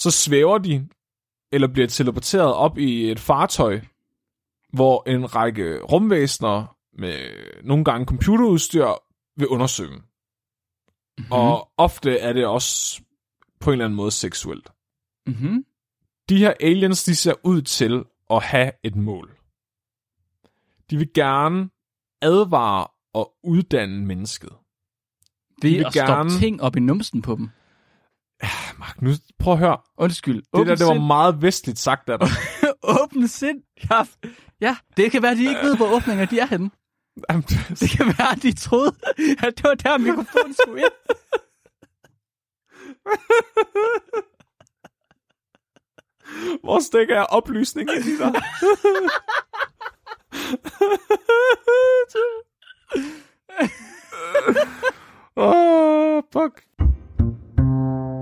så svæver de, eller bliver teleporteret op i et fartøj, hvor en række rumvæsener med nogle gange computerudstyr vil undersøge dem. Mm-hmm. Og ofte er det også på en eller anden måde seksuelt. Mm-hmm. De her aliens, de ser ud til at have et mål. De vil gerne advare og uddanne mennesket. Ved vil at stoppe gerne- ting op i numsen på dem. Mark, nu prøv at høre. Undskyld. Det der, det var meget vestligt sagt af dig. Åbne sind. Ja, ja, det kan være, de ikke ved, hvor åbninger de er henne. Jamen, Det kan være, at de troede, at det var der, mikrofonen skulle ind. Hvor stikker jeg oplysning ind i dig? Åh, oh, fuck.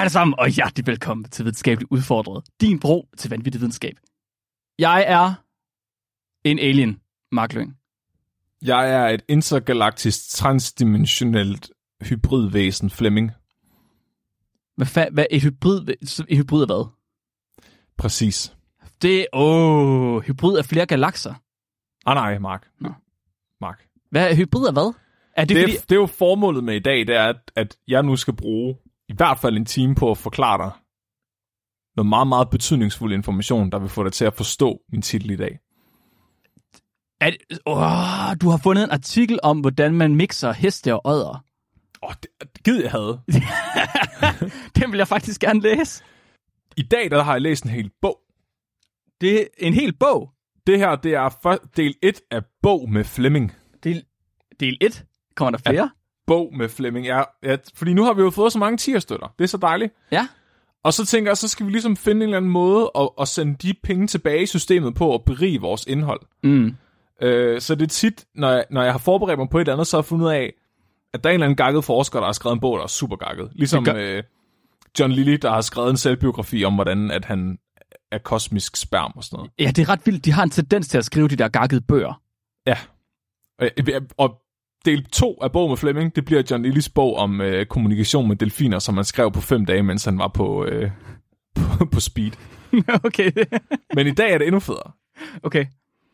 Hej alle sammen, og hjertelig velkommen til Videnskabeligt Udfordret. Din bro til vanvittig videnskab. Jeg er en alien, Mark Lyng. Jeg er et intergalaktisk transdimensionelt hybridvæsen, Flemming. Hvad, fa- hvad et hybrid, et hybrid er hvad? Præcis. Det er, åh, hybrid af flere galakser. Ah nej, Mark. Nå. Mark. Hvad, hybrid er hvad? Er det, Det, er, fordi... det er jo formålet med i dag, det er, at, at jeg nu skal bruge i hvert fald en time på at forklare dig noget meget, meget betydningsfuld information, der vil få dig til at forstå min titel i dag. Det åh, du har fundet en artikel om, hvordan man mixer heste og ådder. Åh, det, gid jeg havde. Den vil jeg faktisk gerne læse. I dag, der har jeg læst en hel bog. Det er en hel bog. Det her, det er for, del 1 af bog med Flemming. Del, del 1. Kommer der flere? Bog med Flemming. Ja, ja, fordi nu har vi jo fået så mange tierstøtter. Det er så dejligt. Ja. Og så tænker jeg, så skal vi ligesom finde en eller anden måde at, at sende de penge tilbage i systemet på at berige vores indhold. Mm. Øh, så det er tit, når jeg, når jeg har forberedt mig på et eller andet, så har jeg fundet ud af, at der er en eller anden gakket forsker, der har skrevet en bog, der er super gakket. Ligesom gør- øh, John Lilly, der har skrevet en selvbiografi om, hvordan at han er kosmisk sperm og sådan noget. Ja, det er ret vildt. De har en tendens til at skrive de der gakkede bøger. Ja. Og, og del 2 af bog med Flemming, det bliver John Lillys bog om øh, kommunikation med delfiner, som han skrev på fem dage, mens han var på, øh, på, på speed. okay. Men i dag er det endnu federe. okay.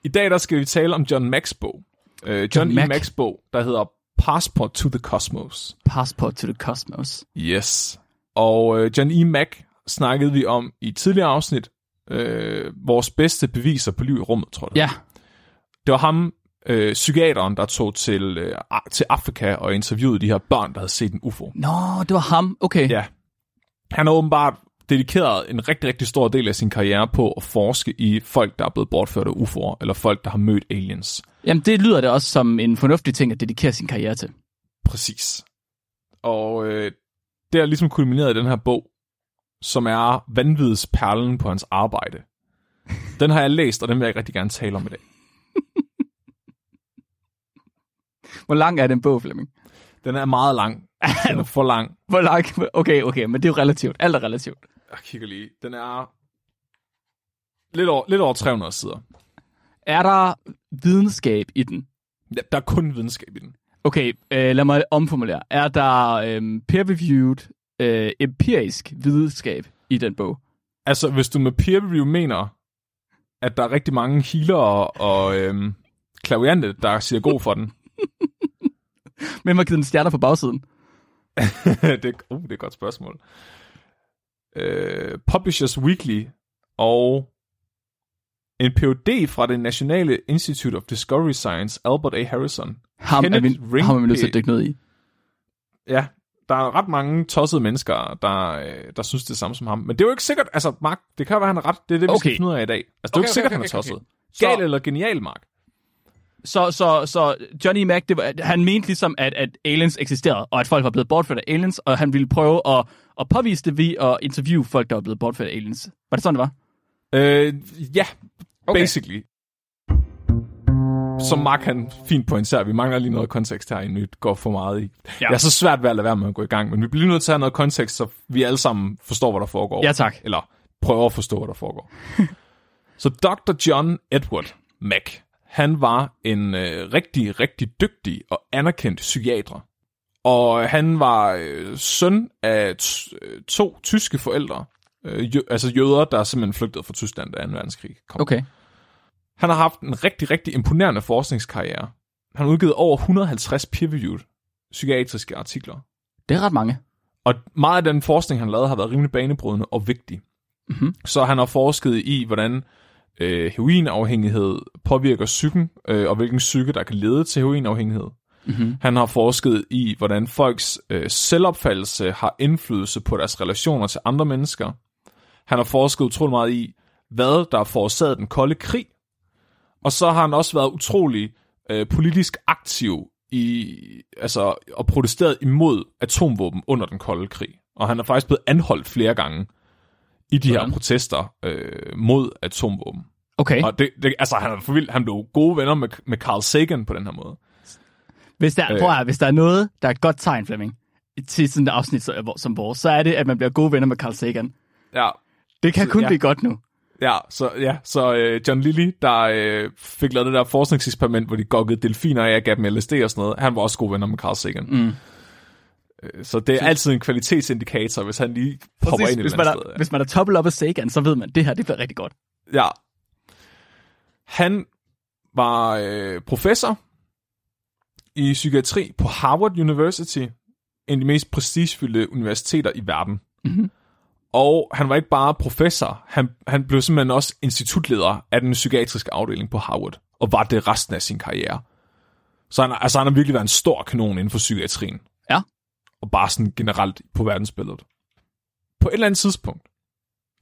I dag der skal vi tale om John Macks bog. Øh, John, John E. Mack. Macks bog, der hedder Passport to the Cosmos. Passport to the Cosmos. Yes. Og øh, John E. Mack snakkede vi om i tidligere afsnit. Øh, vores bedste beviser på liv i rummet, tror jeg. Ja. Det var ham, øh, psykiateren, der tog til, øh, til Afrika og interviewede de her børn, der havde set en UFO. Nå, det var ham. Okay. Ja. Han har åbenbart dedikeret en rigtig, rigtig stor del af sin karriere på at forske i folk, der er blevet bortført af UFO'er, eller folk, der har mødt aliens. Jamen, det lyder det også som en fornuftig ting at dedikere sin karriere til. Præcis. Og øh, det er ligesom kulmineret i den her bog, som er vanvidets perlen på hans arbejde. Den har jeg læst, og den vil jeg rigtig gerne tale om i dag. Hvor lang er den bog, Flemming? Den er meget lang. Den er for lang. Hvor lang? Okay, okay, men det er jo relativt. Alt er relativt. Jeg kigger lige. Den er lidt over, lidt over 300 sider. Er der videnskab i den? Ja, Der er kun videnskab i den. Okay, øh, lad mig omformulere. Er der øh, peer-reviewed øh, empirisk videnskab i den bog? Altså, hvis du med peer review mener, at der er rigtig mange healer og, øhm, klaviante, der siger god for den. Men man givet den stjerner på bagsiden. det, er- uh, det er et godt spørgsmål. Øh, Publishers Weekly og en PhD fra det Nationale Institute of Discovery Science, Albert A. Harrison. Ham er, vi, Kenneth ham er vi nødt til at dykke ned i. Ja, der er ret mange tossede mennesker, der, øh, der synes det samme som ham. Men det er jo ikke sikkert, altså Mark, det kan være, han har ret. Det er det, vi Okay. skal finde ud af i dag. Altså, det er jo Okay, ikke sikkert, okay, han er okay, tosset. okay. Så- Gal eller genial, Mark? Så, så, så Johnny Mac, det var, han mente ligesom, at, at aliens eksisterede, og at folk var blevet bortført af aliens, og han ville prøve at, at påvise det ved at interviewe folk, der var blevet bortført af aliens. Var det sådan, det var? Øh, ja, Okay. basically. Som Mark han fint pointerer, vi mangler lige noget kontekst her, inden vi går for meget i. Ja. Ja. Jeg er så svært ved at lade være med at gå i gang, men vi bliver nødt til at have noget kontekst, så vi alle sammen forstår, hvad der foregår. Ja, tak. Eller prøver at forstå, hvad der foregår. så Dr. John Edward Mack, han var en øh, rigtig, rigtig dygtig og anerkendt psykiater. Og han var øh, søn af øh, to tyske forældre, øh, jø- altså jøder, der simpelthen flygtede fra Tyskland, da 2. verdenskrig kom. Okay. Han har haft en rigtig, rigtig imponerende forskningskarriere. Han har udgivet over 150 peer-reviewed psykiatriske artikler. Det er ret mange. Og meget af den forskning, han lavede, har været rimelig banebrydende og vigtig. Mhm. Så han har forsket i, hvordan øh, heroinafhængighed påvirker psyken, øh, og hvilken psyke, der kan lede til heroinafhængighed. Mm-hmm. Han har forsket i, hvordan folks øh, selvopfattelse har indflydelse på deres relationer til andre mennesker. Han har forsket utrolig meget i, hvad der har forårsaget den kolde krig. Og så har han også været utrolig øh, politisk aktiv i, altså, og protesteret imod atomvåben under den kolde krig. Og han er faktisk blevet anholdt flere gange i de her Sådan. protester øh, mod atomvåben. Okay. Og det, det, altså, han, er for vildt. han blev gode venner med, med Carl Sagan på den her måde. Hvis der, Øh. prøv at, høre, hvis der er noget, der er et godt tegn, Flemming, til sådan et afsnit så- som vores, så er det, at man bliver gode venner med Carl Sagan. Ja, Det kan Så, kun ja. blive godt nu. Ja, så, ja, så øh, John Lilly, der øh, fik lavet det der forskningseksperiment, hvor de gokkede delfiner af og gav dem LSD og sådan noget, han var også gode venner med Carl Sagan. Mm. Øh, Så det er altid en kvalitetsindikator, hvis han lige popper Præcis, ind i hvis, man er, sted. hvis man er toppet op af Sagan, så ved man, at det her det bliver rigtig godt. Ja. Han var øh, professor i psykiatri på Harvard University, en af de mest prestigefyldte universiteter i verden. Mhm. Og han var ikke bare professor, han, han blev simpelthen også institutleder af den psykiatriske afdeling på Harvard, og var det resten af sin karriere. Så han, altså, han har virkelig været en stor kanon inden for psykiatrien. Ja. Og bare sådan generelt på verdensbilledet. På et eller andet tidspunkt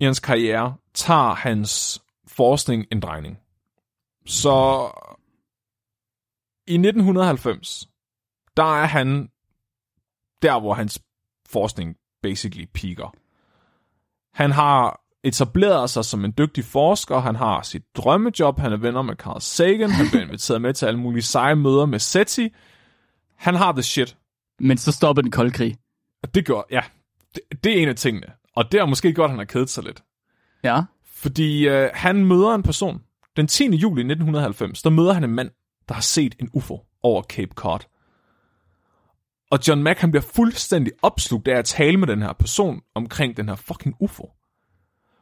i hans karriere tager hans forskning en drejning. Så i 1990, der er han der, hvor hans forskning basically peaker. Han har etableret sig som en dygtig forsker, han har sit drømmejob, han er venner med Carl Sagan, han bliver inviteret med til alle mulige seje møder med SETI. Han har the shit. Men så stoppede den kolde krig. Og det gør, ja, det, det er en af tingene. Og det er måske godt, at han har kedet sig lidt. Ja. Fordi øh, han møder en person. Den 10. juli 1990, der møder han en mand, der har set en UFO over Cape Cod. Og John Mack, han bliver fuldstændig opslugt af at tale med den her person omkring den her fucking UFO.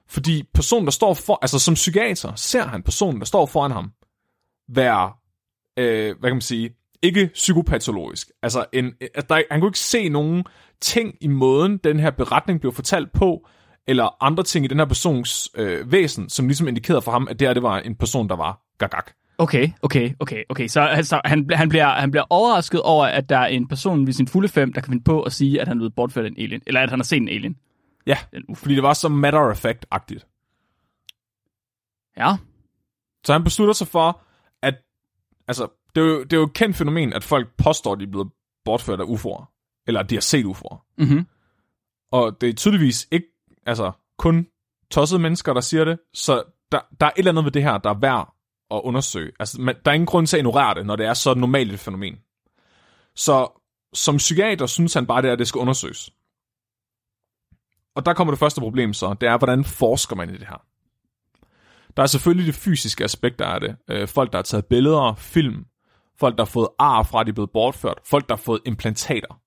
Fordi personen, der står for, altså som psykiater, ser han personen, der står foran ham, være, øh, hvad kan man sige, ikke psykopatologisk. Altså, en, at der, han kunne ikke se nogen ting i måden, den her beretning blev fortalt på, eller andre ting i den her persons øh, væsen, som ligesom indikerede for ham, at det her det var en person, der var gagak. Okay, okay, okay, okay. Så altså, han, han, bliver, han bliver overrasket over, at der er en person ved sin fulde fem, der kan finde på at sige, at han er blevet bortført af en alien. Eller at han har set en alien. Ja, fordi det var så matter of fact-agtigt. Ja. Så han beslutter sig for, at altså, det er, jo, det er jo et kendt fænomen, at folk påstår, at de er blevet bortført af UFO'er. Eller at de har set UFO'er. Mm-hmm. Og det er tydeligvis ikke altså, kun tossede mennesker, der siger det. Så der, der er et eller andet ved det her, der er værd at undersøge. Altså, man, der er ingen grund til at ignorere det, når det er så normalt et fænomen. Så som psykiater synes han bare, det er, at det skal undersøges. Og der kommer det første problem så, det er, hvordan forsker man i det her? Der er selvfølgelig det fysiske aspekt af det. Øh, folk, der har taget billeder, film, folk, der har fået ar fra, at de er blevet bortført, folk, der har fået implantater.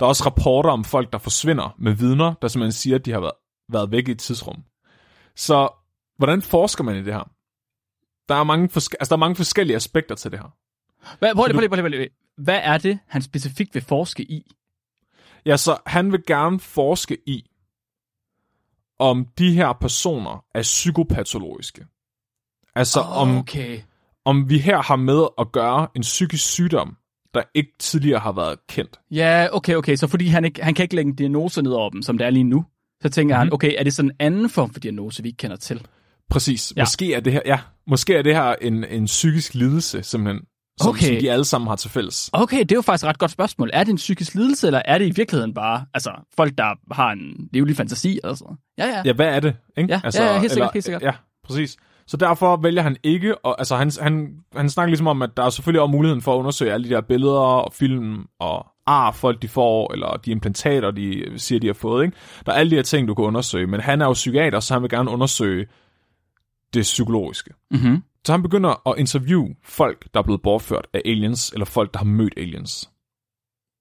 Der er også rapporter om folk, der forsvinder med vidner, der simpelthen siger, at de har været, været væk i et tidsrum. Så hvordan forsker man i det her? Der er mange, forske- altså, der er mange forskellige aspekter til det her. Hvad, prøv, lige, prøv, lige, prøv, lige. Hvad er det, han specifikt vil forske i? Ja, så han vil gerne forske i, om de her personer er psykopatologiske. Altså om, Okay. Om vi her har med at gøre en psykisk sygdom, der ikke tidligere har været kendt. Ja, okay, okay. Så fordi han, ikke, han kan ikke lægge en diagnose ned over dem, som det er lige nu, så tænker mm-hmm. han, okay, er det sådan en anden form for diagnose, vi ikke kender til? Præcis. Ja. Måske er det her, ja, måske er det her en, en psykisk lidelse, simpelthen, som, Okay. som de alle sammen har til fælles. Okay, det er jo faktisk et ret godt spørgsmål. Er det en psykisk lidelse, eller er det i virkeligheden bare altså, folk, der har en livlig fantasi? Eller sådan noget? Ja, ja. Ja, hvad er det? Ikke? Ja, ja, ja, helt sikkert, helt sikkert. Ja, præcis. Så derfor vælger han ikke, og altså han, han, han snakker ligesom om, at der er selvfølgelig også muligheden for at undersøge alle de der billeder og film og ar, folk de får, eller de implantater, de siger, de har fået. Ikke? Der er alle de her ting, du kan undersøge, men han er jo psykiater, så han vil gerne undersøge det psykologiske. Mm-hmm. Så han begynder at interviewe folk, der er blevet bortført af aliens, eller folk, der har mødt aliens.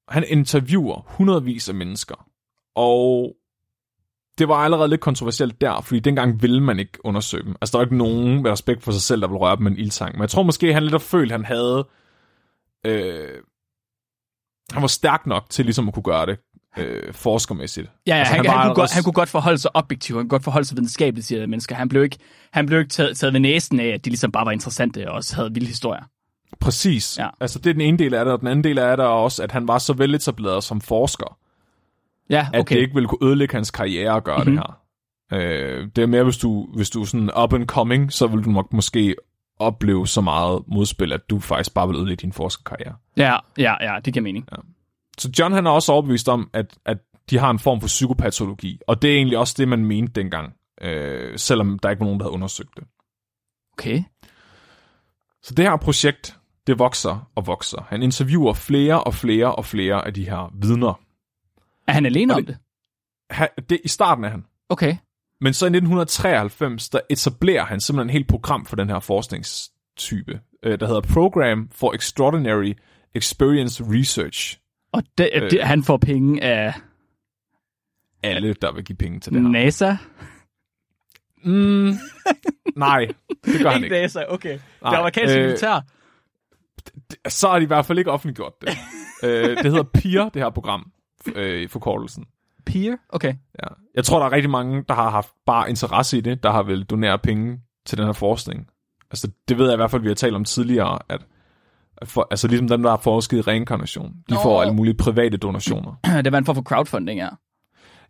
Han interviewer hundredvis af mennesker, og det var allerede lidt kontroversielt der, fordi dengang ville man ikke undersøge dem. Altså, der var ikke nogen med respekt for sig selv, der ville røre dem med en ildtang. Men jeg tror måske, han lidt har følt, at han havde... Øh, han var stærk nok til ligesom at kunne gøre det øh, forskermæssigt. Ja, ja Altså, han, han, han, kunne godt, han kunne godt forholde sig objektivt, han kunne godt forholde sig videnskabeligt til de her mennesker. Han blev ikke, han blev ikke taget, taget ved næsen af, at de ligesom bare var interessante og også havde vilde historier. Præcis. Ja. Altså, det er den ene del af det, og den anden del af det er også, at han var så veletableret som forsker, Ja, at okay. det ikke ville kunne ødelægge hans karriere at gøre mm-hmm. det her. Øh, det er mere, hvis du, hvis du er sådan up and coming, så vil du nok måske opleve så meget modspil, at du faktisk bare vil ødelægge din forskerkarriere. Ja, ja, ja, det giver mening. Så John han er også overbevist om, at, at de har en form for psykopatologi, og det er egentlig også det, man mente dengang, øh, selvom der ikke var nogen, der havde undersøgt det. Okay. Så det her projekt, det vokser og vokser. Han interviewer flere og flere og flere af de her vidner. Er han alene Og om det? Han, det I starten er han. Okay. Men så i 1993, der etablerer han simpelthen et helt program for den her forskningstype, øh, der hedder Program for Extraordinary Experience Research. Og det, øh. det, han får penge af Alle, der vil give penge til det her. NASA? Mm, nej, det gør han ikke. NASA, okay. Nej, det amerikanske øh, militær. Så har de i hvert fald ikke offentliggjort det. øh, det hedder PEER, det her program, øh, i forkortelsen. Peer? Okay. Ja. Jeg tror, der er rigtig mange, der har haft bare interesse i det, der har vel doneret penge til den her forskning. Altså, det ved jeg i hvert fald, vi har talt om tidligere, at for, altså ligesom dem, der har forsket i reinkarnation, de Nå. får alle mulige private donationer. det var en form for crowdfunding, ja.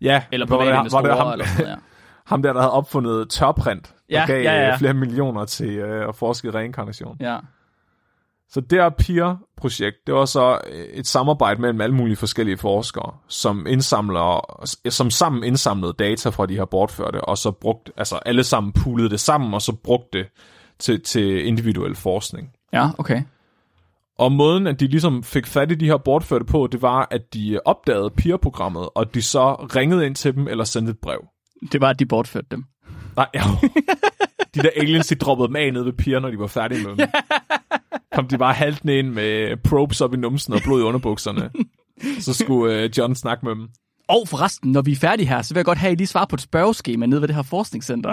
Ja, Eller private det- investorer, hvor det ham, eller sådan noget, ja. ham der, der havde opfundet tørprint, der Ja, gav ja, ja. øh, flere millioner til øh, at forske i reinkarnation. ja. Så det her PEER-projekt, det var så øh, et samarbejde mellem alle mulige forskellige forskere, som indsamler, som sammen indsamlede data fra de her bortførte, og så brugt, altså alle sammen poolede det sammen, og så brugte det til, til individuel forskning. Ja, okay. Og måden, at de ligesom fik fat i de her bortførte på, det var, at de opdagede PEER-programmet, og de så ringede ind til dem, eller sendte et brev. Det var, at de bortførte dem. Nej, ja. De der aliens, de droppede dem af nede ved piger, når de var færdige med dem. Kom de bare haltende ind med probes op i numsen og blod i underbukserne. Så skulle øh, John snakke med dem. Og forresten, når vi er færdige her, så vil jeg godt have, at I lige svarer på et spørgeskema nede ved det her forskningscenter.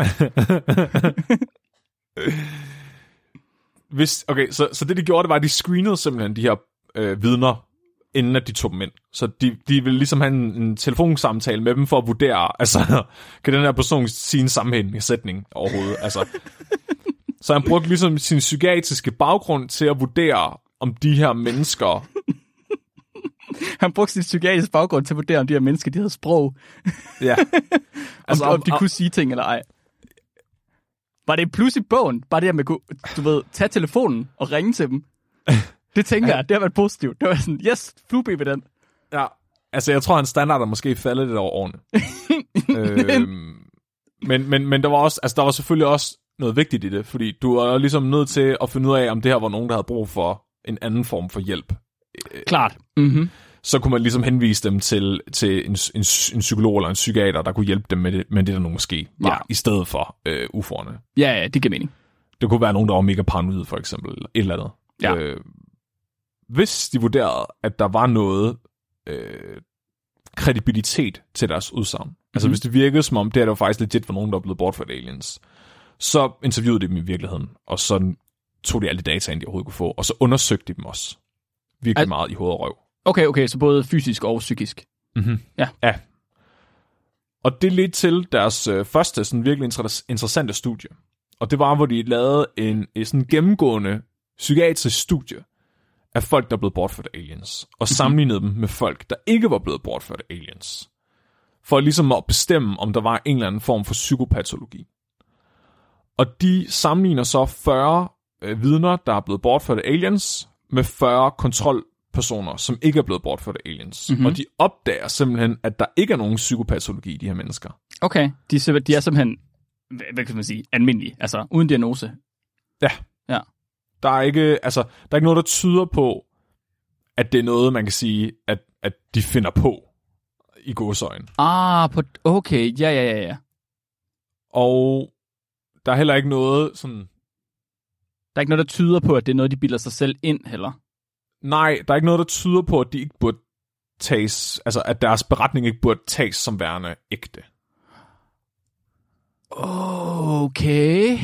Hvis, okay, så, så det de gjorde, det var, at de screenede simpelthen de her øh, vidner, inden at de tog dem ind. Så de, de ville ligesom have en, en telefonsamtale med dem for at vurdere, altså, kan den her person sige en sammenhængende sætning overhovedet? Altså, så han brugte ligesom sin psykiatriske baggrund til at vurdere, om de her mennesker Han brugte sin psykiatriske baggrund til at vurdere, om de her mennesker, de havde sprog. Ja. Altså, om, om de kunne sige ting eller ej. Var det et plus i bogen? Bare det, at man kunne, du ved, tage telefonen og ringe til dem? Det tænker jeg, det har været positivt. Det var sådan, yes, fluebe den. Ja. Altså, jeg tror, hans standard er måske faldet lidt over årene. øhm, men, men, men der var også, altså, der var selvfølgelig også noget vigtigt i det, fordi du er ligesom nødt til at finde ud af, om det her var nogen, der havde brug for en anden form for hjælp. Klart. Mm-hmm. Så kunne man ligesom henvise dem til, til en, en, en psykolog eller en psykiater, der kunne hjælpe dem med det, med det der nu måske var, Ja. i stedet for øh, UFO'erne. Ja, ja, det giver mening. Det kunne være nogen, der var mega paranoid, for eksempel, eller et eller andet. Ja. Øh, hvis de vurderede, at der var noget øh, kredibilitet til deres udsagn, mm-hmm. altså hvis det virkede som om, det her der var faktisk legit var nogen, der var blevet bortført aliens, så interviewede de dem i virkeligheden, og så tog de alle de data ind, de overhovedet kunne få, og så undersøgte de dem også virkelig Al- meget i hoved og røv. Okay, okay, så både fysisk og psykisk. Mm-hmm. Ja. ja. Og det ledte til deres øh, første sådan virkelig inter- interessante studie. Og det var, hvor de lavede en, en sådan gennemgående psykiatrisk studie af folk, der er blevet bortført af aliens. Og sammenlignede dem med folk, der ikke var blevet bortført af aliens. For ligesom at bestemme, om der var en eller anden form for psykopatologi. Og de sammenligner så 40 øh, vidner, der er blevet bortført af aliens, med 40 kontrolpersoner, som ikke er blevet bortført af aliens. Mhm. Mm-hmm. Og de opdager simpelthen, at der ikke er nogen psykopatologi i de her mennesker. Okay, de, er de er simpelthen, hvad, hvad kan man sige, almindelige, altså uden diagnose. Ja. Ja. Der er ikke, altså, der er ikke noget, der tyder på, at det er noget, man kan sige, at, at de finder på i godsøjen. Ah, på, okay, ja, ja, ja, ja. Og der er heller ikke noget sådan... Der er ikke noget, der tyder på, at det er noget, de bilder sig selv ind, heller. Nej, der er ikke noget, der tyder på, at de ikke burde tages, altså at deres beretning ikke burde tages som værende ægte. Okay.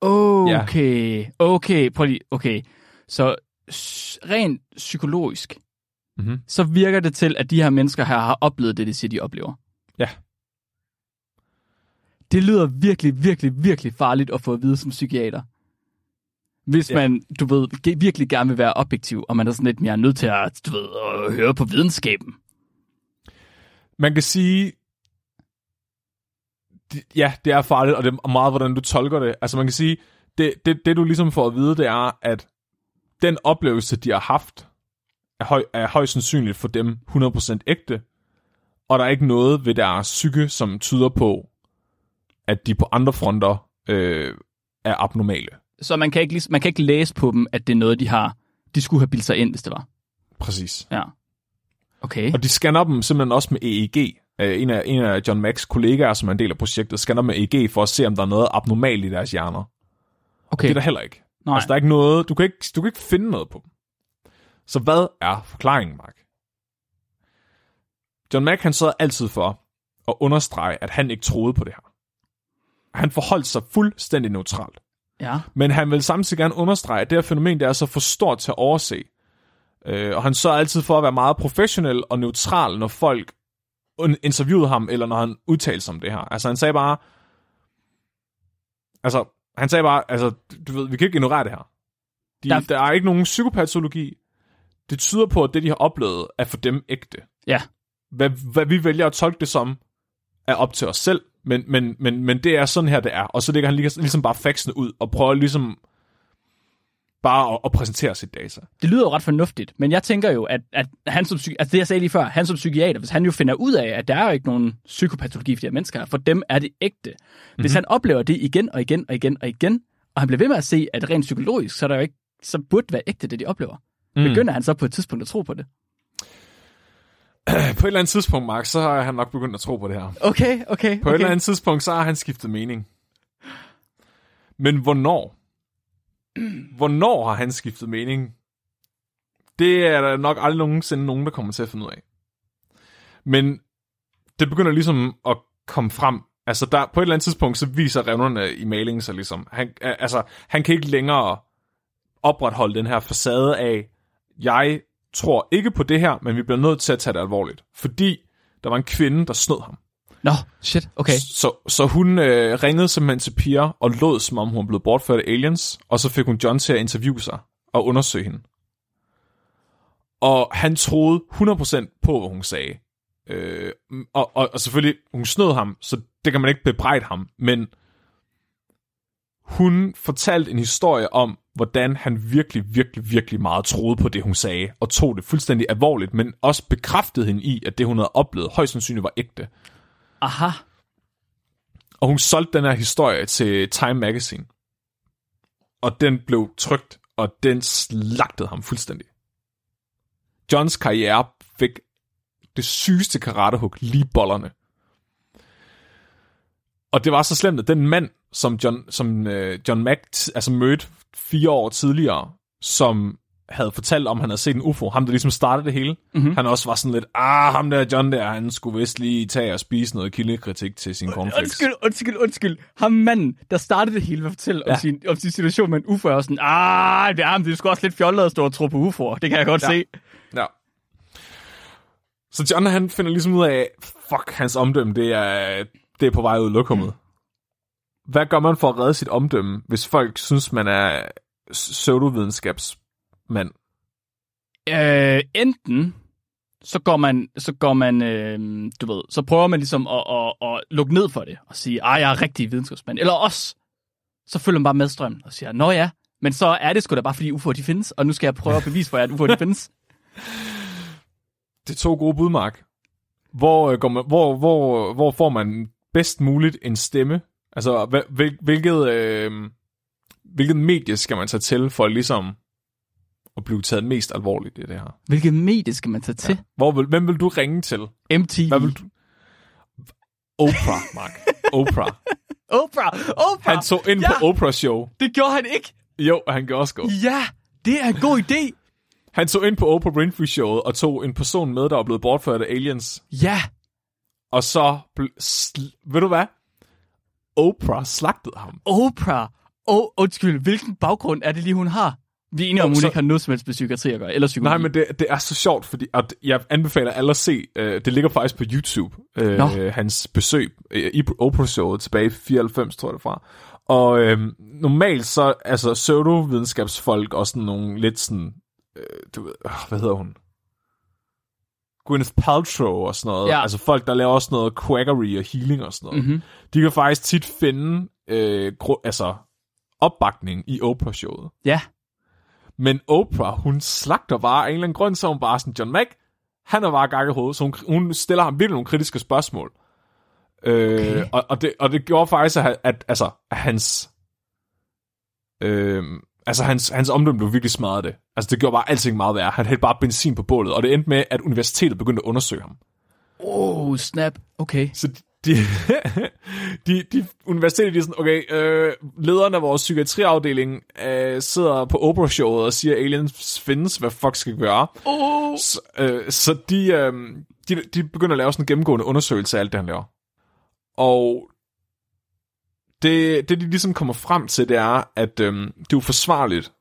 Okay. Okay, prøv lige. Okay. Så rent psykologisk, Mm-hmm. så virker det til, at de her mennesker her har oplevet det, de siger, de oplever. Ja. Det lyder virkelig, virkelig, virkelig farligt at få at vide som psykiater. Hvis Ja. man, du ved, virkelig gerne vil være objektiv, og man er sådan lidt mere nødt til at, du ved, at høre på videnskaben. Man kan sige, ja, det er farligt, og det er meget, hvordan du tolker det. Altså man kan sige, det, det, det du ligesom får at vide, det er, at den oplevelse, de har haft, er, høj, er højst sandsynligt for dem 100% ægte, og der er ikke noget ved deres psyke, som tyder på, at de på andre fronter øh, er abnormale. Så man kan, ikke, man kan ikke læse på dem, at det er noget, de har, de skulle have bildt sig ind, hvis det var. Præcis. Ja. Okay. Og de scanner dem simpelthen også med EEG. Øh, En af, en af John Macks kollegaer, som er en del af projektet, scanner med EEG for at se, om der er noget abnormalt i deres hjerner. okay. Det er der heller ikke. Nej. Altså, der er ikke noget, du kan ikke, du kan ikke finde noget på dem. Så hvad er forklaringen, Mark? John Mack, han sad altid for at understrege, at han ikke troede på det her. Han forholdt sig fuldstændig neutralt. Ja. Men han vil samtidig gerne understrege, at det her fænomen, det er så for stort til at overse. Øh, og han sørger altid for at være meget professionel og neutral, når folk interviewede ham, eller når han udtalte sig om det her. Altså han sagde bare, altså han sagde bare, altså du ved, vi kan ikke ignorere det her. De, Der- der, der er ikke nogen psykopatologi. Det tyder på, at det, de har oplevet, er for dem ægte. Ja. Hvad, hvad vi vælger at tolke det som, er op til os selv, men, men, men, men det er sådan her, det er. Og så ligger han lige- ligesom bare faxene ud, og prøver ligesom bare at, at præsentere sit data. Det lyder jo ret fornuftigt, men jeg tænker jo, at, at han som, altså det jeg sagde lige før, han som psykiater, hvis han jo finder ud af, at der er jo ikke nogen psykopatologi for de her mennesker, for dem er det ægte. Hvis Mhm. mm-hmm. han oplever det igen og igen og igen og igen, og han bliver ved med at se, at rent psykologisk, så er der jo ikke, så burde det være ægte, det de oplever. Mm. Begynder han så på et tidspunkt at tro på det? På et eller andet tidspunkt, Mark, så har han nok begyndt at tro på det her. Okay, okay, På okay. et eller andet tidspunkt, så har han skiftet mening. Men hvornår? Hvornår har han skiftet mening? Det er der nok aldrig nogensinde nogen, der kommer til at finde ud af. Men det begynder ligesom at komme frem. Altså, der, på et eller andet tidspunkt, så viser revnerne i malingen sig ligesom. Han, altså, han kan ikke længere opretholde den her facade af, jeg tror ikke på det her, men vi bliver nødt til at tage det alvorligt. Fordi der var en kvinde, der snød ham. Nå, shit, okay. Så, så hun øh, ringede simpelthen til Pia og lod, som om hun blev bortført af aliens, og så fik hun John til at interviewe sig og undersøge hende. Og han troede 100% på, hvad hun sagde. Øh, og, og, og selvfølgelig, hun snød ham, så det kan man ikke bebrejde ham, men hun fortalte en historie om, hvordan han virkelig, virkelig, virkelig meget troede på det, hun sagde, og tog det fuldstændig alvorligt, men også bekræftede hende i, at det, hun havde oplevet, højst sandsynligt var ægte. Aha. Og hun solgte den her historie til Time Magazine. Og den blev trygt, og den slagtede ham fuldstændig. Johns karriere fik det sygeste karatehug lige bollerne. Og det var så slemt, at den mand, som John, som, uh, John Mack altså mødte fire år tidligere, som havde fortalt om, at han havde set en UFO, ham der ligesom startede det hele, mm-hmm. han også var sådan lidt, ah, ham der John der, han skulle vist lige tage og spise noget kildekritik til sin cornflakes. Undskyld, undskyld, undskyld. Ham manden, der startede det hele at fortælle ja. Om, sin, om sin situation med en UFO, også sådan, ah, det er, det er sgu også lidt fjollet at stå og tro på UFO'er. Det kan jeg godt Ja. se. Ja. Så John, han finder ligesom ud af, fuck, hans omdømme, det er, det er på vej ud af lokummet. Mm. Hvad gør man for at redde sit omdømme, hvis folk synes, man er pseudovidenskabsmand? Øh, enten så går man, så går man, øh, du ved, så prøver man ligesom at, at, at lukke ned for det og sige, ah, jeg er rigtig videnskabsmand. Eller også, så følger man bare med strømmen og siger, nå ja, men så er det sgu da bare fordi UFO'er de findes, og nu skal jeg prøve at bevise for jer, at UFO'er de findes. Det er to gode budmark. Hvor, øh, går man, hvor, hvor, hvor får man bedst muligt en stemme? Altså, hvil, hvilket, øh, hvilket medie skal man tage til for ligesom at blive taget mest alvorligt i det her? Hvilket medie skal man tage til? Ja. Hvor vil, hvem vil du ringe til? MTV. Hvad vil du? Oprah, Mark. Oprah. Oprah! Oprah! Han tog ind ja. på Oprah show. Det gjorde han ikke. Jo, han gjorde også godt. Ja, det er en god idé. Han tog ind på Oprah Winfrey showet og tog en person med, der var blevet bortført af aliens. Ja. Og så, ved du hvad? Oprah slagtede ham. Oprah? Oh, undskyld, hvilken baggrund er det lige, hun har? Vi er enige om, hun så... ikke har noget som helst med psykiatri at gøre, eller psykologi. Nej, men det, det er så sjovt, fordi at jeg anbefaler alle at se, uh, det ligger faktisk på YouTube, uh, hans besøg uh, i Oprah-showet tilbage i 94, tror jeg det fra. Og uh, normalt så, altså pseudovidenskabsfolk og sådan nogle lidt sådan, uh, du ved, uh, hvad hedder hun? Gwyneth Paltrow og sådan noget. Ja. Altså folk, der laver også noget quackery og healing og sådan noget. Mm-hmm. De kan faktisk tit finde øh, gru- altså, opbakning i Oprah-showet. Ja. Men Oprah, hun slagter bare af en eller anden grund, så hun bare sådan, John Mac, han er bare gang i hovedet, så hun, hun stiller ham virkelig nogle kritiske spørgsmål. Øh, okay. Øh, og, og, det, og det gjorde faktisk, at, at, altså, at hans... Øh, altså, hans, hans omdømme blev virkelig smadret det. Altså, det gjorde bare alting meget værre. Han hældte bare benzin på bålet, og det endte med, at universitetet begyndte at undersøge ham. Oh, snap. Okay. Så de, de, de universiteter, de er sådan, okay, øh, lederen af vores psykiatriafdeling øh, sidder på Oprah-showet og siger, aliens findes, hvad fuck skal vi gøre? Oh. Så, øh, så de, øh, de, de begynder at lave sådan en gennemgående undersøgelse af alt det, han laver. Og det, det de ligesom kommer frem til, det er, at øh, det er uforsvarligt,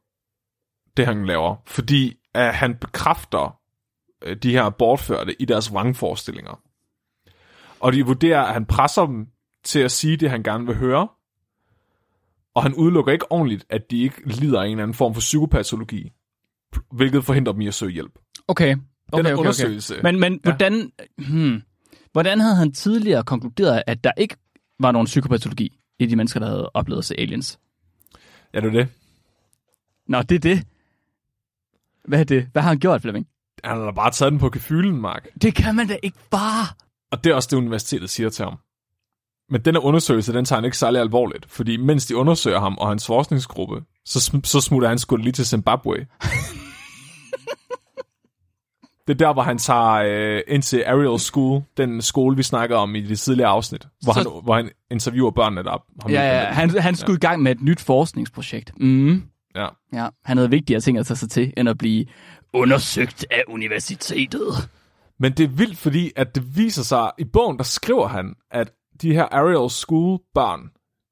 det han laver, fordi at han bekræfter øh, de her bortførte i deres vrangforestillinger. Og de vurderer, at han presser dem til at sige det, han gerne vil høre. Og han udelukker ikke ordentligt, at de ikke lider af en eller anden form for psykopatologi, hvilket forhindrer dem i at søge hjælp. Okay. Okay, okay, undersøgelse. Okay. Men, men ja. hvordan, hmm, hvordan havde han tidligere konkluderet, at der ikke var nogen psykopatologi i de mennesker, der havde oplevet sig aliens? Ja, det er det. Nå, det er det. Hvad er det? Hvad har han gjort, Flemming? Han har bare taget den på kefylen, Mark. Det kan man da ikke bare. Og det er også det, universitetet siger til ham. Men denne undersøgelse, den tager han ikke særlig alvorligt, fordi mens de undersøger ham og hans forskningsgruppe, så, sm- så smutter han sgu lige til Zimbabwe. det er der, hvor han tager øh, ind til Ariel School, den skole, vi snakker om i det tidligere afsnit, hvor, så... han, hvor han interviewer børnene, der har Ja, ja, han, han skulle ja. i gang med et nyt forskningsprojekt. Mm. Ja. ja. Han havde vigtigere ting at tage sig til, end at blive undersøgt af universitetet. Men det er vildt, fordi at det viser sig, i bogen, der skriver han, at de her Ariel School børn,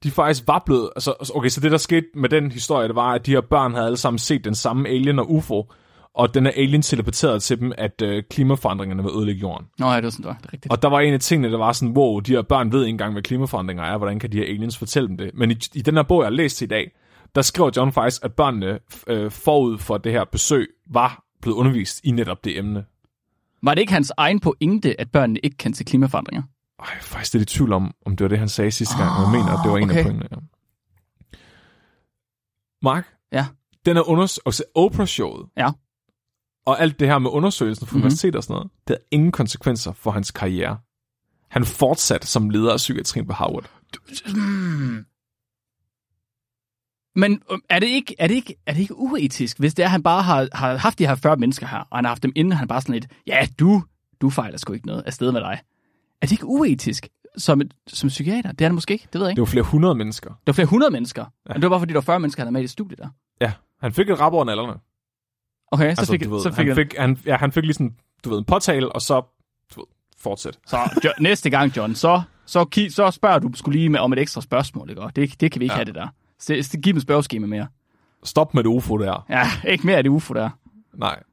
de faktisk var blevet, altså, okay, så det der skete med den historie, det var, at de her børn havde alle sammen set den samme alien og UFO, og den er alien teleporteret til dem, at øh, klimaforandringerne vil ødelægge jorden. Nå ja, det var sådan, det var. Det er rigtigt. Og der var en af tingene, der var sådan, wow, de her børn ved ikke engang, hvad klimaforandringer er, hvordan kan de her aliens fortælle dem det? Men i, i den her bog, jeg har læst i dag, der skriver John faktisk, at børnene øh, forud for det her besøg var blevet undervist i netop det emne. Var det ikke hans egen pointe, at børnene ikke kan se klimaforandringer? Ej, er faktisk lidt i tvivl om, om det var det, han sagde sidste gang. Oh, jeg mener, at det var en okay. af pointene. Ja. Mark? Ja? Den er unders- også Oprah-showet. Ja. Og alt det her med undersøgelsen fra mm-hmm. og sådan noget, det har ingen konsekvenser for hans karriere. Han fortsatte som leder af psykiatrien på Harvard. Mm. Men øh, er det, ikke, er, det ikke, er det ikke uetisk, hvis det er, at han bare har, har haft de her 40 mennesker her, og han har haft dem inden, han bare sådan lidt, ja, du, du fejler sgu ikke noget afsted med dig. Er det ikke uetisk som, et, som psykiater? Det er det måske ikke, det ved jeg ikke. Det var flere hundrede mennesker. Det var flere hundrede mennesker? Ja. Men det var bare fordi, der var 40 mennesker, han havde med i det studie der? Ja, han fik et rap over nallerne. Okay, så altså, fik, ved, så fik han, fik, han, ja, han fik lige sådan, du ved, en påtale, og så du ved, fortsæt. Så jo, næste gang, John, så, så, så spørger du skulle lige med, om et ekstra spørgsmål, ikke? Det, det kan vi ikke ja. have det der. Så, giv dem spørgeskema mere. Stop med det UFO der. Ja, ikke mere af det UFO der. Nej.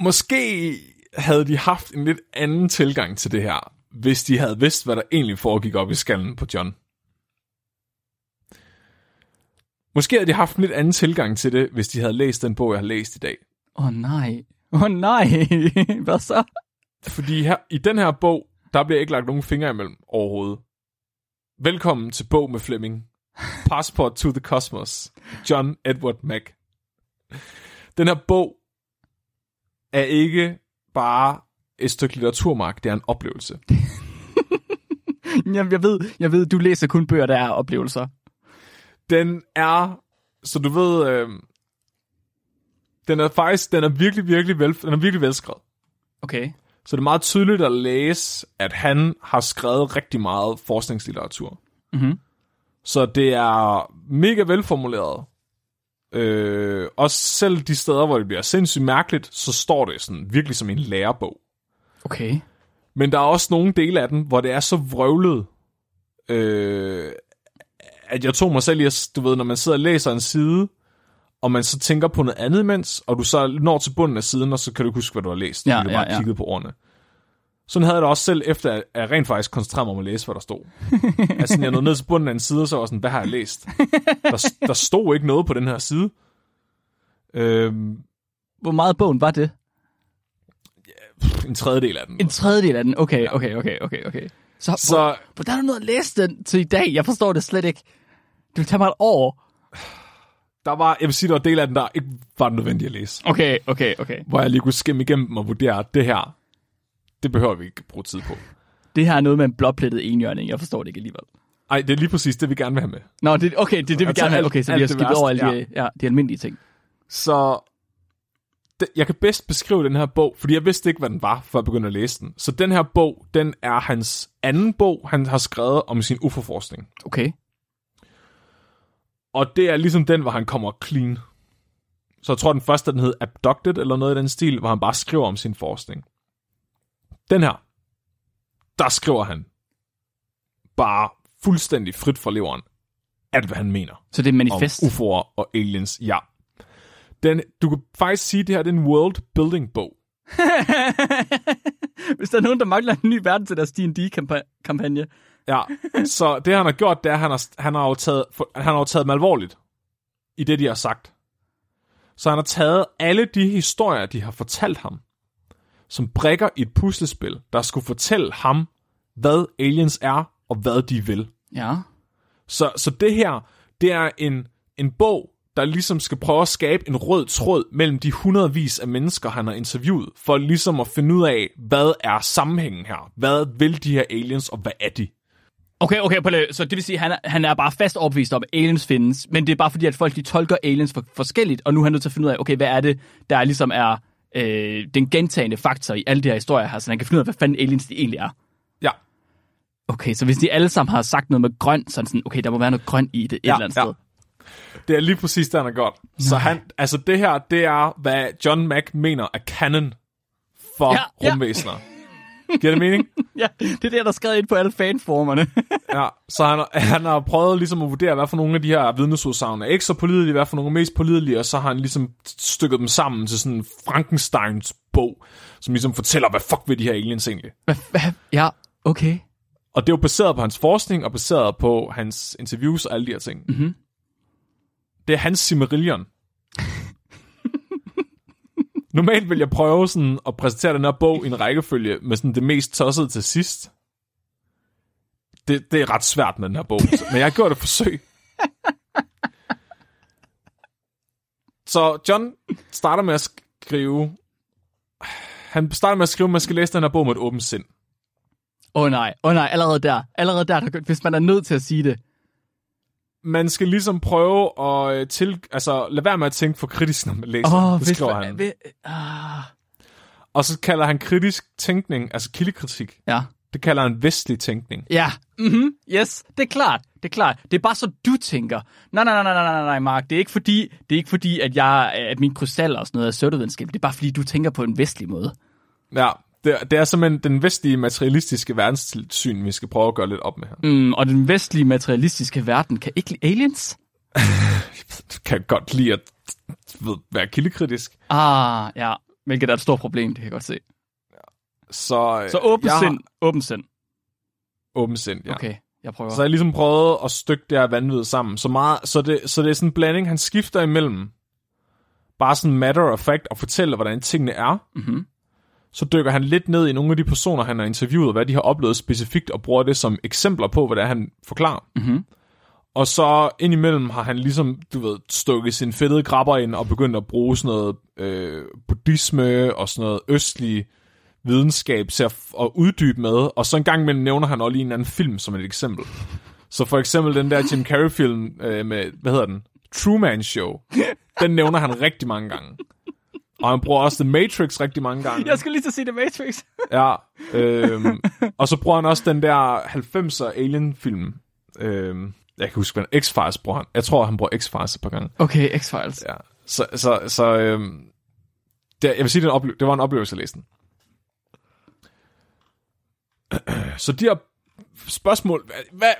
Måske havde de haft en lidt anden tilgang til det her, hvis de havde vidst, hvad der egentlig foregik op i skallen på John. Måske havde de haft en lidt anden tilgang til det, hvis de havde læst den bog, jeg har læst i dag. Åh oh, nej. Åh oh, nej. hvad så? Fordi her, i den her bog, der bliver ikke lagt nogen fingre imellem overhovedet. Velkommen til Bog med Flemming. Passport to the Cosmos. John Edward Mack. Den her bog er ikke bare et stykke litteraturmark, det er en oplevelse. Jamen, jeg ved, jeg ved, du læser kun bøger, der er oplevelser. Den er, så du ved, øh, den er faktisk, den er virkelig, virkelig, vel, den er virkelig velskrevet. Okay. Så det er meget tydeligt at læse, at han har skrevet rigtig meget forskningslitteratur. Mhm. Så det er mega velformuleret. Øh, også selv de steder, hvor det bliver sindssygt mærkeligt, så står det sådan virkelig som en lærebog. Okay. Men der er også nogle dele af den, hvor det er så vrøvlet, øh, at jeg tog mig selv i, at, du ved, når man sidder og læser en side, og man så tænker på noget andet imens, og du så når til bunden af siden, og så kan du ikke huske, hvad du har læst. Ja, fordi du ja, bare ja. kigget på ordene. Sådan havde jeg det også selv, efter at jeg rent faktisk koncentrerede mig om at læse, hvad der stod. altså, jeg nåede ned til bunden af en side, og så var sådan, hvad har jeg læst? Der, der stod ikke noget på den her side. Øhm, Hvor meget bogen var det? en tredjedel af den. En tredjedel af den. Okay, okay, okay, okay, okay. Så, så... Hvordan har du nået at læse den til i dag? Jeg forstår det slet ikke. Det vil tage mig et år. der var, jeg vil sige, der var del af den, der ikke var nødvendigt at læse. Okay, okay, okay. Hvor jeg lige kunne skimme igennem dem og vurdere, at det her, det behøver vi ikke bruge tid på. Det her er noget med en blåplettet enhjørning. Jeg forstår det ikke alligevel. Ej, det er lige præcis det, vi gerne vil have med. Nå, det, okay, det er det, vi Altså, gerne vil have. Okay, så vi har værste, over alle de, ja, de almindelige ting. Så det, jeg kan bedst beskrive den her bog, fordi jeg vidste ikke, hvad den var, før jeg begyndte at læse den. Så den her bog, den er hans anden bog, han har skrevet om sin UFO-forskning. Okay. Og det er ligesom den, hvor han kommer clean. Så jeg tror, den første, den hed Abducted, eller noget i den stil, hvor han bare skriver om sin forskning. Den her, der skriver han bare fuldstændig frit fra leveren, alt hvad han mener Så det er manifest. om UFO'er og aliens. Ja. Den, du kan faktisk sige, at det her det er en world building bog. Hvis der er nogen, der mangler en ny verden til deres D&D-kampagne. Ja, så det han har gjort, det er, at han har, han har, jo taget, han har jo taget dem alvorligt i det, de har sagt. Så han har taget alle de historier, de har fortalt ham, som brækker i et puslespil, der skulle fortælle ham, hvad aliens er, og hvad de vil. Ja. Så, så det her, det er en, en bog, der ligesom skal prøve at skabe en rød tråd mellem de hundredvis af mennesker, han har interviewet, for ligesom at finde ud af, hvad er sammenhængen her? Hvad vil de her aliens, og hvad er de? Okay, okay, Palle. Så det vil sige, at han er, han er bare fast overbevist om, at aliens findes, men det er bare fordi, at folk de tolker aliens for, forskelligt, og nu er han nødt til at finde ud af, okay, hvad er det, der ligesom er øh, den gentagende faktor i alle de her historier her, så han kan finde ud af, hvad fanden aliens de egentlig er. Ja, Okay, så hvis de alle sammen har sagt noget med grønt, så er det sådan, okay, der må være noget grønt i det et Ja, eller andet ja. sted. det er lige præcis det, han har gjort. Så han, altså det her, det er, hvad John Mack mener er canon for Ja, ja, ja. Giver det mening? Ja, det er det, der er skrevet ind på alle fanformerne. Ja, så han, han har prøvet ligesom at vurdere, hvad for nogle af de her vidnesudsagn er ikke så pålidelige, hvad for nogle er mest pålidelige, og så har han ligesom stykket dem sammen til sådan en Frankensteins bog, som ligesom fortæller, hvad fuck vil de her aliens egentlig. Ja, okay. Og det er jo baseret på hans forskning, og baseret på hans interviews og alle de her ting. Mhm. Det er hans Simmerillion. Normalt vil jeg prøve sådan at præsentere den her bog i en rækkefølge med sådan det mest tossede til sidst. Det, det er ret svært med den her bog, men jeg har gjort et forsøg. Så John starter med at skrive... Han starter med at skrive, at man skal læse den her bog med et åbent sind. Åh oh, nej, åh oh, nej, allerede der. Allerede der, der, hvis man er nødt til at sige det man skal ligesom prøve at øh, til, altså, lade være med at tænke for kritisk, når man læser. Oh, det skriver man, han. Ved, ah, Og så kalder han kritisk tænkning, altså kildekritik. ja. Det kalder han vestlig tænkning. Ja, mm-hmm. yes, det er klart, det er klart. Det er bare så, du tænker. Nej, nej, nej, nej, nej, nej, nej, Mark. Det er ikke fordi, det er ikke fordi at, jeg, at min krystal og sådan noget er pseudovidenskab. Det er bare fordi, du tænker på en vestlig måde. Ja, det, det er simpelthen den vestlige materialistiske verdenssyn, vi skal prøve at gøre lidt op med her. Mm, og den vestlige materialistiske verden kan ikke lide aliens? Kan godt lide at ved, være kildekritisk. Ah, ja. Hvilket er et stort problem, det kan jeg godt se. Så, øh, Så åben jeg sind, åben sind. Åben sind, ja. Okay, jeg prøver. Så jeg har ligesom prøvet at stykke det her vanvid sammen. Så, meget, så, det, så det er sådan en blanding, han skifter imellem. Bare sådan matter of fact og fortælle, hvordan tingene er. Mm-hmm. Så dykker han lidt ned i nogle af de personer, han har interviewet, hvad de har oplevet specifikt, og bruger det som eksempler på, hvad det er, han forklarer. Mhm. Og så indimellem har han ligesom, du ved, stukket sin fedtede grabber ind og begyndt at bruge sådan noget øh, buddhisme og sådan noget østlig videnskab til at, at uddybe med. Og så en gang imellem nævner han også lige en anden film som et eksempel. Så for eksempel den der Jim Carrey-film øh, med, hvad hedder den? Truman Show. Den nævner han rigtig mange gange. Og han bruger også The Matrix rigtig mange gange. Jeg skulle lige at se The Matrix. Ja, øhm, og så bruger han også den der 90'er Alien-film. Øhm, jeg kan huske, hvad X-Files bruger han. Jeg tror, han bruger X-Files et par gange. Okay, X-Files. Ja. Så, så, så øhm, det, jeg vil sige, det, en ople- det var en oplevelse at læse den. Så de her spørgsmål... Hvad,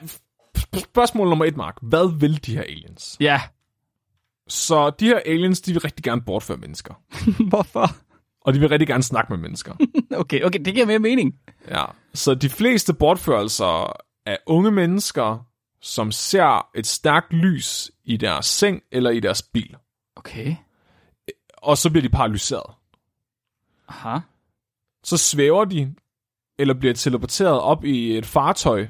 spørgsmål nummer et, Mark. Hvad vil de her aliens? Ja. Så de her aliens, de vil rigtig gerne bortføre mennesker. Hvorfor? Og de vil rigtig gerne snakke med mennesker. Okay, okay, det giver mere mening. Ja, så de fleste bortførelser er unge mennesker, som ser et stærkt lys i deres seng eller i deres bil. Okay. Og så bliver de paralyseret. Aha. Så svæver de, eller bliver teleporteret op i et fartøj,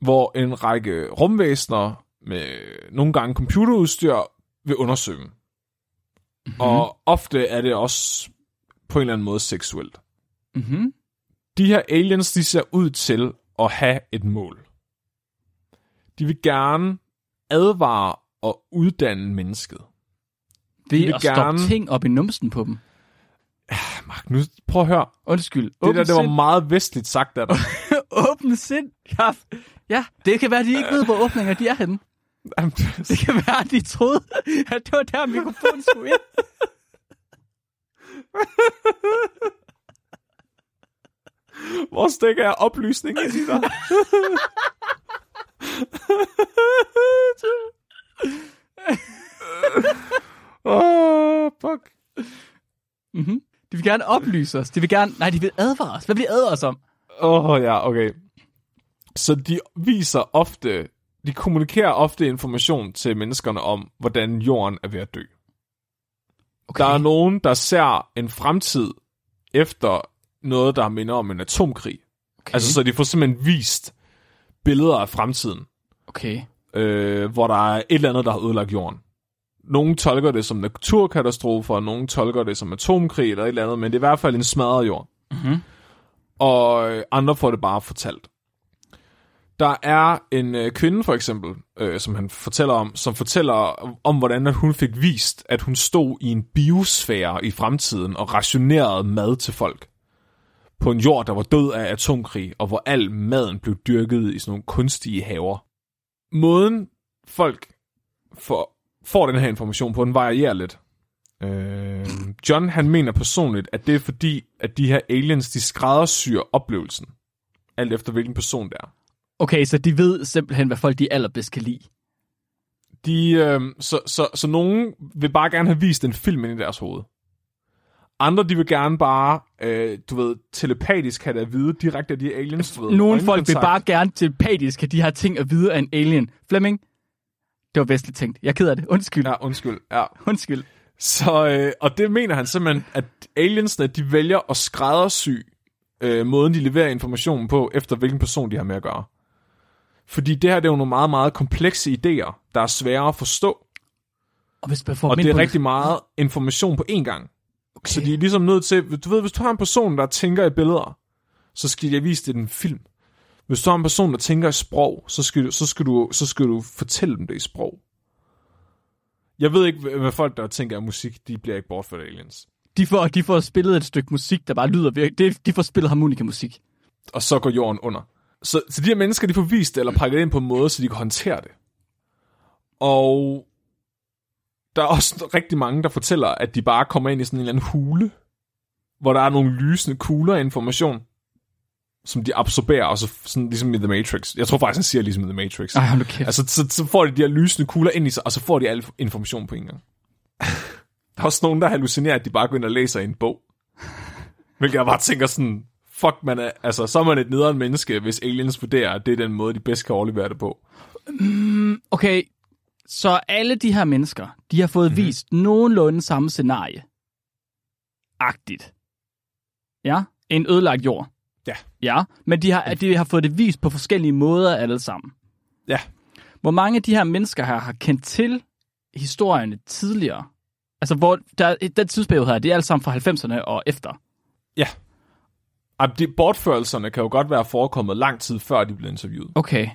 hvor en række rumvæsener med nogle gange computerudstyr vil undersøge. Mm-hmm. Og ofte er det også på en eller anden måde seksuelt. Mhm. De her aliens, de ser ud til at have et mål. De vil gerne advare og uddanne mennesket. Ved vil at stoppe gerne- ting op i numsen på dem. Mark, nu prøv at høre. Undskyld. Det der, det var sind. meget vestligt sagt af dig. Åben sind. Ja. ja, det kan være, de ikke ved, hvor åbninger de er henne. Jamen, Det kan være, at de troede, at det var der, mikrofonen skulle ind. Hvor stikker jeg oplysning i dig? Åh, oh, fuck. Mm-hmm. De vil gerne oplyse os. De vil gerne... Nej, de vil advare os. Hvad vil de advare os om? Åh, oh, ja, okay. Så de viser ofte, de kommunikerer ofte information til menneskerne om, hvordan jorden er ved at dø. Okay. Der er nogen, der ser en fremtid efter noget, der minder om en atomkrig. okay. Altså, så de får simpelthen vist billeder af fremtiden, Okay. øh, hvor der er et eller andet, der har ødelagt jorden. Nogle tolker det som naturkatastrofer, nogle tolker det som atomkrig eller et eller andet, men det er i hvert fald en smadret jord. Mhm. Og andre får det bare fortalt. Der er en øh, kvinde for eksempel, øh, som han fortæller om, som fortæller om, hvordan at hun fik vist, at hun stod i en biosfære i fremtiden og rationerede mad til folk. På en jord, der var død af atomkrig, og hvor al maden blev dyrket i sådan nogle kunstige haver. Måden folk får, får den her information på, den varierer lidt. Øh, John han mener personligt, at det er fordi, at de her aliens, de skræddersyr oplevelsen. Alt efter hvilken person det er. Okay, så de ved simpelthen, hvad folk de allerbedst kan lide. De, øh, så, så, så nogen vil bare gerne have vist en film ind i deres hoved. Andre, de vil gerne bare, øh, du ved, telepatisk have det at vide direkte af de aliens, du ved. Nogle folk vil bare gerne telepatisk have de her ting at vide af en alien. Flemming, det var vestligt tænkt. Jeg er ked af det. Undskyld. Ja. Ja, undskyld. Ja. Undskyld. Så, øh, og det mener han simpelthen, at aliensene, de vælger at skræddersy øh, måden, de leverer informationen på, efter hvilken person de har med at gøre. Fordi det her, det er jo nogle meget, meget komplekse idéer, der er svære at forstå. Og hvis man får Og det er rigtig meget information på én gang. Okay. Så de er ligesom nødt til, du ved, hvis du har en person, der tænker i billeder, så skal jeg vise det i en film. Hvis du har en person, der tænker i sprog, så skal, du, så skal, du, så skal du fortælle dem det i sprog. Jeg ved ikke, hvad folk, der tænker af musik, de bliver ikke bortført af aliens. De får, de får spillet et stykke musik, der bare lyder virkelig. De får spillet harmonikamusik. Og så går jorden under. Så, så de her mennesker, de får vist det, eller pakket ind på en måde, så de kan håndtere det. Og der er også rigtig mange, der fortæller, at de bare kommer ind i sådan en eller anden hule, hvor der er nogle lysende kugler af information, som de absorberer, og så sådan ligesom i The Matrix. Jeg tror faktisk, han siger ligesom i The Matrix. Ej, kæft. Altså, så, så får de de her lysende kugler ind i sig, og så får de al information på en gang. der er også nogen, der hallucinerer, at de bare går ind og læser en bog. Hvilket jeg bare tænker sådan, fuck man er, altså, så er man et nederen menneske, hvis aliens vurderer, at det er den måde, de bedst kan overlevere det på. Okay, så alle de her mennesker, de har fået mm-hmm. vist nogenlunde samme scenarie. Agtigt. Ja, en ødelagt jord. Ja. Ja, men de har, de har fået det vist på forskellige måder alle sammen. Ja. Hvor mange af de her mennesker her har kendt til historierne tidligere? Altså, hvor der, den tidsperiode her, det er alt sammen fra 90'erne og efter. Ja. De bortførelserne kan jo godt være forekommet lang tid før de blev interviewet. Okay.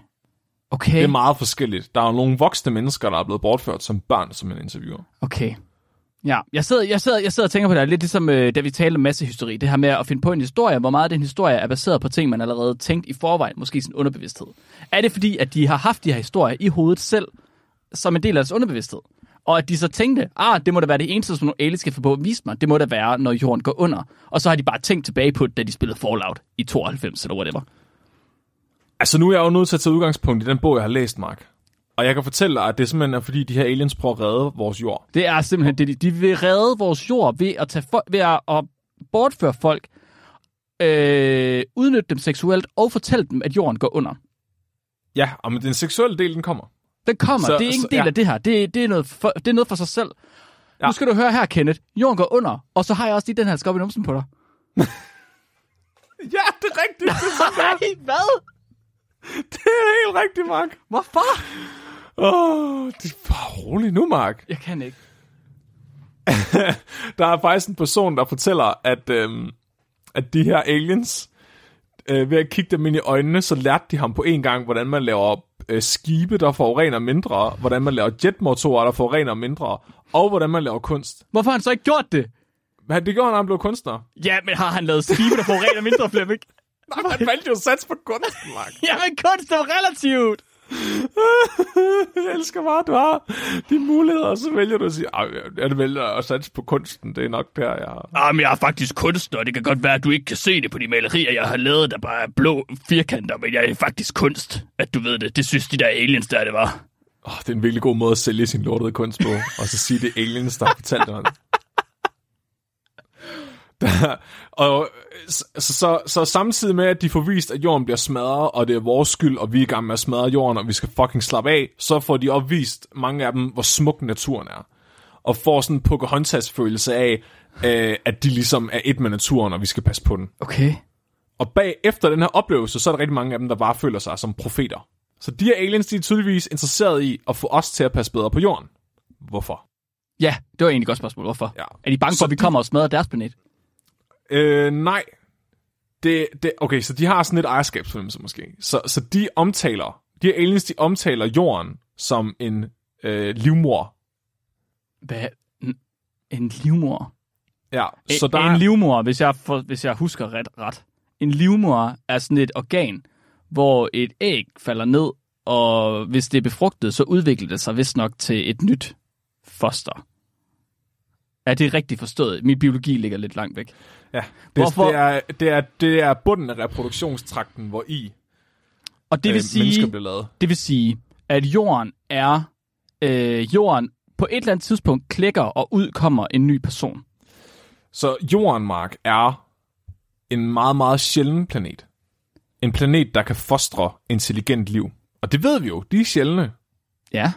Okay. Det er meget forskelligt. Der er jo nogle voksne mennesker, der er blevet bortført som børn, som en interviewer. Okay. Ja, jeg sidder, jeg sidder, jeg sidder og tænker på det, lidt ligesom øh, da vi talte om massehysteri. Det her med at finde på en historie, hvor meget den historie er baseret på ting, man allerede tænkt i forvejen, måske sin underbevidsthed. Er det fordi, at de har haft de her historier i hovedet selv, som en del af deres underbevidsthed? Og at de så tænkte, ah, det må da være det eneste, som nogle aliens skal få på at vise mig. Det må da være, når jorden går under. Og så har de bare tænkt tilbage på det, da de spillede Fallout i 92 eller whatever. Altså, nu er jeg jo nødt til at tage udgangspunkt i den bog, jeg har læst, Mark. Og jeg kan fortælle dig, at det simpelthen er, fordi de her aliens prøver at redde vores jord. Det er simpelthen det, de, de vil redde vores jord ved at, tage for, ved at, at bortføre folk, øh, udnytte dem seksuelt og fortælle dem, at jorden går under. Ja, og men den seksuelle del, den kommer. Den kommer. Så- det er ikke en del ja. af det her. Det, det, er noget for, det er noget for sig selv. Ja. Nu skal du høre her, Kenneth. Jorden går under, og så har jeg også lige den her skop i numsen på dig. Ja, det er rigtigt. Det er, sådan, Nej, hvad? det er helt rigtigt, Mark. Hvorfor? Åh, oh, det er bare roligt nu, Mark. Jeg kan ikke. Der er faktisk en person, der fortæller, at, øhm, at de her aliens, øh, ved at kigge dem ind i øjnene, så lærte de ham på en gang, hvordan man laver øh, skibe, der forurener mindre, hvordan man laver jetmotorer, der forurener mindre, og hvordan man laver kunst. Hvorfor har han så ikke gjort det? Hvad det gjorde han, når han blev kunstner? Ja, men har han lavet skibe, der forurener mindre, Flemming? Nej, han valgte jo at satse på kunsten, Mark. Jamen, kunst er relativt. Jeg elsker bare, at du har de muligheder, og så vælger du at sige, "Ej, jeg vælger at satse på kunsten, det er nok der, jeg har... Ah, men jeg er faktisk kunstner, og det kan godt være, at du ikke kan se det på de malerier, jeg har lavet, der bare er blå firkanter, men jeg er faktisk kunst, at du ved det. Det synes de der aliens der, det var. Oh, det er en virkelig god måde at sælge sin lortede kunst på, og så sige, det er aliens, der har fortalt dig. Der, og så, så, så samtidig med, at de får vist, at jorden bliver smadret, og det er vores skyld, og vi er i gang med at smadre jorden, og vi skal fucking slappe af, så får de opvist, mange af dem, hvor smuk naturen er. Og får sådan en Pocahontas-følelse af, øh, at de ligesom er et med naturen, og vi skal passe på den. Okay. Og bag efter den her oplevelse, så er der rigtig mange af dem, der bare føler sig som profeter. Så de her aliens, de er tydeligvis interesseret i at få os til at passe bedre på jorden. Hvorfor? Ja, det var egentlig et godt spørgsmål. Hvorfor? Ja. Er de bange Så for, at vi de- kommer og smadrer deres planet? Øh, nej. Det, det, okay, så de har sådan et ejerskabsfornemmelse måske. Så, så de omtaler, de her aliens, de omtaler jorden som en øh, livmor. Hvad? En, en livmor? Ja, Så så der en livmor, hvis jeg, for, hvis jeg husker ret, ret. En livmor er sådan et organ, hvor et æg falder ned, og hvis det er befrugtet, så udvikler det sig vist nok til et nyt foster. Er det rigtigt forstået? Min biologi ligger lidt langt væk. ja, det, Hvorfor- det, er, det, er, det er bunden af reproduktionstrakten, hvor i Og det øh, vil sige, mennesker bliver lavet. Det vil sige, at jorden er... Øh, jorden på et eller andet tidspunkt klikker, og ud kommer en ny person. Så jorden, Mark, er en meget, meget sjælden planet. En planet, der kan fostre intelligent liv. Og det ved vi jo, de er sjældne. Ja.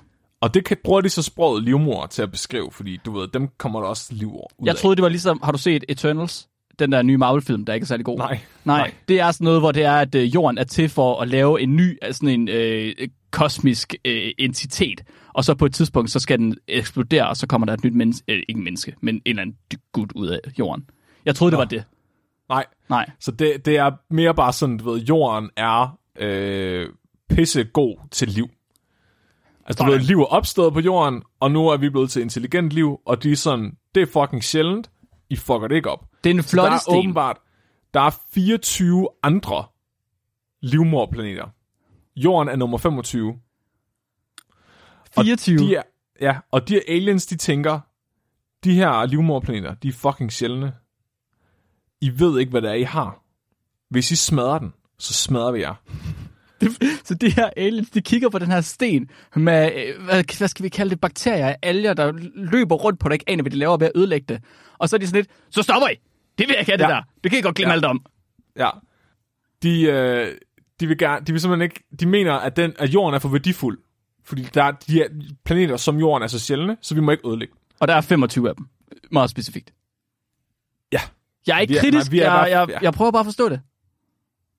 Og det kan, bruger de så sproget livmor til at beskrive, fordi du ved, dem kommer der også liv ud Jeg troede, det var ligesom... Har du set Eternals? Den der nye Marvel-film, der ikke er særlig god. Nej, Nej, nej. det er sådan noget, hvor det er, at øh, jorden er til for at lave en ny, altså sådan en øh, kosmisk øh, entitet. Og så på et tidspunkt, så skal den eksplodere, og så kommer der et nyt menneske, øh, ikke menneske, men en eller anden gut ud af jorden. Jeg troede, det Nå. var det. Nej, Nej. så det, det er mere bare sådan, du ved, jorden er øh, pissegod til liv. Altså, du ved, liv er opstået på jorden, og nu er vi blevet til intelligent liv, og de er sådan, det er fucking sjældent, I fucker det ikke op. Det er en flot der er sten. åbenbart, der er 24 andre livmorplaneter. Jorden er nummer 25. Og 24. De er, ja, og de her aliens, de tænker, de her livmorplaneter, de er fucking sjældne. I ved ikke, hvad det er, I har. Hvis I smadrer den, så smadrer vi jer. Så de her aliens, de kigger på den her sten med, øh, hvad, hvad skal vi kalde det, bakterier, alger, der løber rundt på det, ikke aner, hvad de laver ved at ødelægge det. Og så er de sådan lidt, så stopper I! Det vil jeg ikke have, det Ja. der. Det kan I godt glemme Ja. alt om. Ja. De, øh, de, vil gerne, de vil simpelthen ikke, de mener, at, den, at jorden er for værdifuld. Fordi der er de her planeter som jorden er så sjældne, så vi må ikke ødelægge. Og der er 25 af dem. Meget specifikt. Ja. Jeg er ikke Vi er- kritisk, nej, vi er jeg, bare- jeg, ja. jeg prøver bare at forstå det.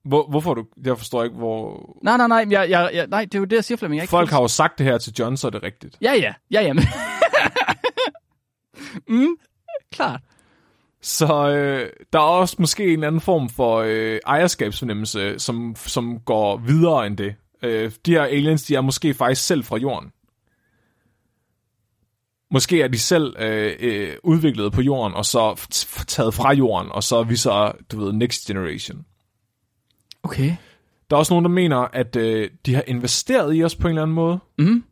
Hvor, hvorfor du... Jeg forstår ikke, hvor... Nej, nej, nej, jeg, jeg, jeg, nej det er jo det, jeg siger, Flemming. Jeg ikke Folk har jo sagt det her til John, så er det rigtigt. Ja, ja, ja, ja. men- mm, klart. Så øh, der er også måske en anden form for øh, ejerskabsfornemmelse, som, som går videre end det. Øh, de her aliens, de er måske faktisk selv fra jorden. Måske er de selv øh, øh, udviklet på jorden, og så taget fra jorden, og så er vi så, du ved, next generation. Okay. Der er også nogen, der mener, at øh, de har investeret i os på en eller anden måde. Mm.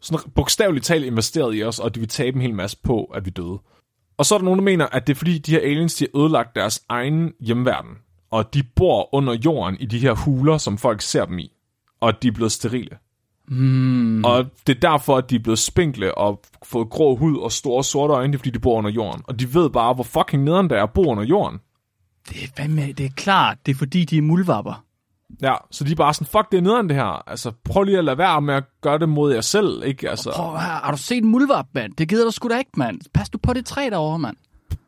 Sådan bogstaveligt talt investeret i os, og de vil tabe en hel masse på, at vi døde. Og så er der nogen, der mener, at det er fordi, de her aliens, de har ødelagt deres egen hjemverden. Og de bor under jorden i de her huler, som folk ser dem i. Og de er blevet sterile. Mm. Og det er derfor, at de er blevet spinkle og fået grå hud og store sorte øjne, det er fordi, de bor under jorden. Og de ved bare, hvor fucking nederen det er at bo under jorden. Det er, fandme, det er klart, det er fordi, de er muldvarper. Ja, så de er bare sådan, fuck, det er nederen det her. Altså, prøv lige at lade være med at gøre det mod jer selv, ikke? Altså, Prøv her, har du set en muldvarp, mand? Det gider du sgu da ikke, mand. Pas du på det træ derovre, mand.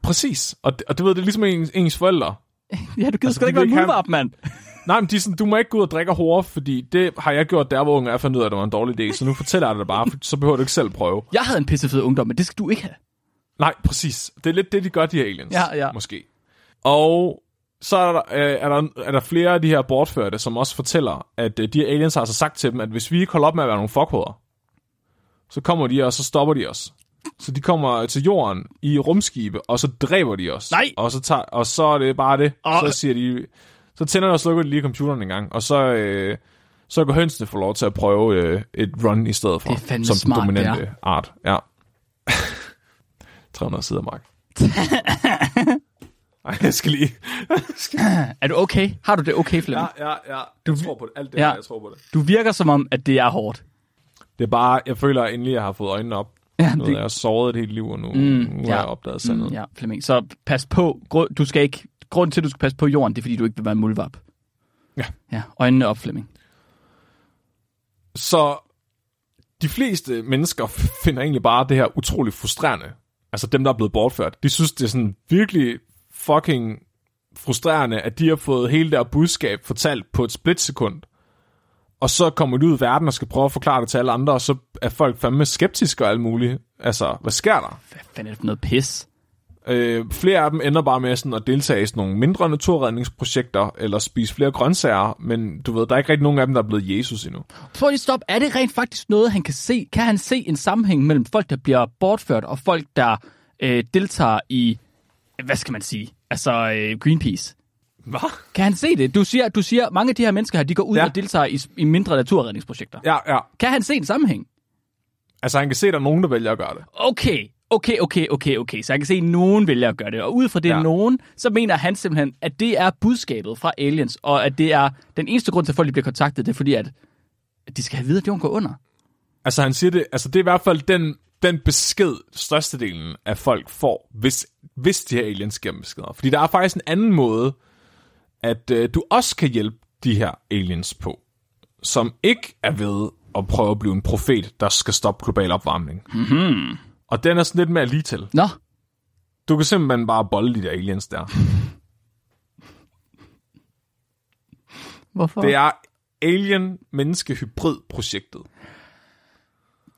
præcis. Og, det- og du ved, det er ligesom ens, ens forældre. Ja, du gider Altså, sgu da ikke være en muldvarp, mand. Nej, men de sådan, du må ikke gå ud og drikke hårde, fordi det har jeg gjort der, hvor unge er fandt ud af, at det var en dårlig idé. Så nu fortæller jeg dig det bare, for så behøver du ikke selv prøve. Jeg havde en pissefed ungdom, men det skal du ikke have. Nej, præcis. Det er lidt det, de gør, de her aliens. Ja, ja. Måske. Og så er der, øh, er, der, er der flere af de her bortførte, som også fortæller, at øh, de her aliens har altså sagt til dem, at hvis vi ikke holder op med at være nogle fuckhoveder, så kommer de, og så stopper de os. Så de kommer til jorden i rumskibe, og så dræber de os. Nej! Og så, tager, og så er det bare det. Åh. Så siger de, så tænder og slukker de lige computeren en gang, og så, øh, så kan hønsene få lov til at prøve øh, et run i stedet for. Det er som smart, den det dominante art. Ja. 300 sider, Mark. Ej, jeg skal lige... Er du okay? Har du det okay, Flemming? ja, ja, ja. Jeg tror på det. Alt det Ja. her, jeg tror på det. Du virker som om, at det er hårdt. Det er bare, jeg føler at endelig, jeg har fået øjnene op. Ja, Nu, det, jeg har sovet et helt liv, og nu, Mm, nu har ja. jeg opdaget sandet. ja, Flemming. Så pas på. Grund, du skal ikke, grunden til, at du skal passe på jorden, det er, fordi du ikke vil være en muldvarp. Ja. Ja, øjnene op, Flemming. Så de fleste mennesker finder egentlig bare det her utroligt frustrerende. Altså dem, der er blevet bortført. De synes, det er sådan virkelig fucking frustrerende, at de har fået hele der budskab fortalt på et splitsekund. Og så kommer de ud i verden og skal prøve at forklare det til alle andre, og så er folk fandme skeptiske og alt muligt. Altså, hvad sker der? Hvad fanden er det for noget pis? Øh, flere af dem ender bare med sådan at deltage i sådan nogle mindre naturredningsprojekter, eller spise flere grøntsager, men du ved, der er ikke rigtig nogen af dem, der er blevet Jesus endnu. Prøv lige stop. Er det rent faktisk noget, han kan se? Kan han se en sammenhæng mellem folk, der bliver bortført, og folk, der øh, deltager i, hvad skal man sige, altså øh, Greenpeace? Hvad? Kan han se det? Du siger, du siger, mange af de her mennesker her, de går ud Ja. og deltager i, i mindre naturredningsprojekter. Ja, ja. Kan han se en sammenhæng? Altså, han kan se, at der er nogen, der vælger at gøre det. Okay, okay, okay, okay, okay. Så jeg kan se, at nogen vælger at gøre det. Og ud fra det Ja. nogen, så mener han simpelthen, at det er budskabet fra aliens, og at det er den eneste grund til, at folk bliver kontaktet, det er fordi, at at de skal have videre, at jorden går under. Altså, han siger det, altså, det er i hvert fald den, den besked, størstedelen af folk får, hvis, hvis de her aliens giver beskeder. Fordi der er faktisk en anden måde, at øh, du også kan hjælpe de her aliens på, som ikke er ved at prøve at blive en profet, der skal stoppe global opvarmning. Mm-hmm. Og den er sådan lidt mere lige til. Nå, Du kan simpelthen bare bolde de der aliens der. hvorfor? Det er Alien-menneske-hybrid-projektet.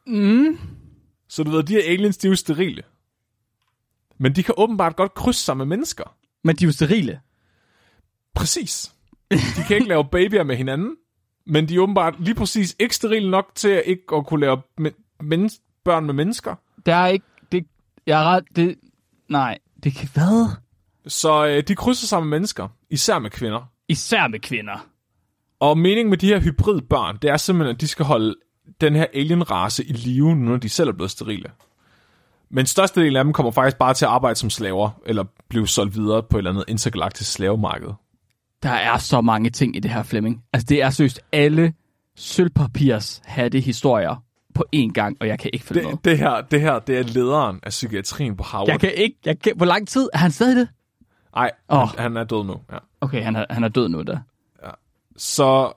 Mm. Så du ved, de her aliens, de er jo sterile. Men de kan åbenbart godt krydse sig med mennesker. Men de er jo sterile. Præcis. De kan ikke lave babyer med hinanden, men de er åbenbart lige præcis ikke sterile nok til at ikke at kunne lave men- men- børn med mennesker. Der er ikke... Det, jeg er ret... Det, nej, det kan... Hvad? Så øh, de krydser sig med mennesker, især med kvinder. Især med kvinder. Og meningen med de her hybridbørn, det er simpelthen, at de skal holde den her alien-race i live, nu når de selv er blevet sterile. Men størstedelen af dem kommer faktisk bare til at arbejde som slaver, eller blive solgt videre på et eller andet intergalaktisk slavemarked. Der er så mange ting i det her, Flemming. Altså, det er seriøst alle sølvpapirs hatte historier på én gang, og jeg kan ikke følge. Det, det, her, det her, det er lederen af psykiatrien på Harvard. Jeg kan ikke... Jeg kan, hvor lang tid? Er han stadig det? Nej, Åh. han, han er død nu. Ja. Okay, han er, han er død nu, der. Så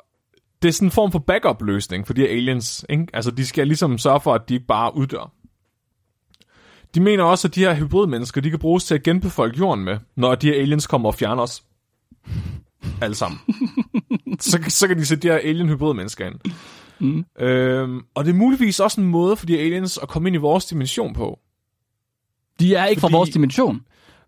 det er sådan en form for backup-løsning for de her aliens. Ikke? Altså, de skal ligesom sørge for, at de ikke bare uddør. De mener også, at de her hybridmennesker, de kan bruges til at genbefolke jorden med, når de her aliens kommer og fjerner os. Alle sammen. så, så kan de sætte de her alien-hybridmennesker ind. Mm. Øhm, og det er muligvis også en måde for de aliens at komme ind i vores dimension på. De er ikke Fordi- fra vores dimension.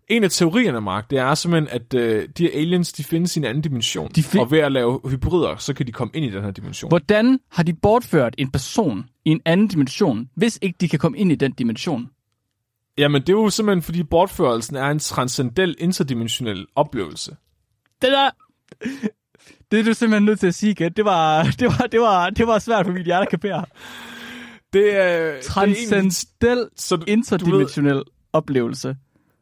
En af teorierne, Mark, det er simpelthen, at øh, de her aliens, de findes i en anden dimension. De fi- og ved at lave hybrider, så kan de komme ind i den her dimension. Hvordan har de bortført en person i en anden dimension, hvis ikke de kan komme ind i den dimension? Jamen, det er jo simpelthen, fordi bortførelsen er en transcendel, interdimensionel oplevelse. Det der... Det er du simpelthen nødt til at sige igen. Det var, det var, det var, det var svært for mit hjerte at kapere. Det er, Transcendel interdimensionel oplevelse.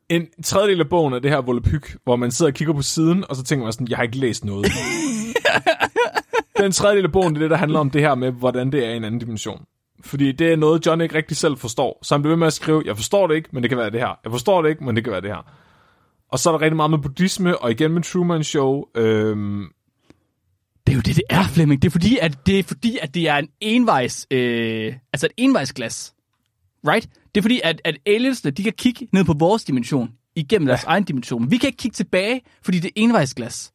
en tredjedel af bogen er det her volapyk, hvor man sidder og kigger på siden, og så tænker man sådan, jeg har ikke læst noget. Den tredjedel af bogen, det er det, der handler om det her med, hvordan det er i en anden dimension. Fordi det er noget, John ikke rigtig selv forstår. Så han bliver ved med at skrive, jeg forstår det ikke, men det kan være det her. Jeg forstår det ikke, men det kan være det her. Og så er der rigtig meget med buddhisme, og igen med Truman Show. Øhm, Det er jo det, det er, Flemming. Det er fordi, at det er, fordi, at det er en envejs, øh, altså et envejsglas. Right? Det er fordi, at, at aliensene, de kan kigge ned på vores dimension, igennem deres egen dimension. Vi kan ikke kigge tilbage, fordi det er envejsglas.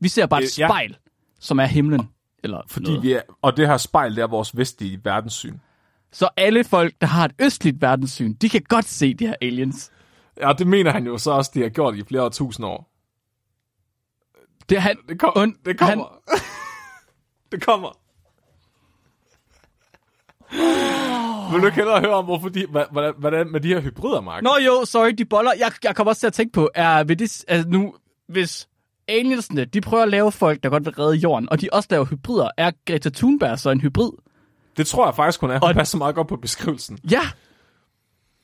Vi ser bare et Øh, ja. spejl, som er himlen. Eller fordi noget. vi er, og det her spejl, det er vores vestlige verdenssyn. Så alle folk, der har et østligt verdenssyn, de kan godt se de her aliens. Ja, det mener han jo så også, de har gjort i flere tusind år. Det han, Det, kom, Und- det kommer. det kommer. Vil du ikke hellere høre om, hvorfor de, hvordan, hvordan med de her hybrider, Mark? Nå jo, sorry, de boller. Jeg, jeg kommer også til at tænke på, er ved det, altså nu, hvis aliensene, de prøver at lave folk, der godt vil redde jorden, og de også laver hybrider, er Greta Thunberg så en hybrid? Det tror jeg faktisk, hun er. Hun Og- passer meget godt på beskrivelsen. Ja,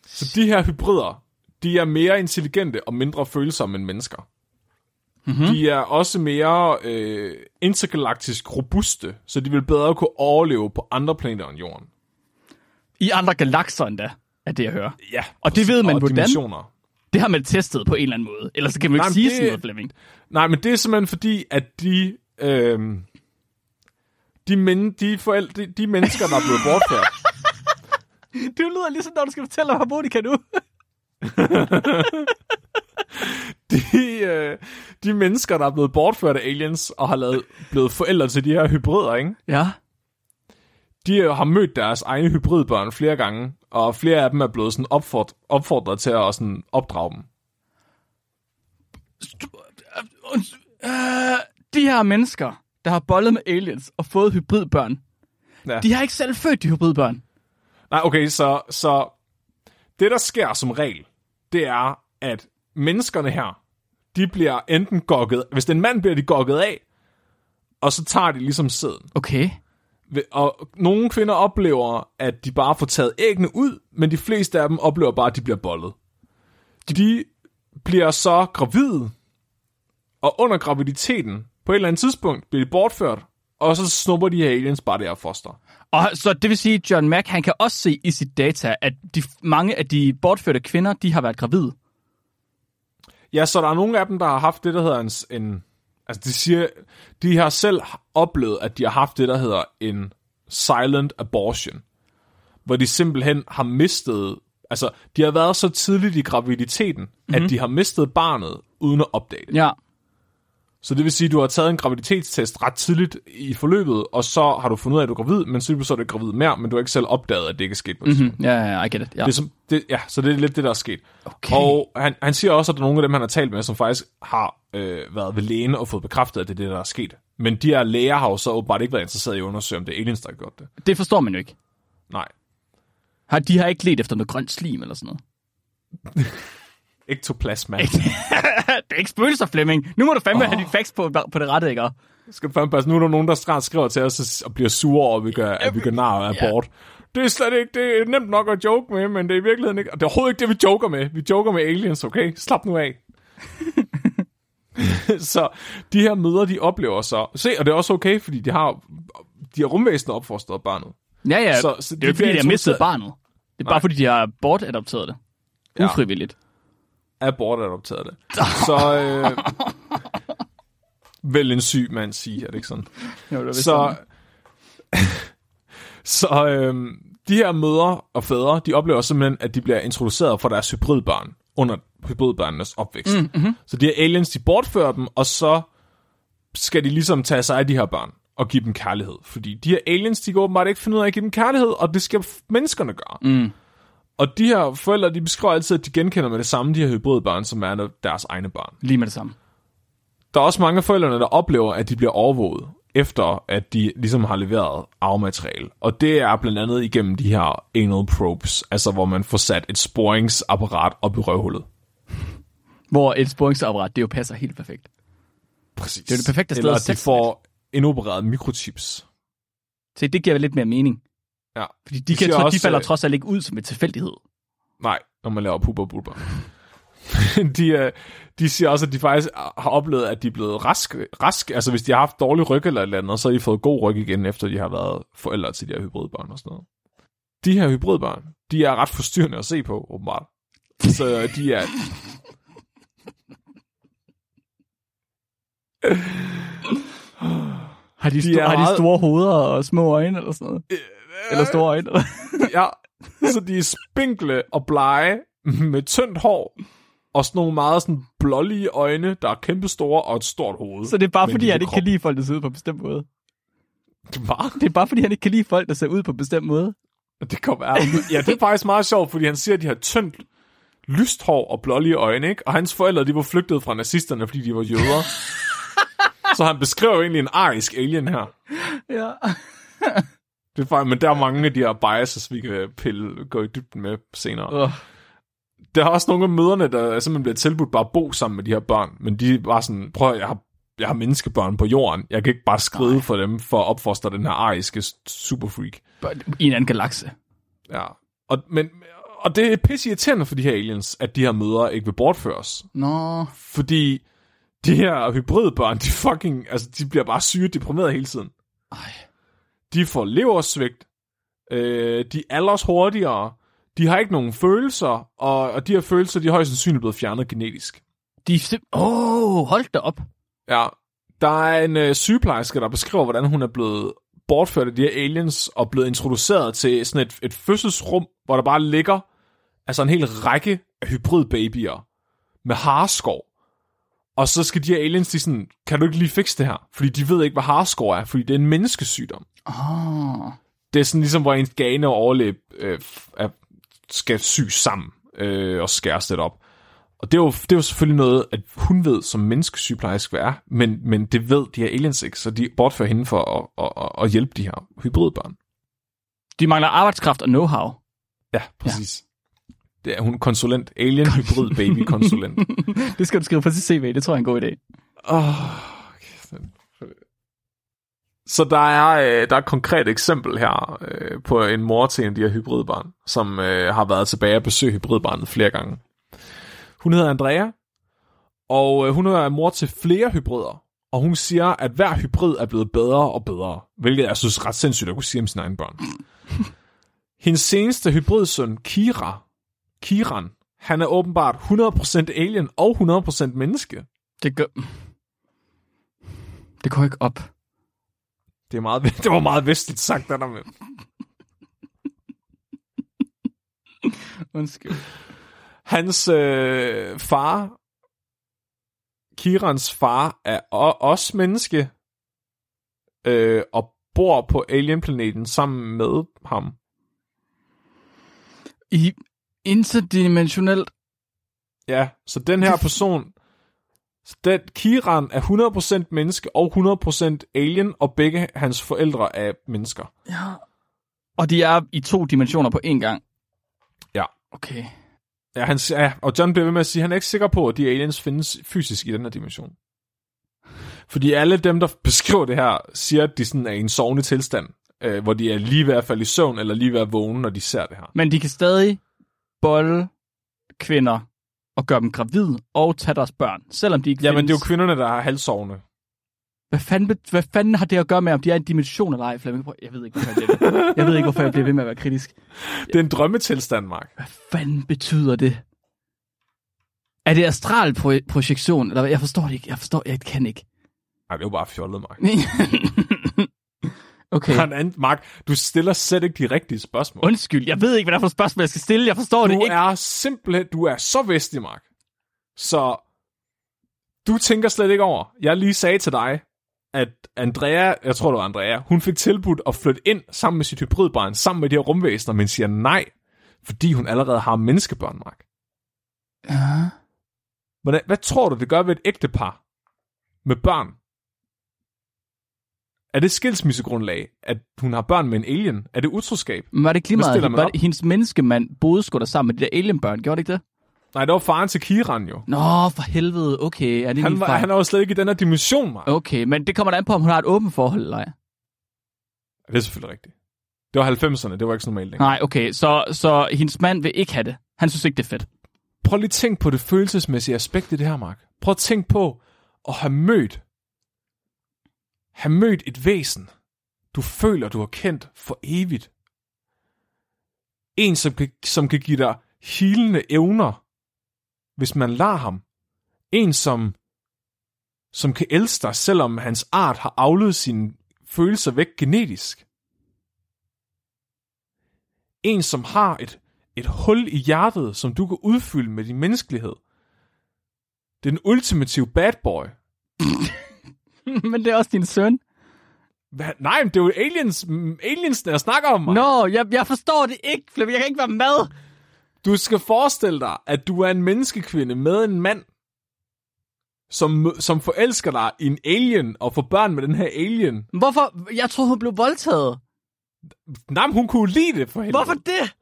Så de her hybrider, de er mere intelligente og mindre følsomme end mennesker. Mm-hmm. De er også mere øh, intergalaktisk robuste, så de vil bedre kunne overleve på andre planeter end Jorden. i andre galakser endda, er det, jeg hører. Ja, Og det ved man og hvordan? dimensioner. Det har man testet på en eller anden måde. Ellers så kan man jo ikke sige det- sådan noget, Flemming. Nej, men det er simpelthen fordi, at de... Øh, de, men, de, forældre, de, de mennesker, der er blevet bortført, Det lyder ligesom, når du skal fortælle om harmonika nu. de, øh, de mennesker, der er blevet bortført af aliens og har lavet, blevet forældre til de her hybrider, ikke? ja. de øh, har mødt deres egne hybridbørn flere gange, og flere af dem er blevet sådan opfordret, opfordret til at sådan opdrage dem. Uh, de her mennesker, der har bollet med aliens og fået hybridbørn, Ja. de har ikke selv født de hybridbørn. Nej, okay, så, så det, der sker som regel, det er, at menneskerne her, de bliver enten gokket, hvis det er en mand, bliver de gokket af, og så tager de ligesom sæden. Okay. Og nogle kvinder oplever, at de bare får taget æggene ud, men de fleste af dem oplever bare, at de bliver bollet. De bliver så gravide, og under graviditeten, på et eller andet tidspunkt, bliver de bortført, og så snupper de her aliens bare det her foster. Og så det vil sige, at John Mack, han kan også se i sit data, at de, mange af de bortførte kvinder, de har været gravide. Ja, så der er nogle af dem, der har haft det, der hedder en... en altså, de siger, de har selv oplevet, at de har haft det, der hedder en silent abortion. Hvor de simpelthen har mistet... Altså, de har været så tidligt i graviditeten, mm-hmm. at de har mistet barnet, uden at opdage det. Ja. Så det vil sige, at du har taget en graviditetstest ret tidligt i forløbet, og så har du fundet ud af, at du er gravid, men så er du gravid mere, men du har ikke selv opdaget, at det ikke er sket på et Mm, ja, ja, I get it. Ja. det er som, det, ja, så det er lidt det, der er sket. Okay. Og han, han siger også, at der er nogle af dem, han har talt med, som faktisk har øh, været ved lægen og fået bekræftet, at det er det, der er sket. Men de her læger har jo så åbenbart ikke været interesseret i at undersøge, om det er aliens, der har gjort det. Det forstår man jo ikke. Nej. Har, de har ikke let efter noget grønt slim eller sådan noget. Ektoplasma. det er ikke spøgelser, Flemming. Nu må du fandme oh. have dit facts på, på det rette, ikke? Skal fandme passe. Nu er der nogen, der snart skriver til os og bliver sure over, at vi gør, at vi gør nar af abort. Det er slet ikke, det er nemt nok at joke med, men det er i virkeligheden ikke, og det er overhovedet ikke det, vi joker med. Vi joker med aliens, okay? Slap nu af. så de her møder, de oplever så, se, og det er også okay, fordi de har, de har rumvæsener opfostret barnet. Ja, ja. Så- Så, det er jo de ikke, fordi de har mistet barnet. Det er bare, Nej. fordi de har bortadopteret det. Ja. Ufrivilligt. abortadopteret det. Så øh, vel en syg mand sige, er det ikke sådan? Jo, det er Så, så øh, de her mødre og fædre, de oplever simpelthen, at de bliver introduceret for deres hybridbørn under hybridbørnenes opvækst. Mm, mm-hmm. Så de her aliens, de bortfører dem, og så skal de ligesom tage sig af de her børn og give dem kærlighed. Fordi de her aliens, de går åbenbart ikke finde ud af at give dem kærlighed, og det skal menneskerne gøre. Mm. Og de her forældre, de beskriver altid, at de genkender med det samme, de her hybridbørn, som er deres egne børn. Lige med det samme. Der er også mange af forældrene, der oplever, at de bliver overvåget, efter at de ligesom har leveret arvemateriale. Og det er blandt andet igennem de her anal probes, altså hvor man får sat et sporingsapparat op i røvhullet. Hvor et sporingsapparat, det jo passer helt perfekt. Præcis. Det er det perfekte sted Eller at de får indopereret mikrochips. Så det giver lidt mere mening. Ja. Fordi de, De kan, siger de også, falder øh, trods alt ikke ud som en tilfældighed. Nej, når man laver puber bulber. de, øh, de siger også, at de faktisk har oplevet, at de er blevet rask, rask. Altså hvis de har haft dårlig ryg eller et eller andet, så har de fået god ryg igen, efter de har været forældre til de her hybridbørn og sådan noget. De her hybridbørn, de er ret forstyrrende at se på, åbenbart. Så de er... Har de, De sto- har de meget- store hoveder og små øjne eller sådan noget? Eller store øjne? Ja, så de er spinkle og blege med tyndt hår og sådan nogle meget sådan blålige øjne, der er kæmpe store og et stort hoved. Så det er bare fordi, han ikke kan lide folk, der ser ud på en bestemt måde. Hvad? Det er bare fordi, han ikke kan lide folk, der ser ud på en bestemt måde. Det kan være. Ja, det er faktisk meget sjovt, fordi han siger, at de har tyndt, lyst hår og blålige øjne, ikke? Og hans forældre, de var flygtet fra nazisterne, fordi de var jøder. Så han beskriver egentlig en arisk alien her. Ja. Det er faktisk, men der er mange af de her biases, vi kan pille, gå i dybden med senere. Uh. Der er også nogle af møderne, der simpelthen bliver tilbudt bare at bo sammen med de her børn, men de er bare sådan, prøv at, jeg har, jeg har menneskebørn på jorden. Jeg kan ikke bare skride Nej. for dem for at opfostre den her ariske superfreak. I en anden galakse. Ja. Og, men, og det er pisse irriterende for de her aliens, at de her mødre ikke vil bortføres. Nå. Fordi de her hybridbørn, de fucking, altså de bliver bare syge og deprimerede hele tiden. Ej. De får leversvigt, øh, de alders hurtigere, de har ikke nogen følelser, og, og de her følelser, de er højst sandsynligt blevet fjernet genetisk. De er sim- oh, hold da op. Ja, der er en øh, sygeplejerske, der beskriver, hvordan hun er blevet bortført af de her aliens, og blevet introduceret til sådan et, et fødselsrum, hvor der bare ligger altså en hel række af hybridbabyer med harskov. Og så skal de her aliens, de sådan, kan du ikke lige fikse det her? Fordi de ved ikke, hvad harskov er, fordi det er en menneskesygdom. Oh. Det er sådan ligesom, hvor ens gane og overlæb øh, er, skal syes sammen øh, og skæres lidt op. Og det er, jo, det er jo selvfølgelig noget, at hun ved, som menneskesygeplejerske hvad er, men, men det ved de her aliens ikke, så de bortfører hende for at, at, at, at hjælpe de her hybridbørn. De mangler arbejdskraft og know-how. Ja, præcis. Ja. Det er hun konsulent, alien hybrid baby konsulent. det skal du skrive på sit CV, det tror jeg er en god idé. Oh, så der er, øh, der er et konkret eksempel her øh, på en mor til en af de her hybridbarn, som øh, har været tilbage og besøgt hybridbarnet flere gange. Hun hedder Andrea, og øh, hun er mor til flere hybrider, og hun siger, at hver hybrid er blevet bedre og bedre, hvilket jeg synes er ret sindssygt at kunne sige om sine egne børn. Hendes seneste hybridsøn, Kira, Kiran, han er åbenbart 100% alien og 100% menneske. Det gør... Det går ikke op. Det, er meget, det var meget vestligt sagt, der med. Undskyld. Hans øh, far, Kirans far, er også menneske, øh, og bor på alienplaneten sammen med ham. I interdimensionelt... Ja, så den her person, så den, Kiran er 100% menneske og 100% alien, og begge hans forældre er mennesker. Ja. Og de er i to dimensioner på én gang. Ja. Okay. Ja, han, ja, og John bliver ved med at sige, at han er ikke sikker på, at de aliens findes fysisk i den her dimension. Fordi alle dem, der beskriver det her, siger, at de sådan er i en sovende tilstand, øh, hvor de er lige ved at falde i søvn, eller lige ved at vågne, når de ser det her. Men de kan stadig bolle kvinder og gøre dem gravide og tage deres børn, selvom de ikke Jamen, findes. det er jo kvinderne, der er halvsovende. Hvad fanden, hvad fanden har det at gøre med, om de er en dimension eller ej, Flemming? Jeg ved ikke, hvorfor jeg, bliver, jeg ved ikke, hvorfor jeg bliver ved med at være kritisk. Det er en drømmetilstand, Mark. Hvad fanden betyder det? Er det astralprojektion? Eller hvad? jeg forstår det ikke. Jeg forstår, jeg kan ikke. Nej, det er jo bare fjollet, Mark. Okay. Der er en anden, Mark, du stiller slet ikke de rigtige spørgsmål. Undskyld, jeg ved ikke, hvad der er for spørgsmål, jeg skal stille. Jeg forstår du det ikke. er simpelthen, du er så vestlig, Mark. Så du tænker slet ikke over. Jeg lige sagde til dig, at Andrea, jeg tror det var Andrea, hun fik tilbudt at flytte ind sammen med sit hybridbarn, sammen med de her rumvæsener, men siger nej, fordi hun allerede har menneskebørn, Mark. Ja. Hvordan, hvad tror du, det gør ved et ægtepar med børn? Er det skilsmissegrundlag, at hun har børn med en alien? Er det utroskab? Men var det man var det, hendes menneskemand boede sgu da sammen med de der alienbørn, gjorde det ikke det? Nej, det var faren til Kiran jo. Nå, for helvede, okay. Er det Han, var, han er jo slet ikke i den her dimension, Mark. Okay, men det kommer da an på, om hun har et åbent forhold eller ej. Ja, Det er selvfølgelig rigtigt. Det var 90'erne, det var ikke så normalt længere. Nej, okay, så, så hendes mand vil ikke have det. Han synes ikke, det er fedt. Prøv lige at tænke på det følelsesmæssige aspekt i det her, Mark. Prøv at tænke på at have mødt, have mødt et væsen, du føler, du har kendt for evigt. En, som kan, som kan give dig hilende evner, hvis man lader ham. En, som, som kan elske dig, selvom hans art har afledt sine følelser væk genetisk. En, som har et, et hul i hjertet, som du kan udfylde med din menneskelighed. Den ultimative bad boy. men det er også din søn. Hvad? Nej, men det er jo aliens, mm, aliens jeg snakker om. Mig. Nå, jeg, jeg forstår det ikke, Flemming. Jeg kan ikke være med. Du skal forestille dig, at du er en menneskekvinde med en mand, som, som forelsker dig i en alien og får børn med den her alien. Hvorfor? Jeg troede, hun blev voldtaget. Nej, men hun kunne lide det for helvede. Hvorfor det?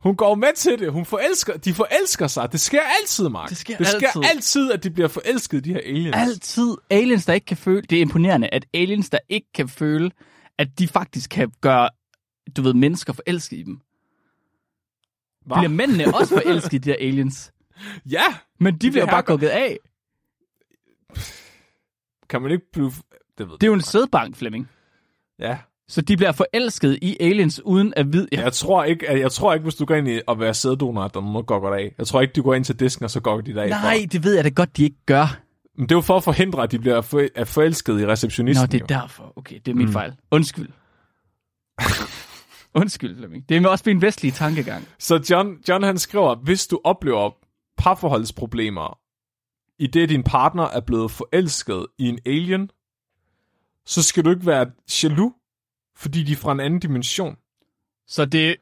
Hun går med til det. Hun forelsker, de forelsker sig. Det sker altid, Mark. Det sker det sker altid. altid, at de bliver forelsket, de her aliens. Altid aliens, der ikke kan føle... Det er imponerende, at aliens, der ikke kan føle, at de faktisk kan gøre, du ved, mennesker forelsket i dem. Hva? Bliver mændene også forelsket i de der aliens? Ja, Men de bliver er bare gukket af. kan man ikke blive... Det, ved Det er jo en sædbank, Flemming. Ja. Så de bliver forelsket i aliens uden at vide... Ja. Jeg tror ikke, at, jeg tror ikke hvis du går ind i at være sæddonor, at der er nogen, der gokker dig af. Jeg tror ikke, du går ind til disken, og så gokker de dig af. Nej, det ved jeg da godt, de ikke gør. For. Men det er jo for at forhindre, at de bliver for, er forelsket i receptionisten. Nå, det er jo. derfor. Okay, det er min mm. fejl. Undskyld. Undskyld, Flemming. Det er også min vestlige tankegang. Så John, John han skriver, hvis du oplever parforholdsproblemer, i det din partner er blevet forelsket i en alien, så skal du ikke være jaloux, fordi de er fra en anden dimension. Så det...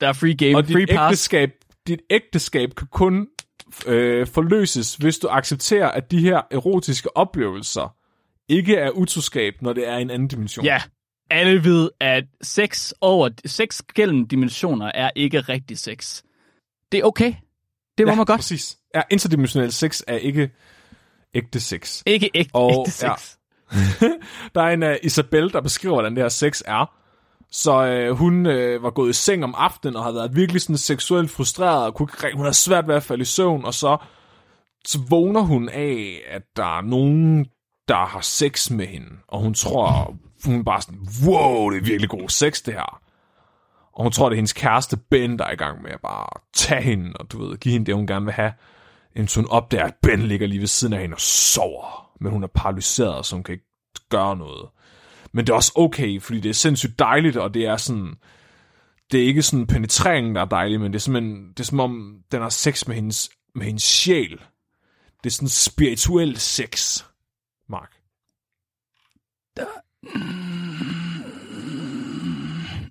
Der er free game, Og free dit pass. ægteskab, dit ægteskab kan kun øh, forløses, hvis du accepterer, at de her erotiske oplevelser ikke er utroskab, når det er en anden dimension. Ja, alle ved, at sex over sex gennem dimensioner er ikke rigtig sex. Det er okay. Det må ja, man godt. præcis. Ja, interdimensionel sex er ikke ægte sex. Ikke ægte, Og- ægte sex. ja. Der er en øh, uh, Isabel, der beskriver, hvordan det her sex er. Så øh, hun øh, var gået i seng om aftenen og havde været virkelig sådan seksuelt frustreret og kunne ikke, hun havde svært ved at falde i søvn, og så, så vågner hun af, at der er nogen, der har sex med hende, og hun tror, hun er bare sådan, wow, det er virkelig god sex, det her. Og hun tror, det er hendes kæreste Ben, der er i gang med at bare tage hende, og du ved, give hende det, hun gerne vil have. Indtil hun opdager, at Ben ligger lige ved siden af hende og sover. Men hun er paralyseret, så hun kan ikke gøre noget. Men det er også okay, fordi det er sindssygt dejligt, og det er sådan... Det er ikke sådan penetreringen, der er dejlig, men det er simpelthen... Det er som om, den har sex med hendes, med hendes sjæl. Det er sådan spirituel sex, Mark.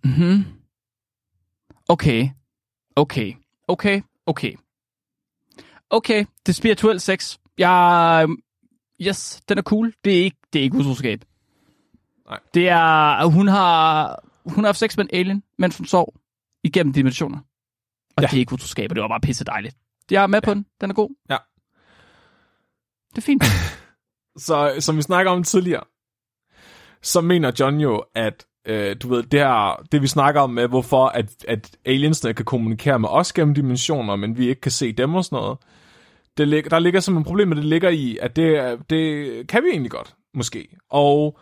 Mm-hmm. Okay. Okay. Okay. Okay. Okay, det er spirituel sex. Jeg... Yes, den er cool. Det er ikke, det er ikke utroskab. Nej. Det er... Hun har... Hun har haft sex med en alien, mens hun sov igennem dimensioner. Og Ja. ja. det er ikke utroskab, og det var bare pisse dejligt. Jeg er med på den. Den er god. Ja. Det er fint. Så som vi snakker om tidligere, så mener John jo, at øh, du ved, det her, det vi snakker om med, hvorfor at, at aliensene kan kommunikere med os gennem dimensioner, men vi ikke kan se dem og sådan noget. Det ligger, der ligger simpelthen problemet, det ligger i, at det, det kan vi egentlig godt, måske. Og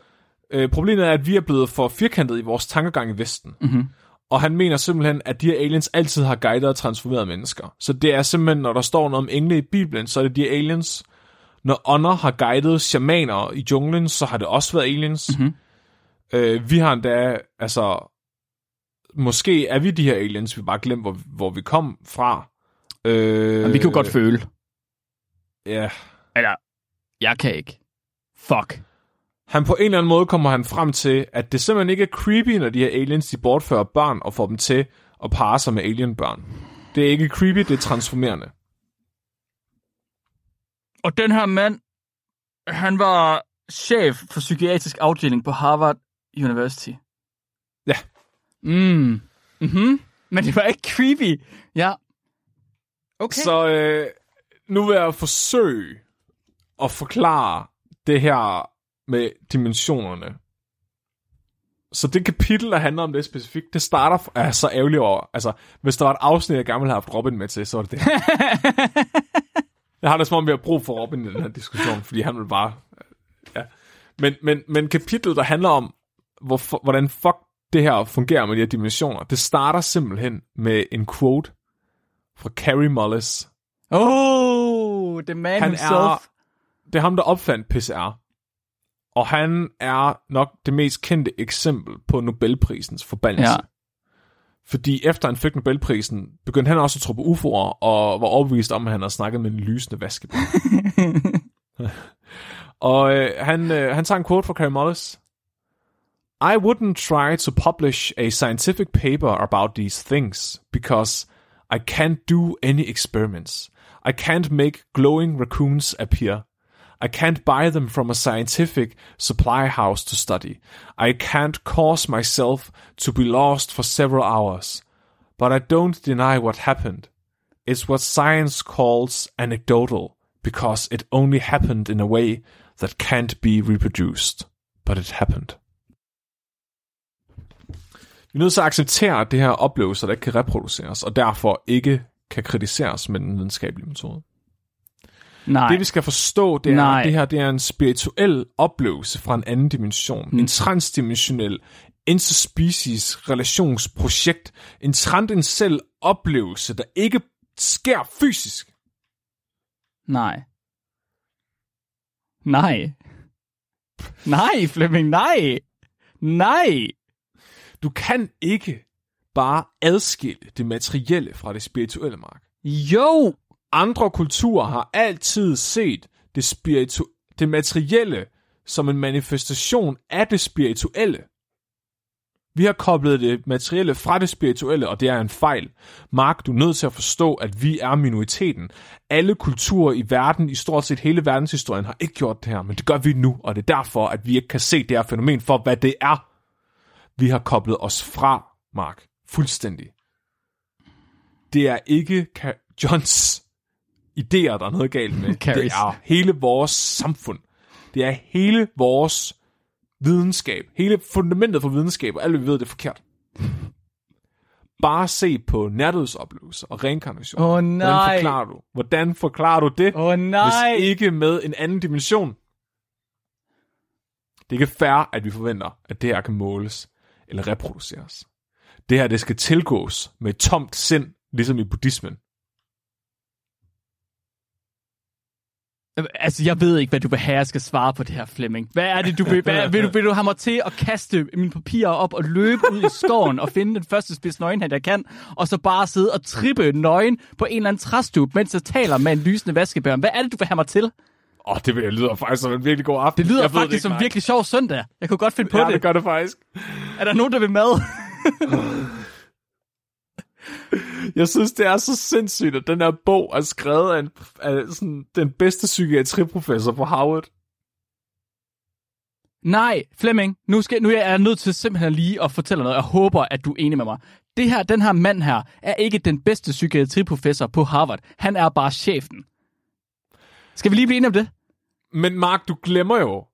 øh, problemet er, at vi er blevet for firkantet i vores tankegang i Vesten. Mm-hmm. Og han mener simpelthen, at de her aliens altid har guidet og transformeret mennesker. Så det er simpelthen, når der står noget om engle i Bibelen, så er det de aliens. Når ånder har guidet shamaner i junglen, så har det også været aliens. Mhm. Øh, vi har endda, altså, måske er vi de her aliens, vi bare glemt, hvor, hvor vi kom fra. Øh, Men vi kan jo godt føle. Ja. Eller, jeg kan ikke. Fuck. Han på en eller anden måde kommer han frem til, at det simpelthen ikke er creepy, når de her aliens de bortfører børn og får dem til at parre sig med alienbørn. Det er ikke creepy, det er transformerende. Og den her mand, han var chef for psykiatrisk afdeling på Harvard University. Ja. Mm. Mhm. Men det var ikke creepy. Ja. Okay. Så øh, nu vil jeg forsøge at forklare det her med dimensionerne. Så det kapitel, der handler om det specifikt, det starter, er så ærgerligt over. Altså, hvis der var et afsnit, jeg gerne ville have haft Robin med til, så er det det. jeg har det som om, vi har brug for Robin i den her diskussion, fordi han vil bare... Ja. Men, men, men kapitlet, der handler om, hvor, hvordan fuck det her fungerer med de her dimensioner, det starter simpelthen med en quote fra Carrie Mullis. Oh, the man han himself. Er, det er ham, der opfandt PCR. Og han er nok det mest kendte eksempel på Nobelprisens forbandelse. Ja. Fordi efter han fik Nobelprisen, begyndte han også at tro på UFO'er, og var overbevist om, at han havde snakket med en lysende vaskebjørn. og øh, han, øh, han tager en quote fra Carrie Mullis. I wouldn't try to publish a scientific paper about these things, because I can't do any experiments. I can't make glowing raccoons appear. I can't buy them from a scientific supply house to study. I can't cause myself to be lost for several hours. But I don't deny what happened. It's what science calls anecdotal, because it only happened in a way that can't be reproduced. But it happened. Vi er nødt til at acceptere, at det her oplevelser, der ikke kan reproduceres, og derfor ikke kan kritiseres med den videnskabelige metode. Nej. Det vi skal forstå, det er, Nej. at det her det er en spirituel oplevelse fra en anden dimension. Mm. En transdimensionel interspecies relationsprojekt. En transcendental oplevelse, der ikke sker fysisk. Nej. Nej. Nej, Flemming, nej. Nej. Du kan ikke bare adskille det materielle fra det spirituelle, Mark. Jo, andre kulturer har altid set det, spiritu- det materielle som en manifestation af det spirituelle. Vi har koblet det materielle fra det spirituelle, og det er en fejl. Mark, du er nødt til at forstå, at vi er minoriteten. Alle kulturer i verden, i stort set hele verdenshistorien, har ikke gjort det her, men det gør vi nu, og det er derfor, at vi ikke kan se det her fænomen for, hvad det er. Vi har koblet os fra, Mark, fuldstændig. Det er ikke Johns idéer, der er noget galt med. det er hele vores samfund. Det er hele vores videnskab. Hele fundamentet for videnskab, og alt vi ved, det er forkert. Bare se på nærdødsoplevelser og reinkarnation. Åh oh, nej. Hvordan forklarer du? Hvordan forklarer du det? Oh, nej. Hvis ikke med en anden dimension. Det er ikke fair, at vi forventer, at det her kan måles eller reproduceres. Det her, det skal tilgås med et tomt sind, ligesom i buddhismen. Altså, jeg ved ikke, hvad du vil have, jeg skal svare på det her, Flemming. Hvad er det, du vil? Hvad, vil, du, vil du have mig til at kaste mine papirer op og løbe ud i skoven og finde den første spids nøgenhand, jeg kan, og så bare sidde og trippe nøgen på en eller anden træstup, mens jeg taler med en lysende vaskebjørn? Hvad er det, du vil have mig til? Åh, oh, det lyder faktisk som en virkelig god aften. Det lyder jeg faktisk det som en virkelig sjov søndag. Jeg kunne godt finde på ja, det. Ja, det gør det faktisk. Er der nogen, der vil med? Jeg synes, det er så sindssygt, at den her bog er skrevet af, en, af sådan, den bedste psykiatriprofessor på Harvard. Nej, Flemming, nu, skal, nu er jeg nødt til simpelthen lige at fortælle noget. Jeg håber, at du er enig med mig. Det her, den her mand her er ikke den bedste psykiatriprofessor på Harvard. Han er bare chefen. Skal vi lige blive enige om det? Men Mark, du glemmer jo,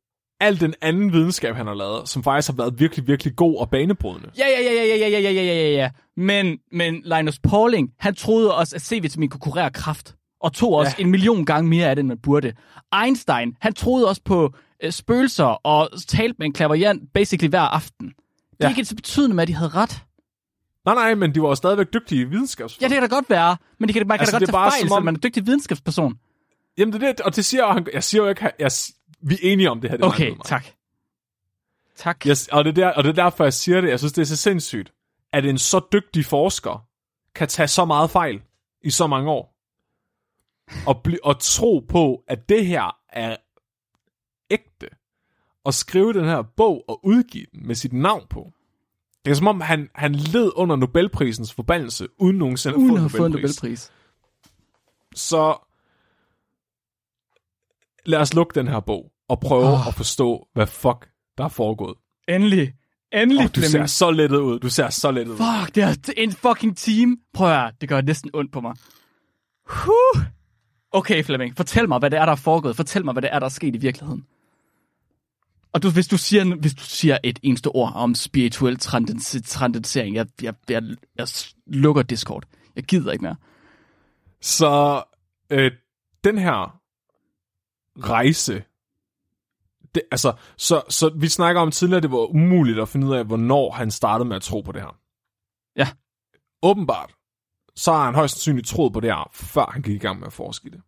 al den anden videnskab, han har lavet, som faktisk har været virkelig, virkelig god og banebrydende. Ja, ja, ja, ja, ja, ja, ja, ja, ja, ja. Men, men Linus Pauling, han troede også, at C-vitamin kunne kurere kræft. Og tog også ja. en million gange mere af det, end man burde. Einstein, han troede også på øh, spøgelser og talte med en klaverjant basically hver aften. Det er ikke så betydende med, at de havde ret. Nej, nej, men de var jo stadigvæk dygtige videnskabsfolk. Ja, det kan da godt være. Men det kan, man kan altså, da godt tage fejl, som om... man er dygtig videnskabsperson. Jamen, det er det, og det siger han, jeg siger jo ikke, jeg, vi er enige om det her. Det okay, tak. Tak. Yes, og, det er der, og det er derfor, jeg siger det. Jeg synes, det er så sindssygt, at en så dygtig forsker kan tage så meget fejl i så mange år. Og, bli, og tro på, at det her er ægte. Og skrive den her bog og udgive den med sit navn på. Det er som om, han, han led under Nobelprisens forbandelse, uden nogensinde Uden at få en. Nobelpris. Så lad os lukke den her bog og prøve oh. at forstå, hvad fuck der er foregået. Endelig. Endelig, Oh, du ser Flemming. så lettet ud. Du ser så lettet ud. Fuck, det er en fucking team. Prøv at høre, det gør næsten ondt på mig. Huh. Okay, Flemming, fortæl mig, hvad det er, der er foregået. Fortæl mig, hvad det er, der er sket i virkeligheden. Og du, hvis, du siger, hvis du siger et eneste ord om spirituel transcendering, jeg, jeg, jeg, jeg lukker Discord. Jeg gider ikke mere. Så øh, den her rejse, det, altså, så, så vi snakker om tidligere, at det var umuligt at finde ud af, hvornår han startede med at tro på det her. Ja. Åbenbart, så har han højst sandsynligt troet på det her, før han gik i gang med at forske det.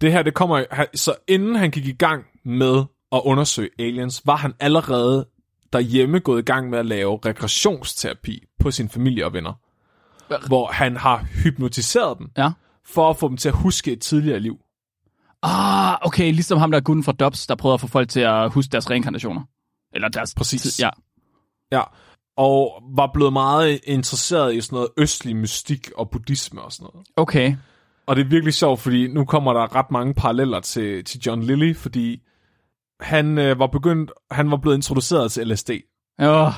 Det her, det kommer, så inden han gik i gang med at undersøge aliens, var han allerede derhjemme gået i gang med at lave regressionsterapi på sin familie og venner. Hvor han har hypnotiseret dem, Ja. for at få dem til at huske et tidligere liv. Ah, okay, ligesom ham der gutten fra Dobbs, der prøvede at få folk til at huske deres reinkarnationer. Eller deres... Præcis. tid- Ja. Ja, og var blevet meget interesseret i sådan noget østlig mystik og buddhisme og sådan noget. Okay. Og det er virkelig sjovt, fordi nu kommer der ret mange paralleller til, til John Lilly, fordi han øh, var begyndt, han var blevet introduceret til LSD Oh,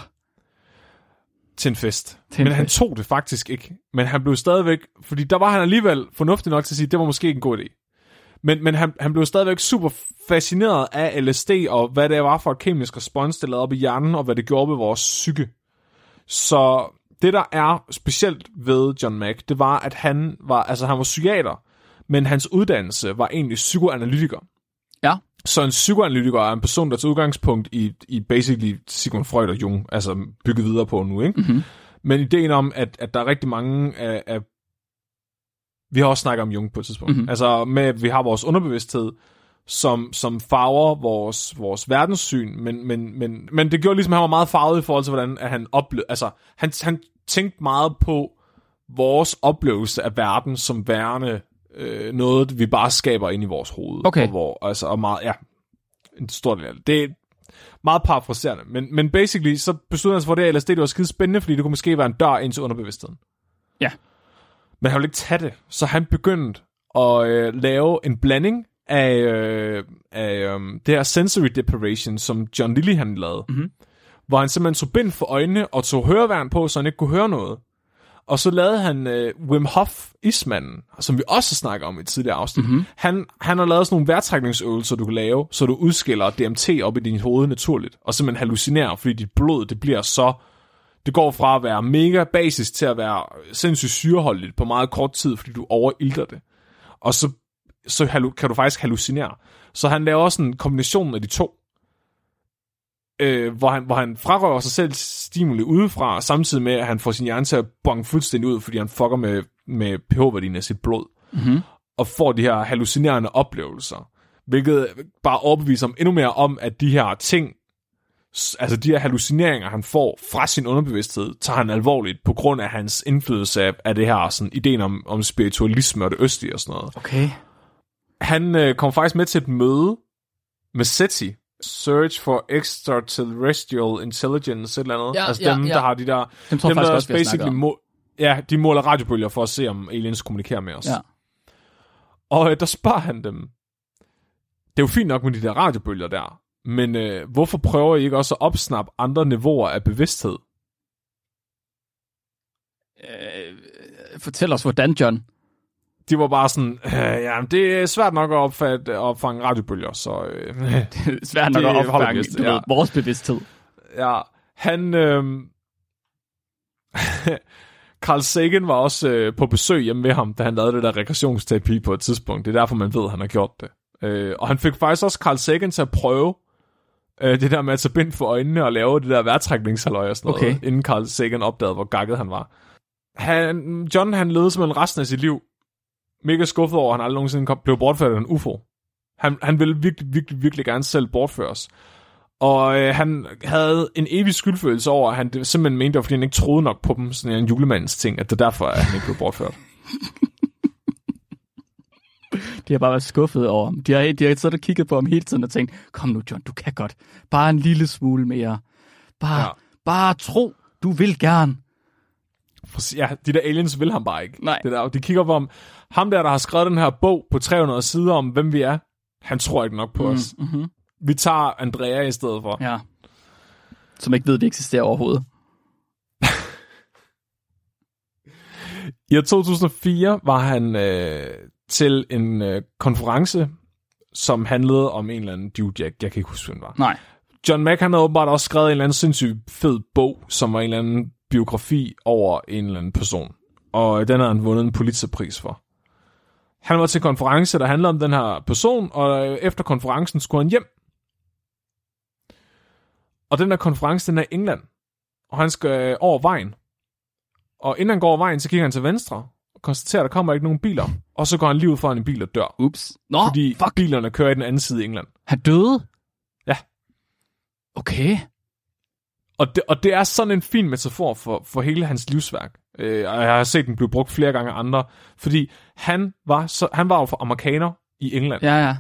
til en fest. Til en men han fest. tog det faktisk ikke. Men han blev stadigvæk, fordi der var han alligevel fornuftig nok til at sige, at det var måske ikke en god idé. Men, men han, han blev stadigvæk super fascineret af LSD, og hvad det var for et kemisk respons, det lavede op i hjernen, og hvad det gjorde ved vores psyke. Så det, der er specielt ved John Mack, det var, at han var, altså han var psykiater, men hans uddannelse var egentlig psykoanalytiker. ja. Så en psykoanalytiker er en person, der tager udgangspunkt i, i basically Sigmund Freud og Jung, altså bygget videre på nu, ikke? Mhm. Men ideen om, at, at der er rigtig mange af, af... Vi har også snakket om Jung på et tidspunkt. Mhm. Mm-hmm. Altså med, at vi har vores underbevidsthed, som, som farver vores, vores verdenssyn, men, men, men, men det gjorde ligesom, at han var meget farvet i forhold til, hvordan at han oplevede... Altså, han, han tænkte meget på vores oplevelse af verden som værende øh, noget, vi bare skaber ind i vores hoved. Okay. Og, hvor, altså, og meget, ja, en stor del af det. Det er meget parafraserende, men, men basically, så besluttede han sig for det, at LSD det var skide spændende, fordi det kunne måske være en dør ind til underbevidstheden. Ja. Men han ville ikke tage det, så han begyndte at øh, lave en blanding af, øh, af øh, det her sensory deprivation, som John Lilly han lavede. Mhm. Hvor han simpelthen tog bind for øjnene og tog høreværn på, så han ikke kunne høre noget. Og så lavede han øh, Wim Hof ismanden, som vi også snakker om i et tidligere afsnit. Mhm. Mm-hmm. Han, han har lavet sådan nogle vejrtrækningsøvelser, du kan lave, så du udskiller DMT op i dit hoved naturligt, og simpelthen hallucinerer, fordi dit blod, det bliver så... Det går fra at være mega basis til at være sindssygt syreholdigt på meget kort tid, fordi du overilter det. Og så, så kan du faktisk hallucinere. Så han laver også en kombination af de to øh, hvor, han, hvor han frarøver sig selv stimuli udefra, samtidig med, at han får sin hjerne til at bonge fuldstændig ud, fordi han fucker med, med pH-værdien af sit blod, Mhm. og får de her hallucinerende oplevelser, hvilket bare overbeviser ham endnu mere om, at de her ting, altså de her hallucineringer, han får fra sin underbevidsthed, tager han alvorligt på grund af hans indflydelse af, af det her sådan, ideen om, om spiritualisme og det østlige og sådan noget Okay. han øh, kom faktisk med til et møde med SETI, Search for Extraterrestrial Intelligence, et eller andet. Ja, altså ja, dem, ja. der har de der... Dem dem, faktisk der også, basically må, Ja, de måler radiobølger for at se, om aliens kommunikerer med os. Ja. Og øh, der spørger han dem, det er jo fint nok med de der radiobølger der, men øh, hvorfor prøver I ikke også at opsnappe andre niveauer af bevidsthed? Øh, fortæl os, hvordan, John. De var bare sådan, øh, ja, det er svært nok at opfatte, at opfange radiobølger, så... Øh, Det er svært nok Det at opfange du ja. ved, vores bevidsthed. Ja, han... Øh... Carl Sagan var også øh, på besøg hjemme ved ham, da han lavede det der regressionsterapi på et tidspunkt. Det er derfor, man ved, at han har gjort det. Øh, og han fik faktisk også Carl Sagan til at prøve øh, det der med at tage bind for øjnene og lave det der vejrtrækningshalløj og sådan noget, Okay. inden Carl Sagan opdagede, hvor gakket han var. Han, John, han levede simpelthen resten af sit liv mega skuffet over, at han aldrig nogensinde kom, blev bortført af en UFO. Han, han ville virkelig, virkelig, virkelig gerne selv bortføres. Og øh, han havde en evig skyldfølelse over, at han det simpelthen mente, var, fordi han ikke troede nok på dem, sådan en julemands ting, at det er derfor, at han ikke blev bortført. De har bare været skuffet over ham. De har, de har siddet og kigget på ham hele tiden og tænkt, kom nu John, du kan godt. Bare en lille smule mere. Bare, ja. bare tro, du vil gerne. Ja, de der aliens vil ham bare ikke. Nej. Det der, de kigger på ham. Ham der, der har skrevet den her bog på 300 sider om, hvem vi er, han tror ikke nok på mm, os. Mm-hmm. Vi tager Andrea i stedet for. Ja. Som ikke ved, at det eksisterer overhovedet. I år 2004 var han øh, til en øh, konference, som handlede om en eller anden dude, jeg, jeg kan ikke huske, hvem var. Nej. John Mack, han havde åbenbart også skrevet en eller anden sindssygt fed bog, som var en eller anden biografi over en eller anden person. Og den havde han vundet en Pulitzerpris for. Han var til konference, der handlede om den her person, og efter konferencen skulle han hjem. Og den der konference, den er i England. Og han skal over vejen. Og inden han går over vejen, så kigger han til venstre, konstaterer, at der kommer ikke nogen biler. Og så går han lige ud foran en bil og dør. Ups. Nå, fordi fuck. bilerne kører i den anden side i England. Han døde? Ja. Okay. Og det, og det er sådan en fin metafor for, for hele hans livsværk. Øh, og jeg har set den blive brugt flere gange af andre. Fordi han var, så, han var jo for amerikaner i England. Ja, ja.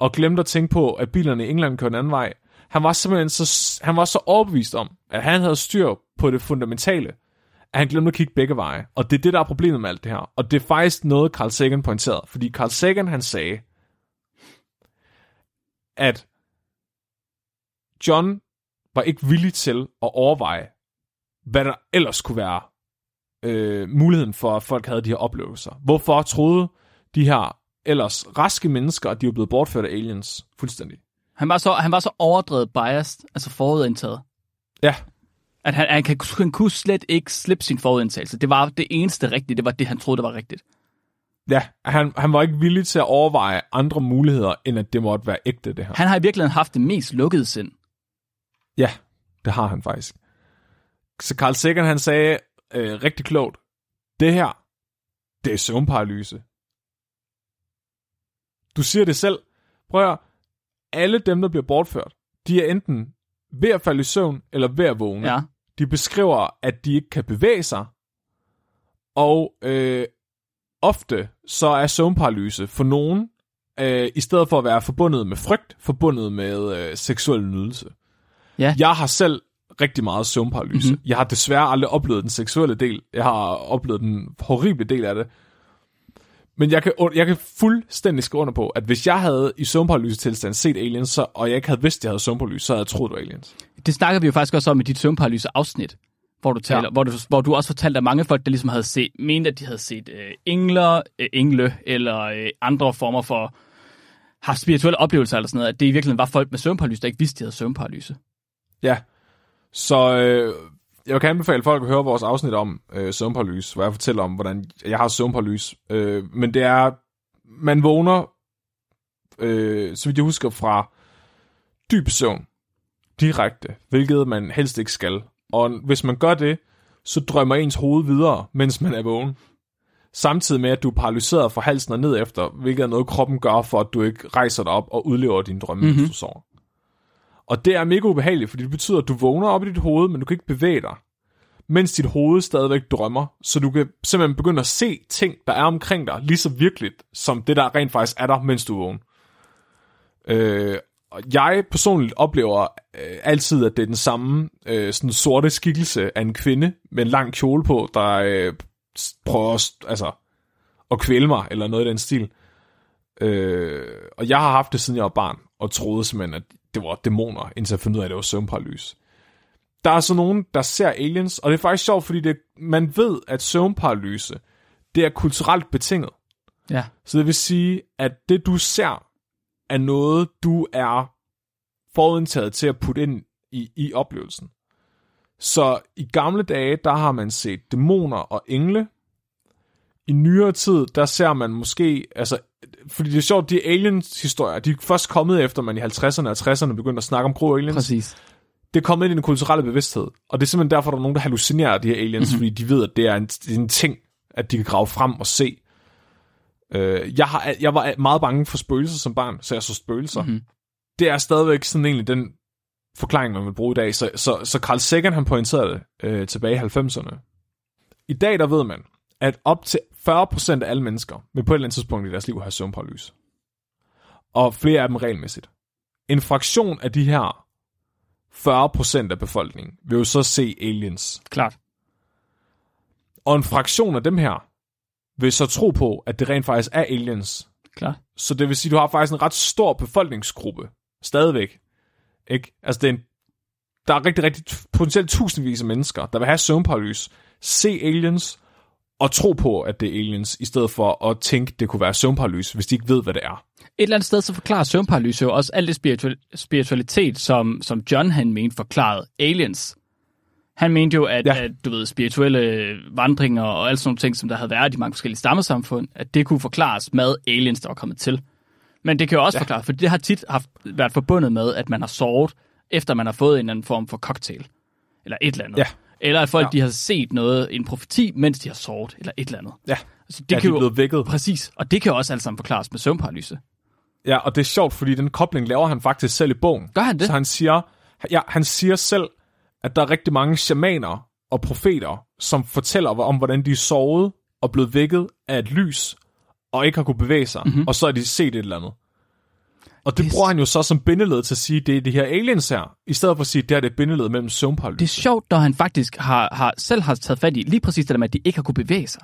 Og glemte at tænke på, at bilerne i England kører en anden vej. Han var simpelthen så, han var så overbevist om, at han havde styr på det fundamentale, at han glemte at kigge begge veje. Og det er det, der er problemet med alt det her. Og det er faktisk noget, Carl Sagan pointerede. Fordi Carl Sagan, han sagde, at John var ikke villig til at overveje, hvad der ellers kunne være øh, muligheden for, at folk havde de her oplevelser. Hvorfor troede de her ellers raske mennesker, at de var blevet bortført af aliens fuldstændig? Han var så, han var så overdrevet biased, altså forudindtaget. Ja. At han, han, kan, han kunne slet ikke slippe sin forudindtagelse. Det var det eneste rigtige, det var det, han troede, der var rigtigt. Ja, han, han var ikke villig til at overveje andre muligheder, end at det måtte være ægte, det her. Han har i virkeligheden haft det mest lukkede sind. Ja, det har han faktisk. Så Carl Sagan, han sagde øh, rigtig klogt, det her, det er søvnparalyse. Du siger det selv. Prøv at høre, alle dem, der bliver bortført, de er enten ved at falde i søvn, eller ved at vågne. Ja. De beskriver, at de ikke kan bevæge sig, og øh, ofte så er søvnparalyse for nogen, øh, i stedet for at være forbundet med frygt, forbundet med øh, seksuel nydelse. Ja. Jeg har selv rigtig meget søvnparalyse. Mhm. Mm-hmm. Jeg har desværre aldrig oplevet den seksuelle del. Jeg har oplevet den horrible del af det. Men jeg kan, jeg kan fuldstændig skrive under på, at hvis jeg havde i søvnparalyse-tilstand set aliens, så, og jeg ikke havde vidst, at jeg havde søvnparalyse, så havde jeg troet, det var aliens. Det snakker vi jo faktisk også om i dit søvnparalyse-afsnit, hvor du, taler, Ja. hvor, du, hvor du også fortalte, at mange folk, der ligesom havde set, mente, at de havde set øh, engler, øh, engle eller øh, andre former for haft spirituelle oplevelser eller sådan noget, at det i virkeligheden var folk med søvnparalyse, der ikke vidste, de havde søvnparalyse. Ja, så øh, jeg kan anbefale folk at høre vores afsnit om øh, søvnparalyse, hvor jeg fortæller om, hvordan jeg har søvnparalyse. Øh, men det er, man vågner, øh, så vidt jeg husker, fra dyb søvn direkte, hvilket man helst ikke skal. Og hvis man gør det, så drømmer ens hoved videre, mens man er vågen. Samtidig med, at du er paralyseret fra halsen og ned efter, hvilket er noget, kroppen gør for, at du ikke rejser dig op og udlever dine drømme, mm-hmm. hvis du sover. Og det er mega ubehageligt, fordi det betyder, at du vågner op i dit hoved, men du kan ikke bevæge dig, mens dit hoved stadigvæk drømmer. Så du kan simpelthen begynde at se ting, der er omkring dig, lige så virkeligt, som det, der rent faktisk er der, mens du er vågen. Øh, jeg personligt oplever øh, altid, at det er den samme øh, sådan sorte skikkelse af en kvinde med en lang kjole på, der øh, prøver at, altså, at kvæle mig, eller noget i den stil. Øh, og jeg har haft det, siden jeg var barn, og troede simpelthen, at det var dæmoner, indtil jeg fandt ud af, at det var søvnparalyse. Der er så nogen, der ser aliens, og det er faktisk sjovt, fordi det, man ved, at søvnparalyse, det er kulturelt betinget. Ja. Så det vil sige, at det du ser, er noget, du er forudindtaget til at putte ind i, i oplevelsen. Så i gamle dage, der har man set dæmoner og engle. I nyere tid, der ser man måske, altså, fordi det er sjovt, de aliens-historier, de er først kommet efter, man i 50'erne og 60'erne begyndte at snakke om grå aliens. Præcis. Det er kommet ind i den kulturelle bevidsthed. Og det er simpelthen derfor, der er nogen, der hallucinerer de her aliens, mm-hmm. fordi de ved, at det er, en, det er en ting, at de kan grave frem og se. Øh, jeg, har, jeg var meget bange for spøgelser som barn, så jeg så spøgelser. Mhm. Det er stadigvæk sådan egentlig den forklaring, man vil bruge i dag. Så, så, så Carl Sagan, han pointerede det øh, tilbage i 90'erne. I dag, der ved man, at op til 40% af alle mennesker vil på et eller andet tidspunkt i deres liv have søvnparalyse. Og flere af dem regelmæssigt. En fraktion af de her 40% af befolkningen vil jo så se aliens. Klart. Og en fraktion af dem her vil så tro på, at det rent faktisk er aliens. Klart. Så det vil sige, at du har faktisk en ret stor befolkningsgruppe. Stadigvæk. Ikke? Altså, det er en, der er rigtig, rigtig potentielt tusindvis af mennesker, der vil have søvnparalyse, se aliens, og tro på, at det er aliens, i stedet for at tænke, det kunne være søvnparalyse, hvis de ikke ved, hvad det er. Et eller andet sted, så forklarer søvnparalyse jo også alt det spiritual- spiritualitet, som, som John han mente forklarede aliens. Han mente jo, at, Ja. at du ved, spirituelle vandringer og alle sådan nogle ting, som der havde været i mange forskellige stammesamfund, at det kunne forklares med aliens, der var kommet til. Men det kan jo også Ja. forklare, for det har tit haft, været forbundet med, at man har sovet, efter man har fået en eller anden form for cocktail. Eller et eller andet. Ja. Eller at folk Ja. de har set noget, en profeti, mens de har sovet, eller et eller andet. Ja, Altså, det ja, kan de er jo, blevet vækket. Præcis, og det kan jo også alt sammen forklares med søvnparalyse. Ja, og det er sjovt, fordi den kobling laver han faktisk selv i bogen. Gør han det? Så han siger, ja, han siger selv, at der er rigtig mange shamaner og profeter, som fortæller om, hvordan de er sovet og blevet vækket af et lys, og ikke har kunne bevæge sig, mm-hmm. og så har de set et eller andet. Og det, Det er bruger han jo så som bindeled til at sige, det er de her aliens her, i stedet for at sige, det her det er bindeled mellem søvnparalyse. Det er sjovt, når han faktisk har, har, selv har taget fat i lige præcis det der med, at de ikke har kunne bevæge sig.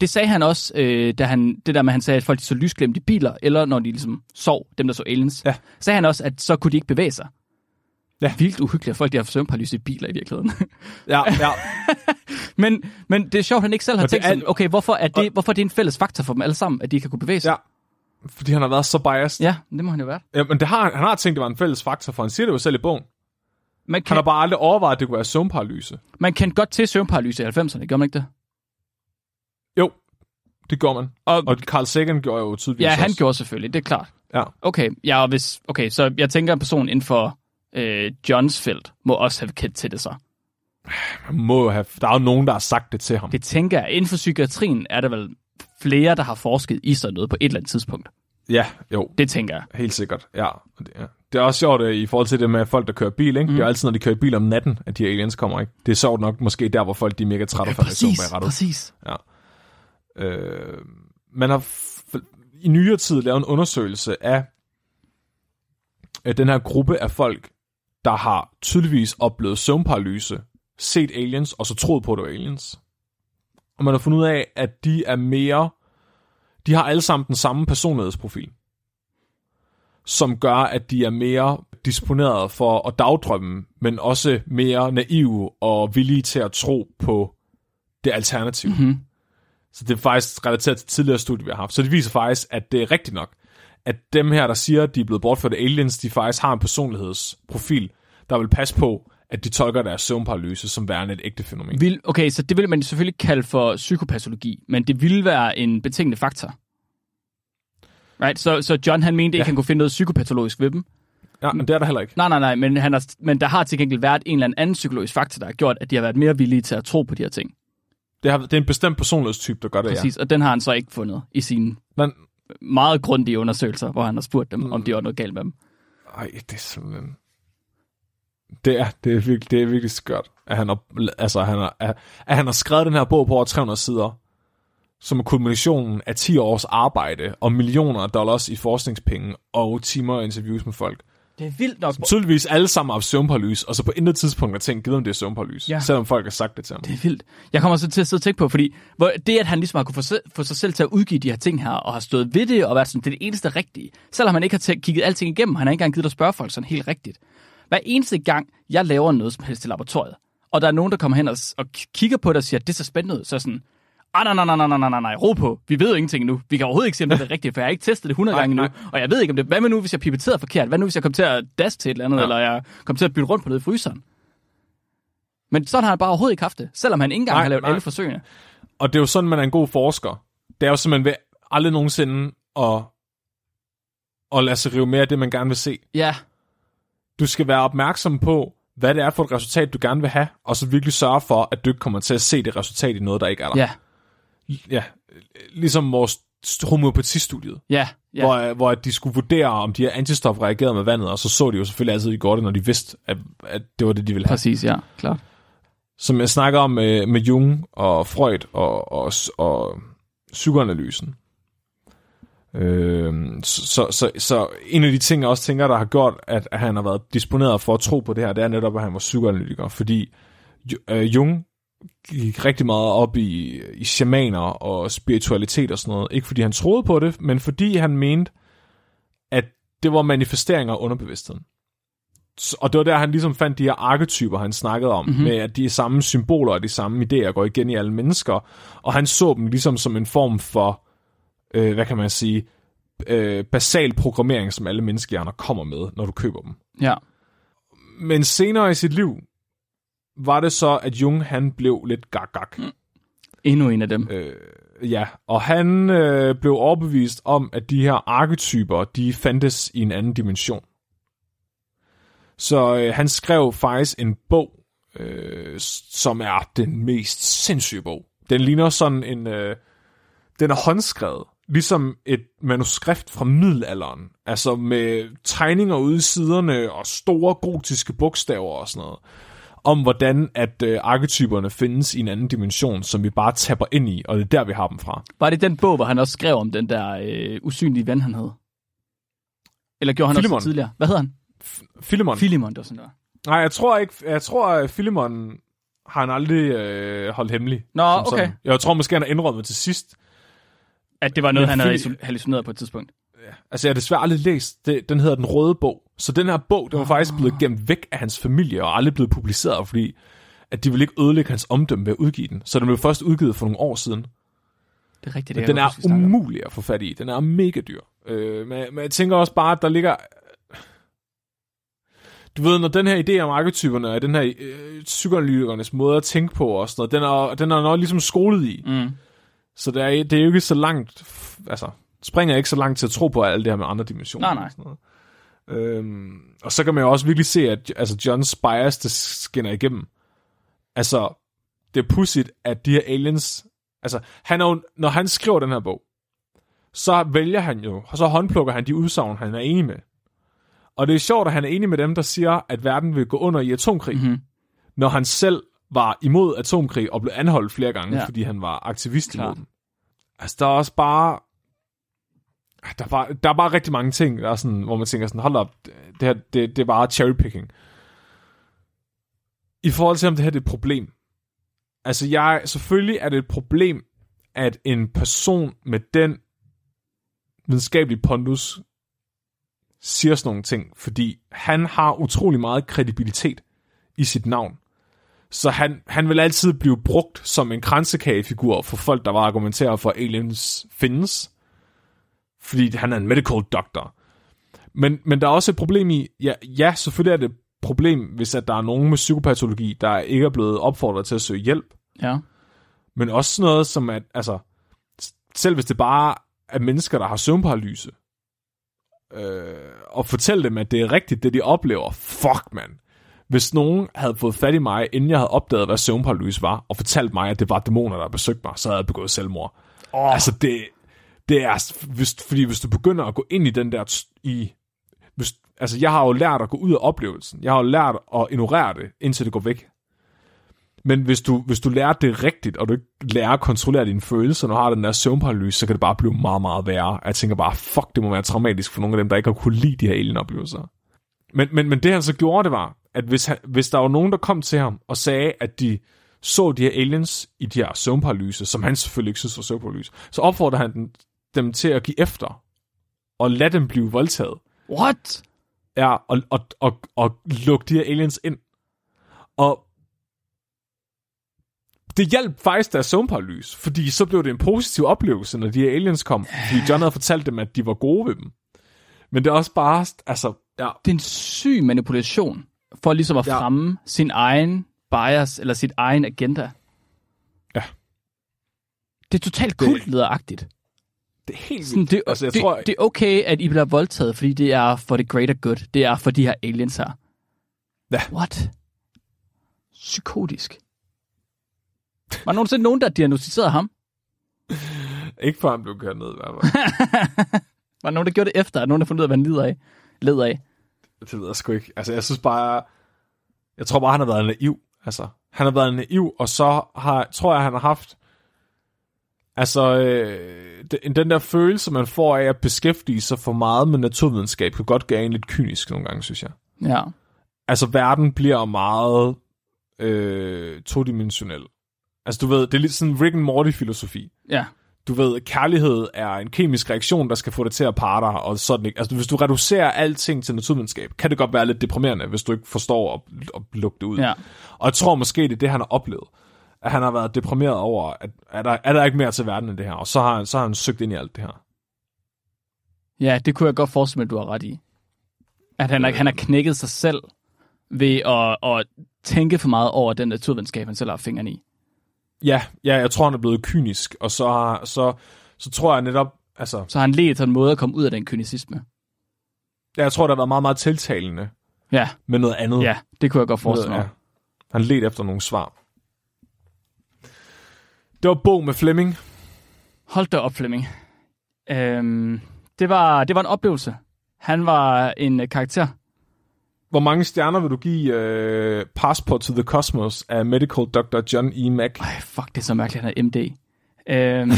Det sagde han også, øh, da han, det der med, at han sagde, at folk de så lysglemt i biler, eller når de ligesom sov, dem der så aliens, Ja. sagde han også, at så kunne de ikke bevæge sig. Ja. Vildt uhyggeligt, at folk de har søvnparalyse i biler i virkeligheden. Ja, ja. men, men det er sjovt, at han ikke selv har Og tænkt er- sådan, okay, hvorfor er, det, hvorfor er det en fælles faktor for dem alle sammen, at de ikke har kunne bevæge sig? ja. Fordi han har været så biased. ja det må han jo være. Ja, men det har, han har tænkt, det var en fælles faktor, for han siger det jo selv i bogen. Man Han kan, har bare aldrig overvejet, at det kunne være søvnparalyse. man kendte godt til søvnparalyse i 90'erne, gør man ikke det? Jo, det gør man. Og, Og Carl Sagan gjorde jo tydeligvis ja, han også. gjorde selvfølgelig, det er klart. Ja. Okay, ja, og hvis, okay, så jeg tænker, en person inden for øh, Johns felt må også have kendt til det så. Han må have, der er jo nogen, der har sagt det til ham. Det tænker jeg. Inden for psykiatrien er der vel flere, der har forsket i sådan noget på et eller andet tidspunkt. Ja, jo, Det tænker jeg. helt sikkert. Ja. Det, ja. det er også sjovt øh, i forhold til det med folk, der kører bil. Ikke? Mm. Det er jo altid, når de kører bil om natten, at de aliens kommer. Ikke? Det er sjovt nok måske der, hvor folk de er mega trætte og falder i bag rattet. præcis. Øh, man har f- i nyere tid lavet en undersøgelse af, af den her gruppe af folk, der har tydeligvis oplevet søvnparalyse, set aliens, og så troet på, at det var aliens. Og man har fundet ud af, at de er mere... De har alle sammen den samme personlighedsprofil, som gør, at de er mere disponeret for at dagdrømme, men også mere naive og villige til at tro på det alternativ. Mm-hmm. Så det er faktisk relateret til tidligere studier, vi har haft. Så det viser faktisk, at det er rigtigt nok, at dem her, der siger, at de er blevet bortført af aliens, de faktisk har en personlighedsprofil, der vil passe på, at de tolker deres søvnparalyse som værende et ægte fænomen. Vil, okay, så det vil man selvfølgelig kalde for psykopatologi, men det ville være en betingende faktor. Right? Så, så John han mente ikke, Ja. han kunne finde noget psykopatologisk ved dem. Ja, men det er der heller ikke. Nej, nej, nej, men, han har, men der har til gengæld været en eller anden psykologisk faktor, der har gjort, at de har været mere villige til at tro på de her ting. Det, har, det er en bestemt personlighedstype, der gør det, Præcis, og den har han så ikke fundet i sine ja. Men, meget grundige undersøgelser, hvor han har spurgt dem, mm. om de var noget galt med dem. ej, det er simpelthen... Det er, det er, virkelig, det er virkelig skørt, at han, har, altså, han har, at, at han har skrevet den her bog på over 300 sider, som er kulminationen af 10 års arbejde og millioner af dollars i forskningspenge og timer og interviews med folk. Det er vildt nok. tydeligvis alle sammen har haft søvnparalys, og så på intet tidspunkt har tænkt, givet om det er søvnparalys, Ja. selvom folk har sagt det til ham. Det er vildt. Jeg kommer så til at sidde og tænke på, fordi hvor det, at han ligesom har kunne få, se- få sig selv til at udgive de her ting her, og har stået ved det, og været sådan, det er det eneste rigtige. Selvom han ikke har tæ- kigget alting igennem, han har ikke engang givet at spørge folk sådan helt rigtigt. Hver eneste gang, jeg laver noget som helst i laboratoriet, og der er nogen, der kommer hen og, og kigger på det og siger, det ser spændende ud, så er sådan, ah, nej, nej, nej, nej, nej, nej, nej, ro på. Vi ved jo ingenting nu. Vi kan overhovedet ikke se, om det er rigtigt, for jeg har ikke testet det 100 nej, gange nu. Og jeg ved ikke, om det... Hvad med nu, hvis jeg pipetterer forkert? Hvad nu, hvis jeg kommer til at dash til et eller andet, ja. eller jeg kommer til at bytte rundt på noget i fryseren? Men sådan har han bare overhovedet ikke haft det, selvom han ikke engang nej, har lavet nej. alle forsøgene. Og det er jo sådan, man er en god forsker. Det er jo simpelthen ved aldrig nogensinde at, at lade sig rive mere af det, man gerne vil se. Ja. Du skal være opmærksom på, hvad det er for et resultat, du gerne vil have, og så virkelig sørge for, at du ikke kommer til at se det resultat i noget, der ikke er der. Ja ja ligesom vores homopatistudiet, Ja, ja. hvor, hvor de skulle vurdere, om de her antistof reagerede med vandet, og så så de jo selvfølgelig altid i godt, når de vidste, at, at det var det, de ville have. Præcis, ja, klart. Som jeg snakker om med, med Jung og Freud og, og, og psykoanalysen. Øh, så, så, så, så en af de ting, jeg også tænker, der har gjort, at, at han har været disponeret for at tro på det her, det er netop, at han var psykoanalytiker, fordi øh, Jung gik rigtig meget op i, i shamaner og spiritualitet og sådan noget. Ikke fordi han troede på det, men fordi han mente, at det var manifesteringer af underbevidstheden. Og det var der, han ligesom fandt de her arketyper, han snakkede om, mm-hmm. med at de samme symboler og de samme idéer går igen i alle mennesker, og han så dem ligesom som en form for, øh, hvad kan man sige, øh, basal programmering, som alle menneskehjerner kommer med, når du køber dem. Ja. Men senere i sit liv, var det så, at Jung han blev lidt gag-gag. Mm. Endnu en af dem. Øh, ja, og han øh, blev overbevist om, at de her arketyper, de fandtes i en anden dimension. Så øh, han skrev faktisk en bog, øh, som er den mest sindssyge bog. Den ligner sådan en... Øh, den er håndskrevet, ligesom et manuskript fra middelalderen. Altså med tegninger ude i siderne og store gotiske bogstaver og sådan noget om hvordan at øh, arketyperne findes i en anden dimension, som vi bare tapper ind i, og det er der, vi har dem fra. Var det den bog, hvor han også skrev om den der øh, usynlige ven, han hed? Eller gjorde han Philemon. også tidligere? Hvad hed han? Philemon. Philemon, det var sådan der. Nej, jeg tror ikke, jeg tror, at Philemon har han aldrig øh, holdt hemmelig. Nå, okay. sådan. Jeg tror måske, han har indrømmet til sidst. At det var noget, Men han havde Phil- iso- hallucineret på et tidspunkt. Altså, jeg har desværre aldrig læst, det, den hedder Den Røde Bog. Så den her bog, den var faktisk blevet gemt væk af hans familie, og aldrig blevet publiceret, fordi at de ville ikke ødelægge hans omdømme ved at udgive den. Så den blev først udgivet for nogle år siden. Det er rigtigt, det den er umulig at få fat i. Den er mega dyr. Øh, men, men jeg tænker også bare, at der ligger... Du ved, når den her idé om arketyperne, og den her øh, psykoanalytikernes måde at tænke på og sådan noget, den er, den er nok ligesom skolet i. Mm. Så det er, det er jo ikke så langt... Altså, springer ikke så langt til at tro på alt det her med andre dimensioner. Nej, nej. Og, sådan noget. Øhm, og så kan man jo også virkelig se, at altså, Johns bias, det skinner igennem. Altså, det er pudsigt, at de her aliens... Altså, han er jo, når han skriver den her bog, så vælger han jo, og så håndplukker han de udsagn, han er enig med. Og det er sjovt, at han er enig med dem, der siger, at verden vil gå under i atomkrig, Mhm. når han selv var imod atomkrig og blev anholdt flere gange, Ja. fordi han var aktivist Klart. imod dem. Altså, der er også bare... Ah, der var, der var rigtig mange ting, der er sådan, hvor man tænker sådan, hold op, det, her, det, det er bare cherrypicking. I forhold til, om det her det er et problem. Altså, jeg, selvfølgelig er det et problem, at en person med den videnskabelige pondus siger sådan nogle ting, fordi han har utrolig meget kredibilitet i sit navn. Så han, han vil altid blive brugt som en kransekagefigur for folk, der var argumenterer for, at aliens findes. Fordi han er en medical doctor. Men, men der er også et problem i, ja, ja, selvfølgelig er det et problem, hvis at der er nogen med psykopatologi, der ikke er blevet opfordret til at søge hjælp. Ja. Men også sådan noget som at, altså, selv hvis det bare er mennesker, der har søvnparalyse, øh, og fortælle dem, at det er rigtigt, det de oplever, fuck man. Hvis nogen havde fået fat i mig, inden jeg havde opdaget, hvad søvnparalyse var, og fortalt mig, at det var dæmoner, der besøgte mig, så havde jeg begået selvmord. Oh. Altså, det, det er, hvis, fordi hvis du begynder at gå ind i den der, i, hvis, altså, jeg har jo lært at gå ud af oplevelsen. Jeg har jo lært at ignorere det, indtil det går væk. Men hvis du, hvis du lærer det rigtigt, og du ikke lærer at kontrollere dine følelser, når du har den der søvnparalyse, så kan det bare blive meget, meget værre. Jeg tænker bare, fuck, det må være traumatisk for nogle af dem, der ikke har kunne lide de her alienoplevelser. Men, men, men det han så gjorde, det var, at hvis, han, hvis der var nogen, der kom til ham og sagde, at de så de her aliens i de her søvnparalyse, som han selvfølgelig ikke synes var søvnparalyse, så opfordrede han dem, til at give efter og lade dem blive voldtaget. What? Ja, og, og, og, og lukke de her aliens ind. Og det hjalp faktisk deres søvnparalys, fordi så blev det en positiv oplevelse, når de her aliens kom. Fordi John havde fortalt dem, at de var gode ved dem. Men det er også bare, altså, ja, Det er en syg manipulation, for ligesom at Ja. fremme sin egen bias, eller sit egen agenda. Ja. Det er totalt kultlederagtigt. Det er helt Sådan, det, altså, jeg det, tror, det er okay, at I bliver voldtaget, fordi det er for the greater good. Det er for de her aliens her. Ja. What? Psykotisk. Var der nogensinde nogen, der diagnostiserede ham? Ikke før han blev kørt ned, i hvert fald. Var der nogen, der gjorde det efter? Er nogen, der fundet ud af, hvad han lider af? Led af? Det ved jeg sgu ikke. Altså, jeg synes bare... Jeg tror bare, han har været naiv. Altså, han har været naiv, og så har, tror jeg, han har haft... Altså, øh, den, den der følelse, man får af at beskæftige sig for meget med naturvidenskab, kan godt gøre en lidt kynisk nogle gange, synes jeg. Ja. Altså, verden bliver meget øh, todimensionel. Altså, du ved, det er lidt sådan Rick and Morty-filosofi. Ja. Du ved, kærlighed er en kemisk reaktion, der skal få det til at parre dig, og sådan ikke. Altså, hvis du reducerer alting til naturvidenskab, kan det godt være lidt deprimerende, hvis du ikke forstår at, at lukke det ud. Ja. Og jeg tror måske, det er det, han har oplevet. At han har været deprimeret over, at er der, er der ikke mere til verden end det her, og så har, så har han søgt ind i alt det her. Ja, det kunne jeg godt forestille mig, at du har ret i. At han, øh. han har knækket sig selv ved at, at tænke for meget over den naturvidenskab, han selv har fingrene i. Ja, ja, jeg tror, han er blevet kynisk, og så, har, så, så tror jeg netop, altså, Så han let en måde at komme ud af den kynicisme. ja, jeg tror, det har været meget, meget tiltalende Ja, med noget andet. ja, det kunne jeg godt forestille mig. ja. Han led efter nogle svar. Det var bog med Flemming. Hold da op, Flemming. Øhm, det, var, det var en oplevelse. Han var en øh, karakter. Hvor mange stjerner vil du give uh, Passport to the Cosmos af Medical Dr. John E. Mack? Ej, fuck, det er så mærkeligt, han er MD. Øhm,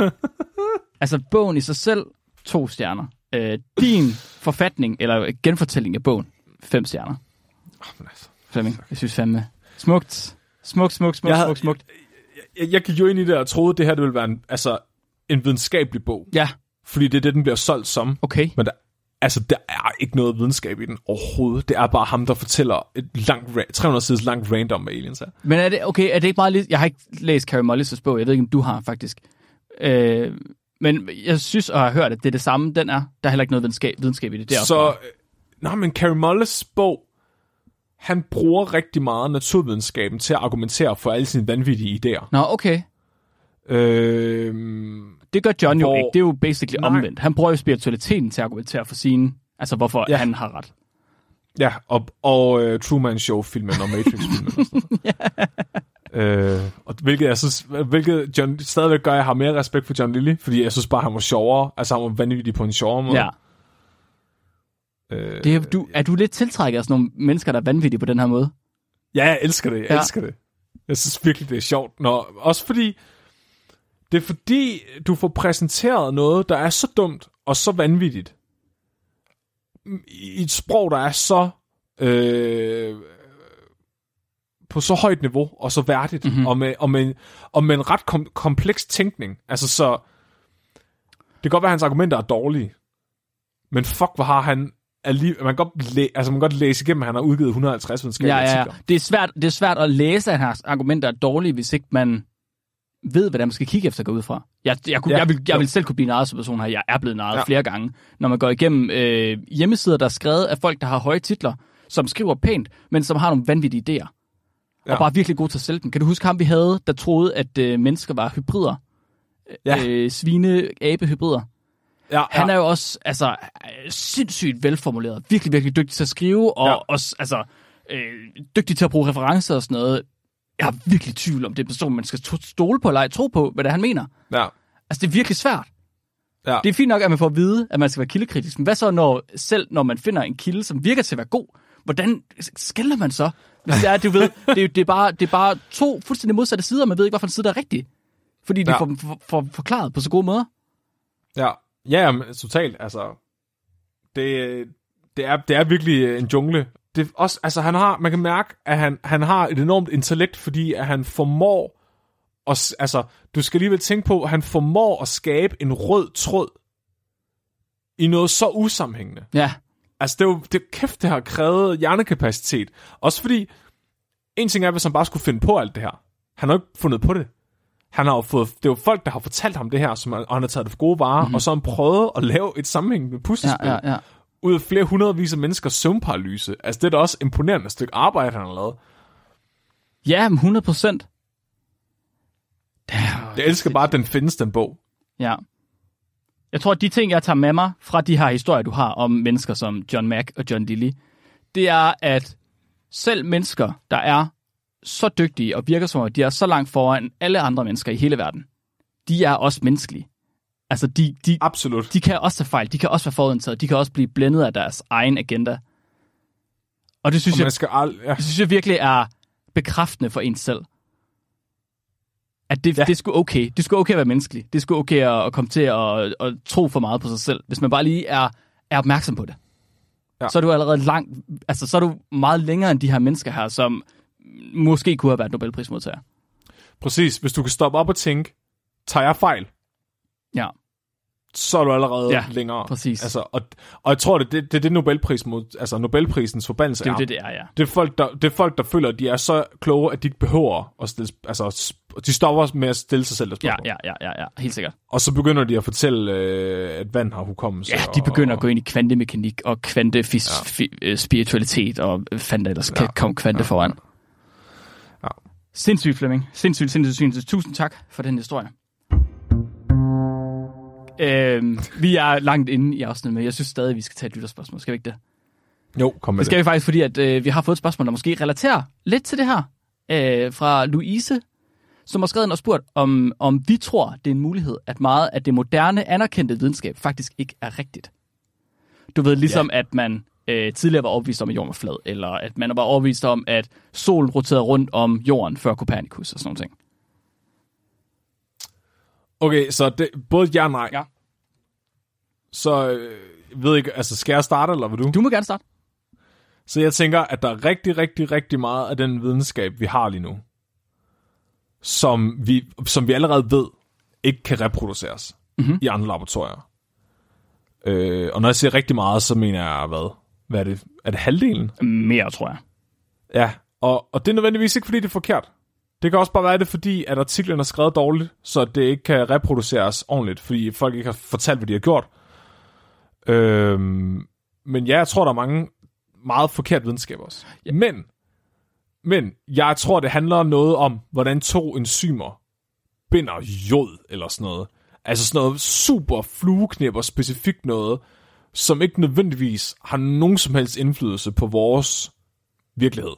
altså, bogen i sig selv, to stjerner. Øh, din forfatning, eller genfortælling af bogen, fem stjerner. Oh, men altså. Flemming, jeg synes fandme. Smukt. Smukt, smukt, smukt, Jeg havde- smukt, smukt. Jeg, jeg gik jo ind i det og troede, det her det ville være en, altså, en videnskabelig bog. Ja, Fordi det er det, den bliver solgt som. okay. Men der, altså, der er ikke noget videnskab i den overhovedet. Det er bare ham, der fortæller et langt, ra- 300 sider langt random med aliens her. Men er det, okay, er det ikke meget lidt... Jeg har ikke læst Carrie Mullis' bog. Jeg ved ikke, om du har, faktisk. Øh, men jeg synes og har hørt, at det er det samme, den er. Der er heller ikke noget videnskab, videnskab i det. er også Så, øh, nej, men Carrie Mullis bog, han bruger rigtig meget naturvidenskaben til at argumentere for alle sine vanvittige idéer. Nå, okay. Øh, Det gør John jo Hvor- ikke. Det er jo basically Nej. omvendt. Han bruger jo spiritualiteten til at argumentere for sine... Altså, hvorfor. Ja. han har ret. ja, og, og uh, Truman Show-filmen og Matrix-filmen. og sådan noget. øh, og hvilket, jeg synes, hvilket John, stadigvæk gør, at jeg har mere respekt for John Lilly, fordi jeg synes bare, han var sjovere. Altså, han var vanvittig på en sjovere måde. Ja. Øh, Det er, du, er du lidt tiltrækket af sådan nogle mennesker, der er vanvittige på den her måde? Ja, jeg elsker det. Jeg Ja. elsker det. Jeg synes virkelig, det er sjovt. Når, også fordi, det er fordi, du får præsenteret noget, der er så dumt og så vanvittigt. I et sprog, der er så... Øh, på så højt niveau og så værdigt, Mhm. mm-hmm. og, med, og, med, og med en ret kom, kompleks tænkning. Altså så... Det kan godt være, at hans argumenter er dårlige, men fuck, hvor har han... Alligevel, man, kan godt læ, altså man kan godt læse igennem, at han har udgivet 150 videnskabelige Ja, ja, ja. Det er, svært, det er svært at læse, at hans argumenter er dårlige, hvis ikke man ved, hvad man skal kigge efter gå ud fra. Jeg, jeg, kunne, ja, jeg, vil, jeg jo. vil selv kunne blive narret som person her. Jeg er blevet narret ja. Flere gange. Når man går igennem øh, hjemmesider, der er skrevet af folk, der har høje titler, som skriver pænt, men som har nogle vanvittige idéer. Ja. Og bare virkelig gode til at sælge dem. Kan du huske ham, vi havde, der troede, at øh, mennesker var hybrider? Ja. Øh, svine-abe-hybrider. Ja, Han er jo også altså, øh, sindssygt velformuleret. Virkelig, virkelig dygtig til at skrive, og ja. Også altså, øh, dygtig til at bruge referencer og sådan noget. Jeg har virkelig tvivl om det er en person, man skal to- stole på eller ej, tro på, hvad det er, han mener. ja. Altså, det er virkelig svært. Ja. Det er fint nok, at man får at vide, at man skal være kildekritisk. Men hvad så, når, selv når man finder en kilde, som virker til at være god? Hvordan skælder man så? Hvis det er, du ved, det er, det er, bare, det er bare to fuldstændig modsatte sider, og man ved ikke, hvilken side der er rigtig. Fordi de. Ja. får dem for, for, forklaret på så gode måder. Ja, ja jamen, totalt. Altså, det, det, er, det er virkelig en jungle. Det er også, altså, han har, man kan mærke, at han, han har et enormt intellekt, fordi at han formår, s- altså, du skal alligevel tænke på, at han formår at skabe en rød tråd i noget så usammenhængende. Ja, Altså, det er jo, det, kæft, det har krævet hjernekapacitet. Også fordi, en ting er, hvis han bare skulle finde på alt det her. Han har jo ikke fundet på det. Han har jo fået, det er jo folk, der har fortalt ham det her, som, og han har taget det for gode varer, Mhm. mm-hmm. og så har han prøvet at lave et sammenhængende puslespil, ja, ja, ja. ud af flere hundredvis af menneskers søvnparalyse. Altså, det er da også imponerende stykke arbejde, han har lavet. Ja, men 100 procent. Jeg elsker bare, at den findes, den bog. Ja. Jeg tror, at de ting, jeg tager med mig fra de her historier, du har om mennesker som John Mack og John Lilly, det er, at selv mennesker, der er så dygtige og virker som om, de er så langt foran alle andre mennesker i hele verden, de er også menneskelige. Altså, de, de, Absolut. de kan også tage fejl, de kan også være forudindtaget, de kan også blive blændet af deres egen agenda. Og det synes, Og jeg, skal ald- ja. det synes jeg virkelig er bekræftende for en selv. At det, ja. Det sgu okay. Det sgu okay at være menneskelig. Det sgu okay at, at komme til at, at tro for meget på sig selv. Hvis man bare lige er, er opmærksom på det. Ja. Så er du allerede langt, altså så er du meget længere end de her mennesker her, som måske kunne have været Nobelprismodtager. Præcis. Hvis du kan stoppe op og tænke, tager jeg fejl, Ja, så er du allerede Ja, ja, længere. præcis. Altså, og, og jeg tror, det, det, det er det Nobelpris mod, altså Nobelprisens forbandelse det er jo det, det er, ja. Det er, folk, der, det er folk, der føler, at de er så kloge, at de ikke behøver at stille, altså, de stopper med at stille sig selv Ja, spørgsmål. ja, ja, ja, ja, helt sikkert. Og så begynder de at fortælle, øh, at vand har hukommelse. Ja, de begynder og, at gå ind i kvantemekanik og kvantespiritualitet, og hvad fanden der ellers kan komme kvante foran. Ja. Sindssygt, Flemming. Sindssygt, sindssygt, sindssygt. Tusind tak for den historie. Øhm, vi er langt inde i afsnittet, men jeg synes stadig, vi skal tage et lytterspørgsmål. Skal vi ikke det? Jo, kom med Det skal det. vi faktisk, fordi at, øh, vi har fået et spørgsmål, der måske relaterer lidt til det her. Øh, fra Louise, som har skrevet og spurgt, om, om vi tror, det er en mulighed, at meget af det moderne, anerkendte videnskab faktisk ikke er rigtigt. Du ved, ligesom ja. at man øh, tidligere var overbevist om, at jorden var flad, eller at man var overbevist om, at solen roterede rundt om jorden før Copernicus og sådan noget. Okay, så det, både ja og nej. Ja. Så øh, jeg ved ikke, altså skal jeg starte, eller vil du? Du må gerne starte. Så jeg tænker, at der er rigtig, rigtig, rigtig meget af den videnskab, vi har lige nu, som vi, som vi allerede ved, ikke kan reproduceres mm-hmm. i andre laboratorier. Øh, og når jeg siger rigtig meget, så mener jeg, hvad? Hvad er det? Er det halvdelen? Mere, tror jeg. Ja, og, og det er nødvendigvis ikke, fordi det er forkert. Det kan også bare være det, fordi at artiklen er skrevet dårligt, så det ikke kan reproduceres ordentligt, fordi folk ikke har fortalt, hvad de har gjort. Øhm, men ja, jeg tror, der er mange meget forkert videnskab også. Ja. Men, men jeg tror, det handler noget om, hvordan to enzymer binder jod eller sådan noget. Altså sådan noget super flueknipper specifikt noget, som ikke nødvendigvis har nogen som helst indflydelse på vores virkelighed.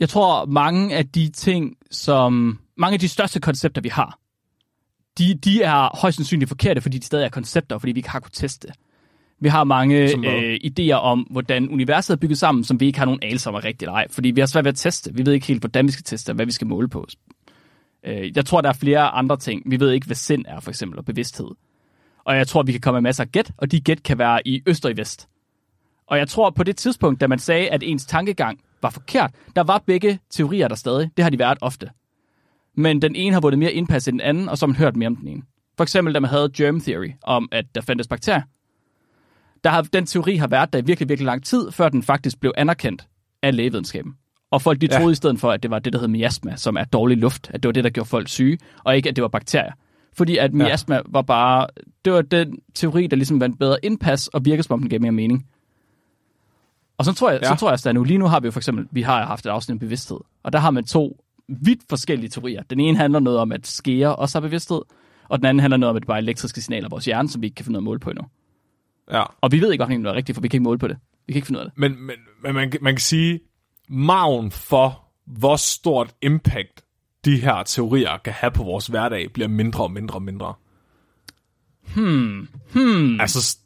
Jeg tror, mange af de ting, som... Mange af de største koncepter, vi har, de, de er højst sandsynligt forkerte, fordi de stadig er koncepter, fordi vi ikke har kunnet teste. Vi har mange øh, idéer om, hvordan universet er bygget sammen, som vi ikke har nogen anelse om er rigtigt eller ej. Fordi vi har svært ved at teste. Vi ved ikke helt, hvordan vi skal teste, og hvad vi skal måle på. Øh, jeg tror, der er flere andre ting. Vi ved ikke, hvad sind er, for eksempel, og bevidsthed. Og jeg tror, vi kan komme med masser af gæt, og de gæt kan være i øst og i vest. Og jeg tror, på det tidspunkt, da man sagde, at ens tankegang var forkert, der var begge teorier der stadig. Det har de været ofte. Men den ene har vundet mere indpas end den anden, og så har man hørt mere om den ene. For eksempel, da man havde germ theory, om at der fandtes bakterier. Der har, den teori har været der i virkelig, virkelig lang tid, før den faktisk blev anerkendt af lægevidenskaben. Og folk de Ja. troede i stedet for, at det var det, der hed miasma, som er dårlig luft, at det var det, der gjorde folk syge, og ikke, at det var bakterier. Fordi at miasma ja. var bare, det var den teori, der ligesom vandt bedre indpas, og virkede som om den gav mere mening. Og så tror jeg, ja. så tror jeg at nu lige nu har vi jo for eksempel, vi har haft et afsnit om bevidsthed, og der har man to vidt forskellige teorier. Den ene handler noget om, at skære også har bevidsthed, og den anden handler noget om, at det bare er elektriske signaler i vores hjerne, som vi ikke kan finde noget at måle på endnu. Ja. Og vi ved ikke, om det er rigtigt, for vi kan ikke måle på det. Vi kan ikke finde ud af det. Men, men, men man, kan- man kan sige, maven for, hvor stort impact de her teorier kan have på vores hverdag, bliver mindre og mindre og mindre. Hmm. Hmm. Altså,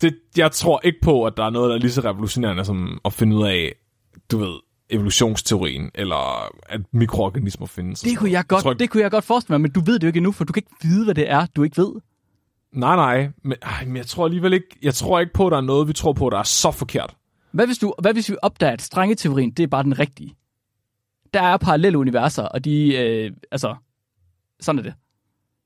det, jeg tror ikke på, at der er noget, der er lige så revolutionerende som at finde ud af, du ved, evolutionsteorien, eller at mikroorganismer findes. Det kunne jeg godt, ikke- det kunne jeg godt forestille mig, men du ved det jo ikke endnu, for du kan ikke vide, hvad det er, du ikke ved. Nej, nej, men, ej, men jeg tror alligevel ikke, jeg tror ikke på, at der er noget, vi tror på, der er så forkert. Hvad hvis, du, hvad hvis vi opdager, at strengeteorien, det er bare den rigtige? Der er parallelle universer, og de, øh, altså, sådan er det.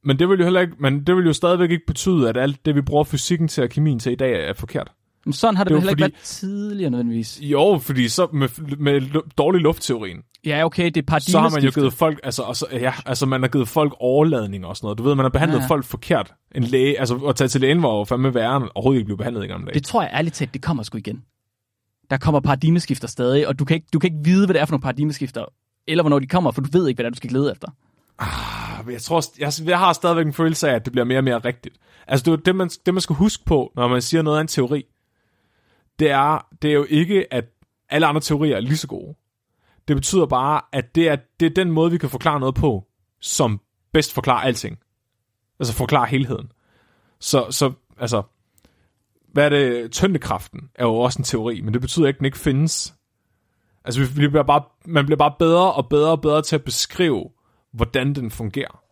Men det vil jo heller ikke, men det vil jo stadigvæk ikke betyde, at alt det, vi bruger fysikken til og kemien til i dag, er forkert. Men sådan har det, Det jo heller ikke fordi- været tidligere nødvendigvis. Jo, fordi så med, med dårlig luftteorien, Ja, okay, det er så har man jo givet folk, altså, altså, ja, altså man har givet folk overladning og sådan noget. Du ved, man har behandlet Ja. folk forkert. En læge, altså at tage til lægen var jo fandme værre, end overhovedet ikke blive behandlet i gamle dage. Det tror jeg ærligt talt, det kommer sgu igen. Der kommer paradigmeskifter stadig, og du kan, ikke, du kan ikke vide, hvad det er for nogle paradigmeskifter, eller hvornår de kommer, for du ved ikke, hvad det er, du skal lede efter. Ah, jeg tror, jeg, jeg har stadigvæk en følelse af, at det bliver mere og mere rigtigt. Altså det, det, man, det man skal huske på, når man siger noget af en teori, det er, det er jo ikke, at alle andre teorier er lige så gode. Det betyder bare, at det er, det er den måde, vi kan forklare noget på, som bedst forklarer alting. Altså forklarer helheden. Så, så altså, hvad er det? Tyndekraften er jo også en teori, men det betyder ikke, at den ikke findes. Altså, vi bliver bare, man bliver bare bedre og bedre og bedre til at beskrive, hvordan den fungerer.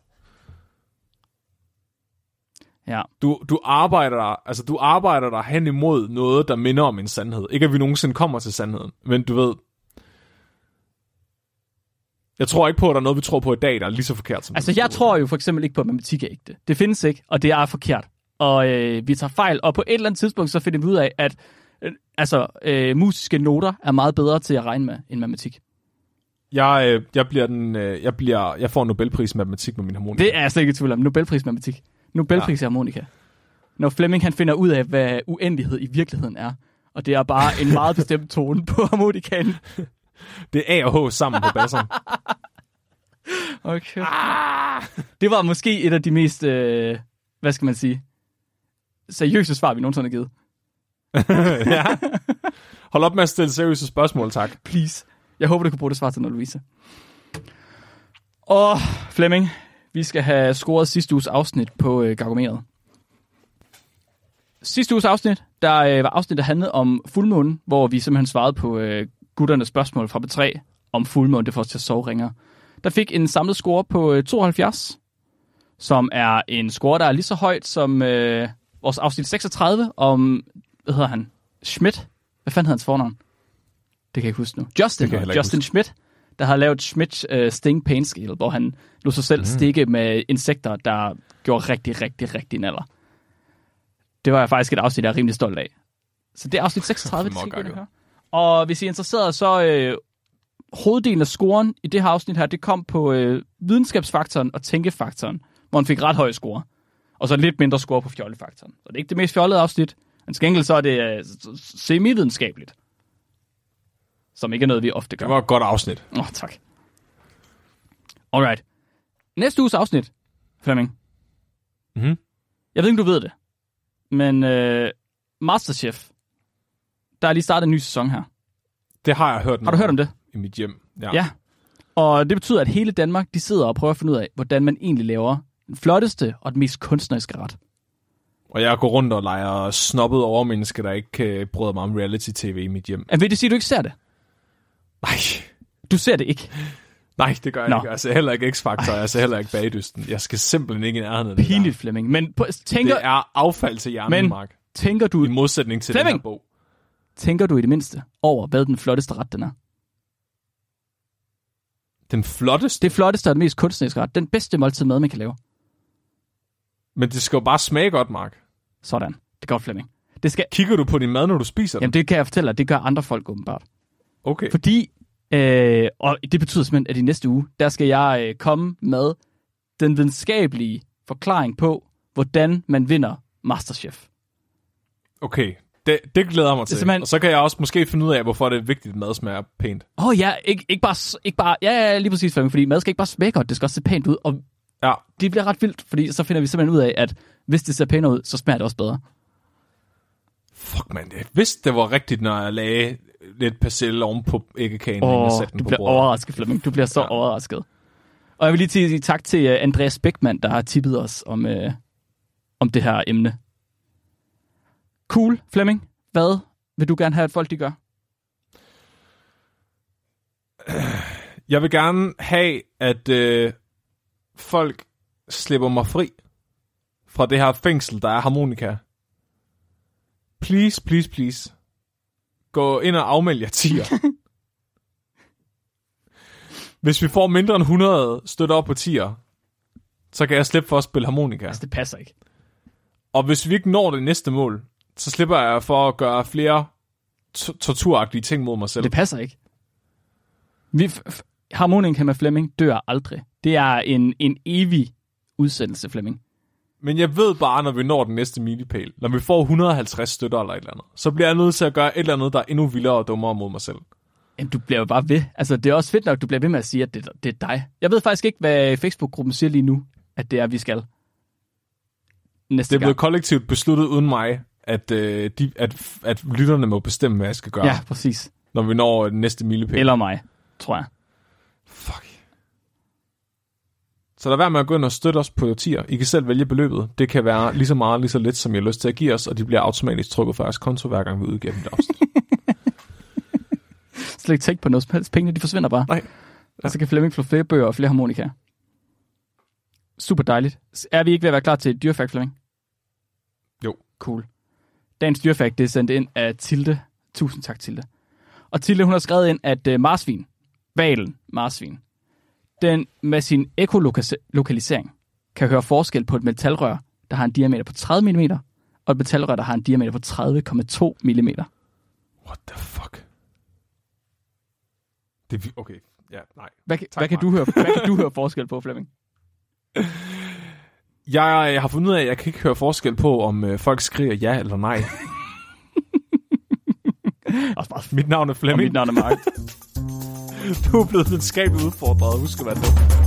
Ja. Du, du arbejder dig, altså du arbejder dig hen imod noget, der minder om en sandhed. Ikke at vi nogensinde kommer til sandheden, men du ved, jeg tror ikke på, at der er noget, vi tror på i dag, der er lige så forkert som Altså, jeg tror jo for eksempel ikke på, at matematik er ægte. Det findes ikke, og det er forkert. Og øh, vi tager fejl, og på et eller andet tidspunkt, så finder vi ud af, at øh, altså, øh, musiske noter er meget bedre til at regne med end matematik. Jeg, øh, jeg, bliver den, øh, jeg, bliver, jeg får en Nobelpris i matematik med min harmonika. Det er jeg slet ikke i tvivl om. Nobelpris i matematik. Nobelpris ja. i harmonika. Når Fleming han finder ud af, hvad uendelighed i virkeligheden er, og det er bare en meget bestemt tone på harmonikaen. Det er A og H sammen på basseren. Okay. Ah! Det var måske et af de mest, øh, hvad skal man sige, seriøse svar, vi nogensinde har givet. ja. Hold op med at stille seriøse spørgsmål, tak. Please. Jeg håber, du kan bruge det svar til noget, Louise. Og Flemming, vi skal have scoret sidste uges afsnit på øh, Gargomeret. Sidste uges afsnit, der øh, var afsnit, der handlede om fuldmånen, hvor vi simpelthen svarede på øh, gutternes spørgsmål fra B3 om fuldmånen, det får os til at sove ringer. Der fik en samlet score på øh, 72, som er en score, der er lige så højt som øh, vores afsnit 36 om, hvad hedder han, Schmidt. Hvad fanden hedder hans fornavn? Det kan jeg ikke huske nu. Justin, Justin huske. Schmidt, der har lavet Schmidt uh, Sting Pain Scale, hvor han lå sig selv mm. stikke med insekter, der gjorde rigtig, rigtig, rigtig naller. Det var jeg faktisk et afsnit, jeg er rimelig stolt af. Så det er afsnit 36, det skal høre. Og hvis I er interesseret, så øh, hoveddelen af scoren i det her afsnit her, det kom på øh, videnskabsfaktoren og tænkefaktoren, hvor han fik ret høj score. Og så lidt mindre score på fjollefaktoren. Så det er ikke det mest fjollede afsnit, men til gengæld så er det øh, semi-videnskabeligt. Som ikke er noget, vi ofte gør. Det var et godt afsnit. Åh, oh, tak. Alright. Næste uges afsnit, Flemming. Mm-hmm. Jeg ved ikke, om du ved det, men øh, Masterchef, der er lige startet en ny sæson her. Det har jeg hørt. Har du hørt om det? I mit hjem, ja. Ja. Og det betyder, at hele Danmark, de sidder og prøver at finde ud af, hvordan man egentlig laver den flotteste og den mest kunstneriske ret. Og jeg går rundt og leger snobbet overmenneske, der ikke kan bryde mig om reality-tv i mit hjem. vil det sige, at du ikke ser det? Nej. Du ser det ikke? Nej, det gør jeg Nå. ikke. Jeg ser heller ikke X-Factor, jeg ser heller ikke Bagdysten. Jeg skal simpelthen ikke i nærheden af det Pinligt, Flemming. Men på, tænker... Det er affald til hjernen, men, Mark. tænker du... I modsætning til Flemming, den her bog. Tænker du i det mindste over, hvad den flotteste ret den er? Den flotteste? Det flotteste og den mest kunstneriske ret. Den bedste måltid mad, man kan lave. Men det skal jo bare smage godt, Mark. Sådan. Det går Flemming. Det skal... Kigger du på din mad, når du spiser den? Jamen, det kan jeg fortælle dig. Det gør andre folk åbenbart. Okay. Fordi, øh, og det betyder simpelthen, at i næste uge, der skal jeg øh, komme med den videnskabelige forklaring på, hvordan man vinder Masterchef. Okay, det, det glæder mig til. Simpelthen... Og så kan jeg også måske finde ud af, hvorfor det er vigtigt, at mad smager pænt. Åh oh, ja, ikke, ikke, bare, ikke bare... Ja, ja, lige præcis, fordi mad skal ikke bare smage godt, det skal også se pænt ud. Og ja. det bliver ret vildt, fordi så finder vi simpelthen ud af, at hvis det ser pænt ud, så smager det også bedre. Fuck man, jeg vidste, det var rigtigt, når jeg lagde lidt persille oven på æggekagen. Oh, du bliver bordet. overrasket, Flemming. Du bliver så ja. overrasket. Og jeg vil lige sige tak til uh, Andreas Beckmann, der har tippet os om, uh, om det her emne. Cool, Flemming. Hvad vil du gerne have, at folk de gør? Jeg vil gerne have, at øh, folk slipper mig fri fra det her fængsel, der er harmonika. Please, please, please. Gå ind og afmeld jer tier. Hvis vi får mindre end 100 støtter op på tier, så kan jeg slippe for at spille harmonika. Altså, det passer ikke. Og hvis vi ikke når det næste mål, så slipper jeg for at gøre flere torturagtige ting mod mig selv. Det passer ikke. Vi, harmonika med Flemming dør aldrig. Det er en, en evig udsendelse, Flemming. Men jeg ved bare, når vi når den næste milepæl, når vi får 150 støtter eller et eller andet, så bliver jeg nødt til at gøre et eller andet, der er endnu vildere og dummere mod mig selv. Jamen, du bliver jo bare ved. Altså, det er også fedt nok, at du bliver ved med at sige, at det, det er dig. Jeg ved faktisk ikke, hvad Facebook-gruppen siger lige nu, at det er, vi skal. Næste det er blevet kollektivt besluttet uden mig, at, øh, de, at, at lytterne må bestemme, hvad jeg skal gøre. Ja, præcis. Når vi når den næste milepæl. Eller mig, tror jeg. Fuck. Så lad være med at gå ind og støtte os på tier. I kan selv vælge beløbet. Det kan være lige så meget, lige så lidt, som I har lyst til at give os, og de bliver automatisk trukket fra jeres konto, hver gang vi udgiver dem afsnit. Slet ikke tænke på noget som helst. Pengene, de forsvinder bare. Nej. Og så kan Flemming få flere bøger og flere harmonikaer. Super dejligt. Er vi ikke ved at være klar til et dyrefakt, Flemming? Jo. Cool. Dagens dyrefakt, det er sendt ind af Tilde. Tusind tak, Tilde. Og Tilde, hun har skrevet ind, at uh, marsvin, valen marsvin, den med sin ekolokalisering kan høre forskel på et metalrør, der har en diameter på 30 mm, og et metalrør, der har en diameter på 30,2 mm. What the fuck? Det er okay. Ja, nej. Hvad, kan- hvad, kan du høre, hvad kan du høre forskel på, Flemming? Jeg, jeg har fundet ud af, at jeg kan ikke høre forskel på, om øh, folk skriger ja eller nej. Også bare Mit navn er og Flemming. mit navn er Mark. Du er blevet videnskabeligt udfordret. Husk at være dum.